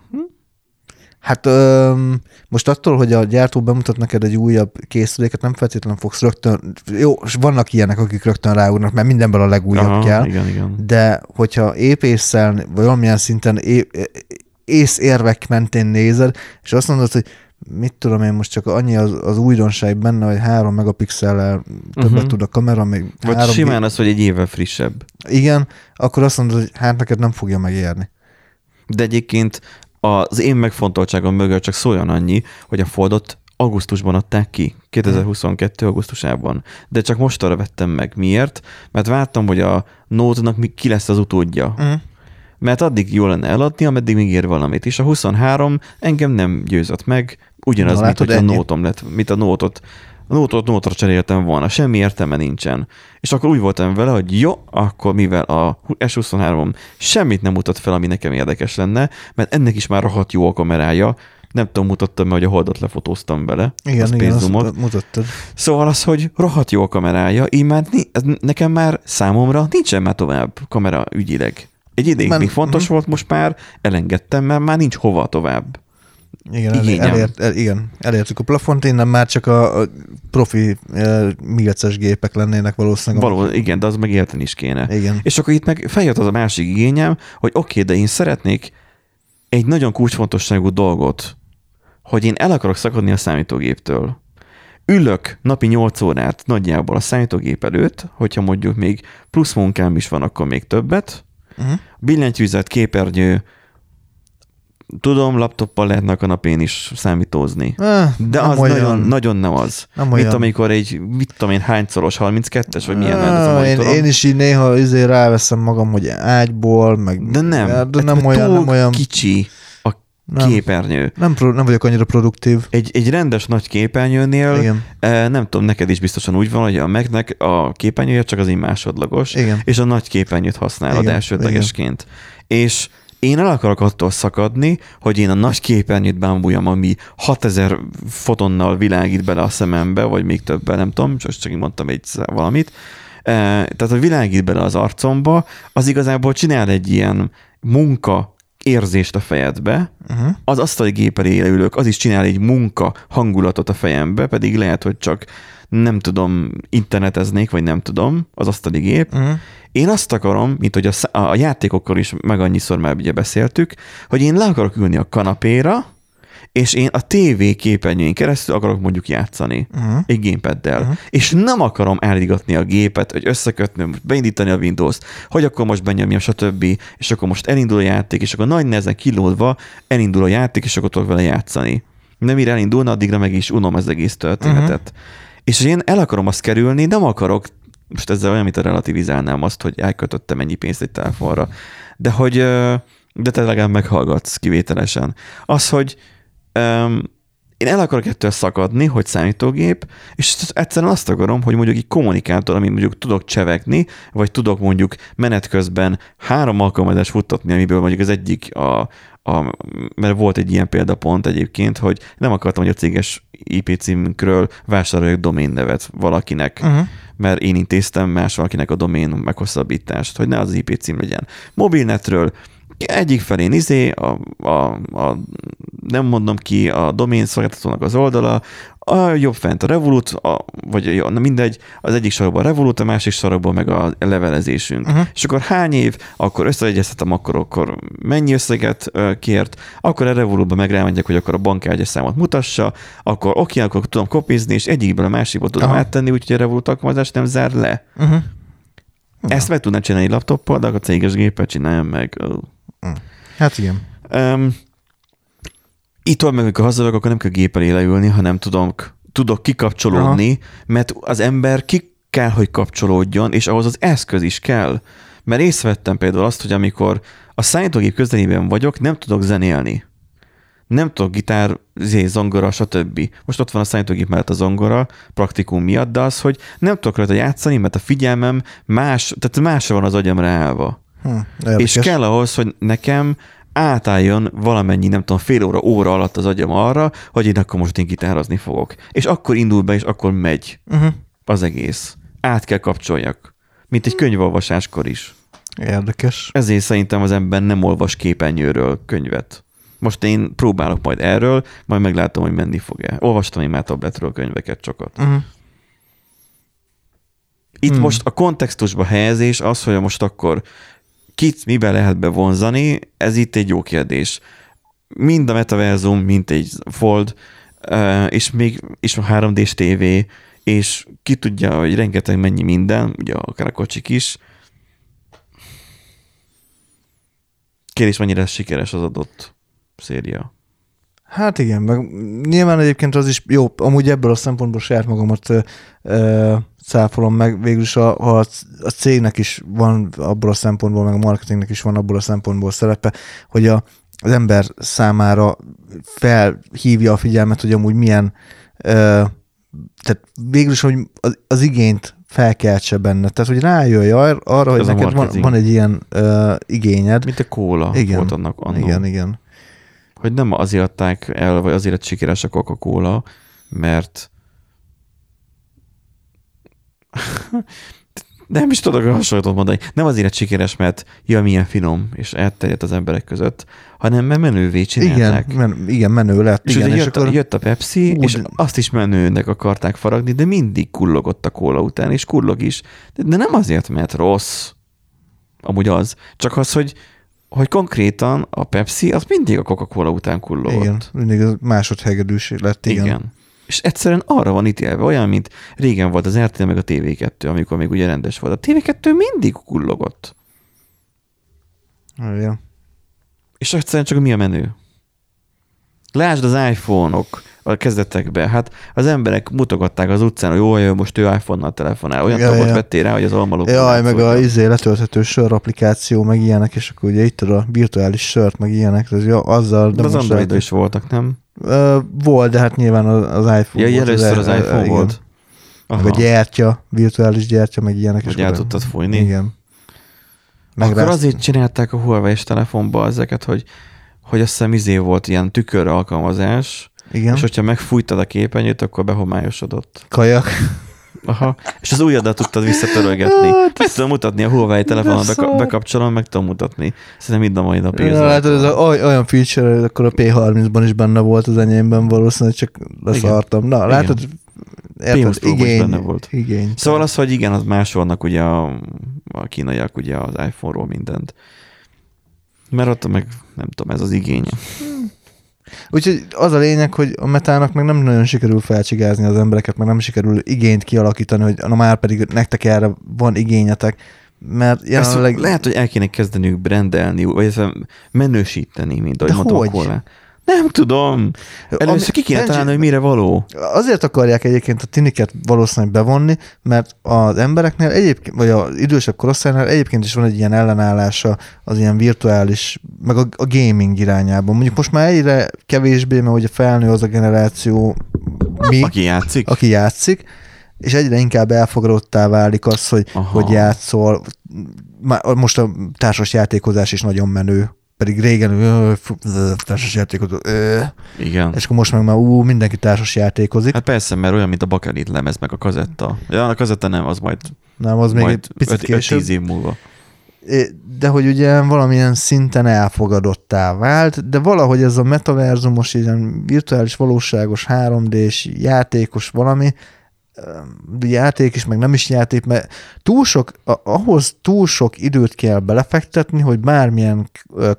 Hát öm, most attól, hogy a gyártó bemutat neked egy újabb készüléket, nem feltétlenül fogsz rögtön, jó, és vannak ilyenek, akik rögtön ráugnak, mert mindenből a legújabb Aha, kell, Igen, igen. de hogyha épésszel, vagy valamilyen szinten é, észérvek mentén nézed, és azt mondod, hogy mit tudom én, most csak annyi az, az újdonság benne, hogy három megapixellel többet Mhm. tud a kamera, még Vagy három simán az, hogy egy évvel frissebb. Igen, akkor azt mondod, hogy hát neked nem fogja megérni. De egyébként az én megfontoltságom mögött csak szóljon annyi, hogy a Fordot augusztusban adták ki, 2022. augusztusában. De csak most arra vettem meg. Miért? Mert vártam, hogy a Note-nak mi- ki lesz az utódja. Mm. Mert addig jó lenne eladni, ameddig még ér valamit. És a 23 engem nem győzött meg, ugyanaz, Na, mint hogy a. Note-om lett, mint a Note-ot. A Note-ot Note-ra cseréltem volna, semmi értelme nincsen. És akkor úgy voltam vele, hogy jó, akkor mivel a S23 semmit nem mutat fel, ami nekem érdekes lenne, mert ennek is már rohadt jó a kamerája, nem tudom, mutattam, hogy a holdot lefotóztam vele. Igen, a igen, azt mutattad. Szóval az, hogy rohadt jó a kamerája, így már nekem már számomra nincsen már tovább kamera ügyileg. Egy ideig még fontos mhm. volt, most már elengedtem, mert már nincs hova tovább. Igen, elért, el, igen, elértük a plafont, innen már csak a, a profi e, milces gépek lennének valószínűleg. Való, igen, de az meg érteni is kéne. Igen. És akkor itt meg feljött az a másik igényem, hogy oké, okay, de én szeretnék egy nagyon kulcsfontosságú dolgot, hogy én el akarok szakadni a számítógéptől. Ülök napi 8 órát nagyjából a számítógép előtt, hogyha mondjuk még plusz munkám is van, akkor még többet. Uh-huh. Billentyűzet, képernyő, tudom, laptoppal lehetne a kanapén is számítózni. Ah, De nem az olyan. nagyon, nagyon nem az. Nem olyan. amikor egy, mit tudom én, hányszoros, 32-es, vagy milyen lenne ez a én, én is így néha izé ráveszem magam, hogy ágyból, meg... De nem, De nem hát olyan, túl nem olyan... kicsi a Nem. képernyő. Nem, pro, nem vagyok annyira produktív. Egy, egy rendes nagy képernyőnél, Igen. eh, nem tudom, neked is biztosan úgy van, hogy a Mac-nek a képernyője csak az így másodlagos, Igen. és a nagy képernyőt használod Igen, elsődlegesként. És én el akarok attól szakadni, hogy én a nagy képernyőt bámuljam, ami 6000 fotonnal világít bele a szemembe, vagy még többen, nem tudom, csak csak mondtam egy valamit. Eh, Tehát, hogy világít bele az arcomba, az igazából csinál egy ilyen munka érzést a fejedbe, Uh-huh. az asztali gép elé ülök, az is csinál egy munka hangulatot a fejembe, pedig lehet, hogy csak nem tudom, interneteznék, vagy nem tudom, az asztali gép. Uh-huh. Én azt akarom, mint hogy a, a játékokkal is meg annyiszor már ugye beszéltük, hogy én le akarok ülni a kanapéra, és én a TV képernyőjén keresztül akarok mondjuk játszani Uh-huh. egy gamepaddel, uh-huh. és nem akarom elrigatni a gépet, hogy összekötni, most beindítani a Windows-t, hogy akkor most benyomjam, stb., és akkor most elindul a játék, és akkor nagy nehezen kilódva elindul a játék, és akkor tudok vele játszani. Nem mire elindulna, addigra meg is unom az egész történetet. Uh-huh. És én el akarom azt kerülni, nem akarok, most ezzel olyan, mint a relativizálnám azt, hogy elkötöttem ennyi pénzt egy telefonra, de hogy, de te legalább meghallgatsz kivételesen. Az, hogy um, én el akarok ettől szakadni, hogy számítógép, és egyszerűen azt akarom, hogy mondjuk egy kommunikátor, amit mondjuk tudok csevegni, vagy tudok mondjuk menet közben három alkalmazást futtatni, amiből mondjuk az egyik a, a, mert volt egy ilyen példapont egyébként, hogy nem akartam, hogy a céges IP címünkről vásároljak domain nevet valakinek, Uh-huh. mert én intéztem más valakinek a domén meghosszabbítást, hogy ne az IP cím legyen. Mobilnetről egyik felén izé, a, a, a, nem mondom ki, a domén szolgáltatónak az oldala, a jobb fent a Revolut, a, vagy jó, na mindegy, az egyik sarokban a Revolut, a másik sarokban meg a levelezésünk. Uh-huh. És akkor hány év, akkor összeegyeztetem, akkor, akkor mennyi összeget ö, kért, akkor a Revolutba meg rámegyek, hogy akkor a bankkártyás számot mutassa, akkor oké, akkor tudom kopizni, és egyikből a másikból tudom Aha. áttenni, úgyhogy a Revolut alkalmazás nem zár le. Uh-huh. Ezt meg tudná csinálni laptoppal, de akkor a céges géppel csináljam meg. Ö. Hát igen. Um, itt meg, amikor hazavök, akkor nem kell gép elé leülni, hanem tudok, tudok kikapcsolódni, Aha. mert az ember ki kell, hogy kapcsolódjon, és ahhoz az eszköz is kell. Mert észrevettem például azt, hogy amikor a számítógép közelében vagyok, nem tudok zenélni. Nem tudok gitár, zé, zongora, stb. Most ott van a számítógép mellett a zongora, praktikum miatt, de az, hogy nem tudok rajta játszani, mert a figyelmem más, tehát másra van az agyam ráállva. Hm, És kell ahhoz, hogy nekem átálljon valamennyi, nem tudom, fél óra, óra alatt az agyam arra, hogy én akkor most én gitározni fogok. És akkor indul be, és akkor megy Uh-huh. az egész. Át kell kapcsoljak. Mint egy könyvolvasáskor is. Érdekes. Ezért szerintem az ember nem olvas képernyőről könyvet. Most én próbálok majd erről, majd meglátom, hogy menni fog-e. Olvastam én már tabletről könyveket sokat. Uh-huh. Itt hmm. most a kontextusba helyezés az, hogy most akkor kit miben lehet bevonzani, ez itt egy jó kérdés. Mind a metaverzum, mint egy Fold, és még és a 3D-s TV, és ki tudja, hogy rengeteg mennyi minden, ugye akár a kocsik is. Kérdés, mennyire sikeres az adott széria. Hát igen, meg nyilván egyébként az is jó, amúgy ebből a szempontból saját magamat ö, ö, cáfolom meg, végül is a, a a cégnek is van abból a szempontból, meg a marketingnek is van abból a szempontból szerepe, hogy a, az ember számára felhívja a figyelmet, hogy amúgy milyen, ö, tehát végül is, hogy az, az igényt felkeltse benne. Tehát, hogy rájöjj ar- arra, hogy Ez neked van, marketing. van egy ilyen ö, igényed. Mint a kóla Igen. volt annak annó. Igen, igen. hogy nem azért adták el, vagy azért sikeres a Coca-Cola, mert <laughs> nem is tudok hasonlót mondani. Nem azért sikeres, mert ja, milyen finom, és elterjedt az emberek között, hanem mert menővé Igen, csinálták. men, igen, menő lett. És igen, és jött, akkor... a, jött a Pepsi, Úgy- és azt is menőnek akarták faragni, de mindig kullogott a kóla után, és kullog is. De, de nem azért, mert rossz. Amúgy az. Csak az, hogy, hogy konkrétan a Pepsi az mindig a Coca-Cola után kullogott. Igen, mindig az másodhegedűs lett, igen. Igen. És egyszerűen arra van ítélve, olyan, mint régen volt az RTL meg a TV2, amikor még ugye rendes volt. A TV2 mindig kullogott. igen. És egyszerűen csak mi a menő. Lásd az iPhone-ok a kezdetekben. Hát az emberek mutogatták az utcán, hogy jó, most ő iPhone-nal telefonál. Olyan Ja, ja, tapot ja. vettél rá, hogy az almalok. Jaj, meg a izé letölthető sör applikáció, meg ilyenek, és akkor ugye itt a virtuális sört, meg ilyenek, ez jó, azzal, De az most android is voltak, nem? Ö, volt, de hát nyilván az, az iPhone Ja, volt. először az el- iPhone igen. volt. Meg a gyertya, virtuális gyertya, meg ilyenek. Hogy el tudtad fújni? Igen. Akkor rá- azért csinálták a Huawei-s telefonba ezeket, hogy, hogy azt hiszem izé volt ilyen tükör alkalmazás, Igen. és hogyha megfújtad a képernyőt, akkor behomályosodott. Kajak. Aha. És az ujjadat tudtad visszatörölgetni. Meg tudom mutatni a Huawei telefonon, beka- bekapcsolom, meg tudom mutatni. Szerintem mind a mai napig Ja, látod, ez a, olyan feature, hogy akkor a P30-ban is benne volt az enyémben valószínűleg, csak leszartam. Na, Igen. látod, érted, P20 Pro-ban is igény, benne volt. igény. Szóval az, hogy igen, az másolnak ugye a, a kínaiak ugye az iPhone-ról mindent. Mert ott meg, nem tudom, ez az igénye. Úgyhogy az a lényeg, hogy a metának meg nem nagyon sikerül felcsigázni az embereket, meg nem sikerül igényt kialakítani, hogy na már pedig nektek erre van igényetek, mert jelenleg... Ezt lehet, hogy el kéne kezdeniük brendelni, vagy ezt menősíteni, mint ahogy mondtam hogy? a kollá. Nem tudom. Először ki kéne találni, hogy mire való. Azért akarják egyébként a tiniket valószínűleg bevonni, mert az embereknél egyébként, vagy az idősebb korosztálynál egyébként is van egy ilyen ellenállása az ilyen virtuális, meg a, a gaming irányában. Mondjuk most már egyre kevésbé, mert ugye felnő az a generáció mi, Aki játszik. aki játszik, és egyre inkább elfogadottá válik az, hogy, Aha. hogy játszol. Már most a társas játékozás is nagyon menő, pedig régen ö, fú, ö, társas játékozó, ö, Igen. és akkor most meg már ú, mindenki társas játékozik. Hát persze, mert olyan, mint a bakelit lemez, meg a kazetta. Ja, a kazetta nem, az majd, Nem, az még egy picit 5-10 később. év múlva. De hogy ugye valamilyen szinten elfogadottá vált, de valahogy ez a metaverzumos, ilyen virtuális, valóságos, 3D-s, játékos valami, játék is, meg nem is játék, mert túl sok, ahhoz túl sok időt kell belefektetni, hogy bármilyen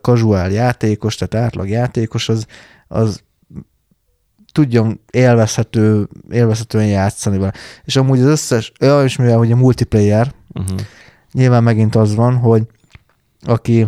casual játékos, tehát átlag játékos, az, az tudjon élvezhető, élvezhetően játszani vele. És amúgy az összes, ja, és mivel hogy a multiplayer, Uh-huh. nyilván megint az van, hogy aki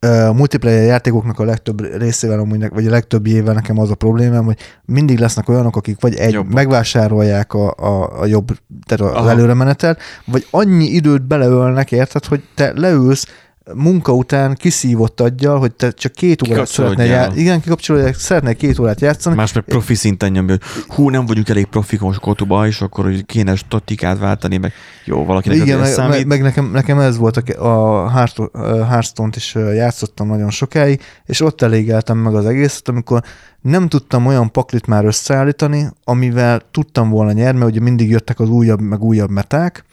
a multiplayer játékoknak a legtöbb részével, amúgy, vagy a legtöbbjével nekem az a problémám, hogy mindig lesznek olyanok, akik vagy egy, Jobbak. megvásárolják a, a, a jobb, tehát az Aha. előre menetel, vagy annyi időt beleölnek, érted, hogy te leülsz munka után kiszívott aggyal, hogy te csak két órát szeretnél Kikapcsolódjál. játszani. Igen, kikapcsolódják, szeretnél két órát játszani, Más meg profi szinten nyomja, hogy hú, nem vagyunk elég profik most kotuba, és akkor hogy kéne statikát váltani, meg jó, valakinek Igen, meg, számít. meg, meg nekem, nekem ez volt a, a Hearth- a Hearthstone-t is játszottam nagyon sokáig, és ott elégeltem meg az egészet, amikor nem tudtam olyan paklit már összeállítani, amivel tudtam volna nyerni, mert ugye mindig jöttek az újabb, meg újabb meták,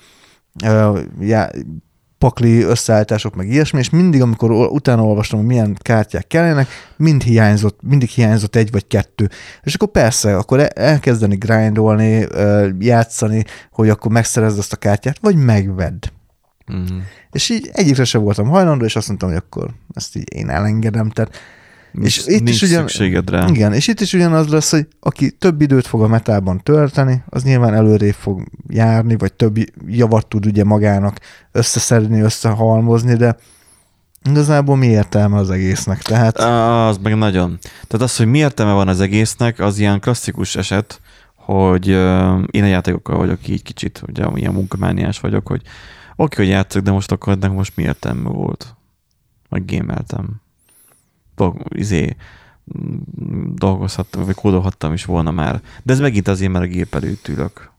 pakli összeállítások, meg ilyesmi, és mindig, amikor utána olvastam, hogy milyen kártyák kellenek, mind hiányzott, mindig hiányzott egy vagy kettő. És akkor persze, akkor e- elkezdeni grindolni, játszani, hogy akkor megszerezd azt a kártyát, vagy megvedd. Uh-huh. És így egyikre sem voltam hajlandó, és azt mondtam, hogy akkor ezt így én elengedem. Tehát, És és itt nincs is ugyan, szükséged rá. igen, és itt is ugyanaz lesz, hogy aki több időt fog a metában tölteni, az nyilván előrébb fog járni, vagy több javat tud ugye magának összeszedni, összehalmozni, de igazából mi értelme az egésznek? Tehát Az meg nagyon. Tehát az, hogy mi értelme van az egésznek, az ilyen klasszikus eset, hogy uh, én a játékokkal vagyok így kicsit, ugye ilyen munkamániás vagyok, hogy oké, hogy játszok, de most akkor ennek most mi értelme volt? Meg gémeltem. Dolg, izé, dolgozhattam, vagy kódolhattam is volna már. De ez megint azért, mert a gép előtt ülök.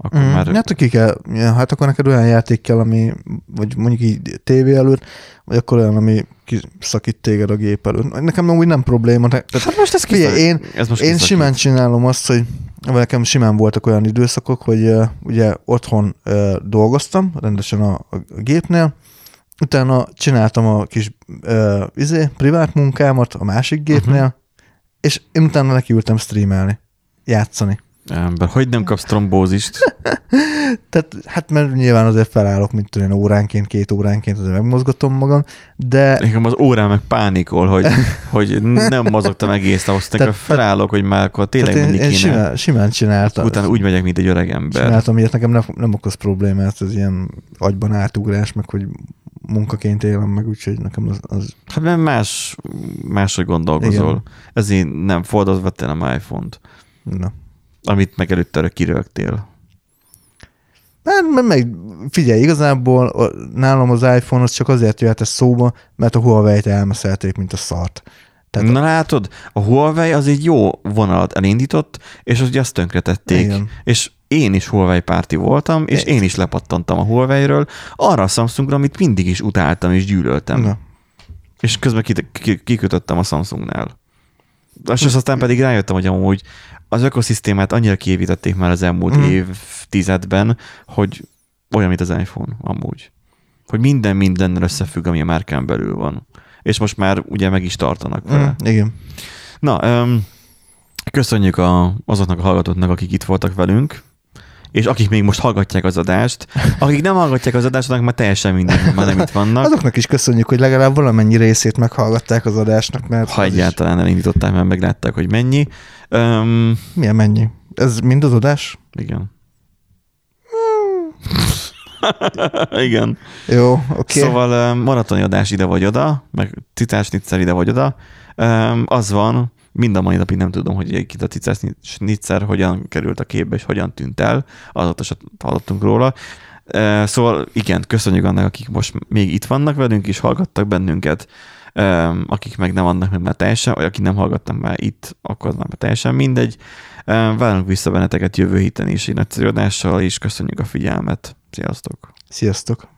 Akkor Mm, már... hát, ki kell, hát akkor neked olyan játék kell, ami, vagy mondjuk így tévé előtt, vagy akkor olyan, ami kiszakít téged a gép előtt. Nekem úgy nem probléma. Tehát, Hát most ez figyelj, kiszak- én, ez most én kiszakít. simán csinálom azt, hogy vagy nekem simán voltak olyan időszakok, hogy uh, ugye otthon uh, dolgoztam, rendesen a, a gépnél, utána csináltam a kis uh, izé, privát munkámat a másik gépnél, uh-huh. és én utána nekiültem streamelni, játszani. Ember, hogy nem kapsz trombózist? <laughs> Tehát hát mert nyilván azért felállok, mint én, óránként, két óránként, azért megmozgatom magam, de Nekem az órán meg pánikol, hogy, <laughs> hogy nem mozogtam egész nap, aztán Tehát- felállok, hogy már akkor tényleg én, mindig én kéne. simán, simán csináltam. Utána úgy megyek, mint egy öreg ember. Csináltam ilyet, nekem nem, nem okoz problémát, ez ilyen agyban átugrás, meg hogy munkaként élem meg, úgyhogy nekem az, az Hát mert más, máshogy gondolkozol. Igen. Ezért nem Fordot vettél a iPhone-t, na. amit meg előtte kirögtél. Hát, meg, meg figyelj, igazából a- nálam az iPhone az csak azért jöhet ez szóba, mert a Huawei-t elmeszelték, mint a szart. Tehát Na látod, a Huawei az egy jó vonalat elindított, és ugye azt tönkretették. Igen. És én is Huawei párti voltam, és én is lepattantam a Huawei-ről arra a Samsungra, amit mindig is utáltam és gyűlöltem. Na. És közben kikötöttem a Samsungnál. és aztán pedig rájöttem, hogy amúgy az ökoszisztémát annyira kiépítették már az elmúlt mm. évtizedben, hogy olyan, mint az iPhone amúgy. Hogy minden mindennel összefügg, ami a márkán belül van. És most már ugye meg is tartanak vele. Mm, igen. Na, öm, köszönjük a, azoknak a hallgatóknak, akik itt voltak velünk, és akik még most hallgatják az adást. Akik nem hallgatják az adást, annak már teljesen hogy már nem itt vannak. Azoknak is köszönjük, hogy legalább valamennyi részét meghallgatták az adásnak, mert Ha az is- egyáltalán elindították, mert meglátták, hogy mennyi. Öm, milyen mennyi? Ez mind az adás? igen. <laughs> igen. Jó, oké. Okay. Szóval öm, maratoni adás ide vagy oda, meg cicás nitszer ide vagy oda. Öm, az van, mind a mai napig nem tudom, hogy egyébként a cicás nitszer hogyan került a képbe, és hogyan tűnt el. Azóta se hallottunk róla. Szóval igen, köszönjük annak, akik most még itt vannak velünk, és hallgattak bennünket, akik meg nem vannak meg már teljesen, vagy akik nem hallgattam már itt, akkor az már teljesen mindegy. Várunk vissza benneteket jövő héten is egy nagyszerű adással, és köszönjük a figyelmet. Sziasztok! Sziasztok.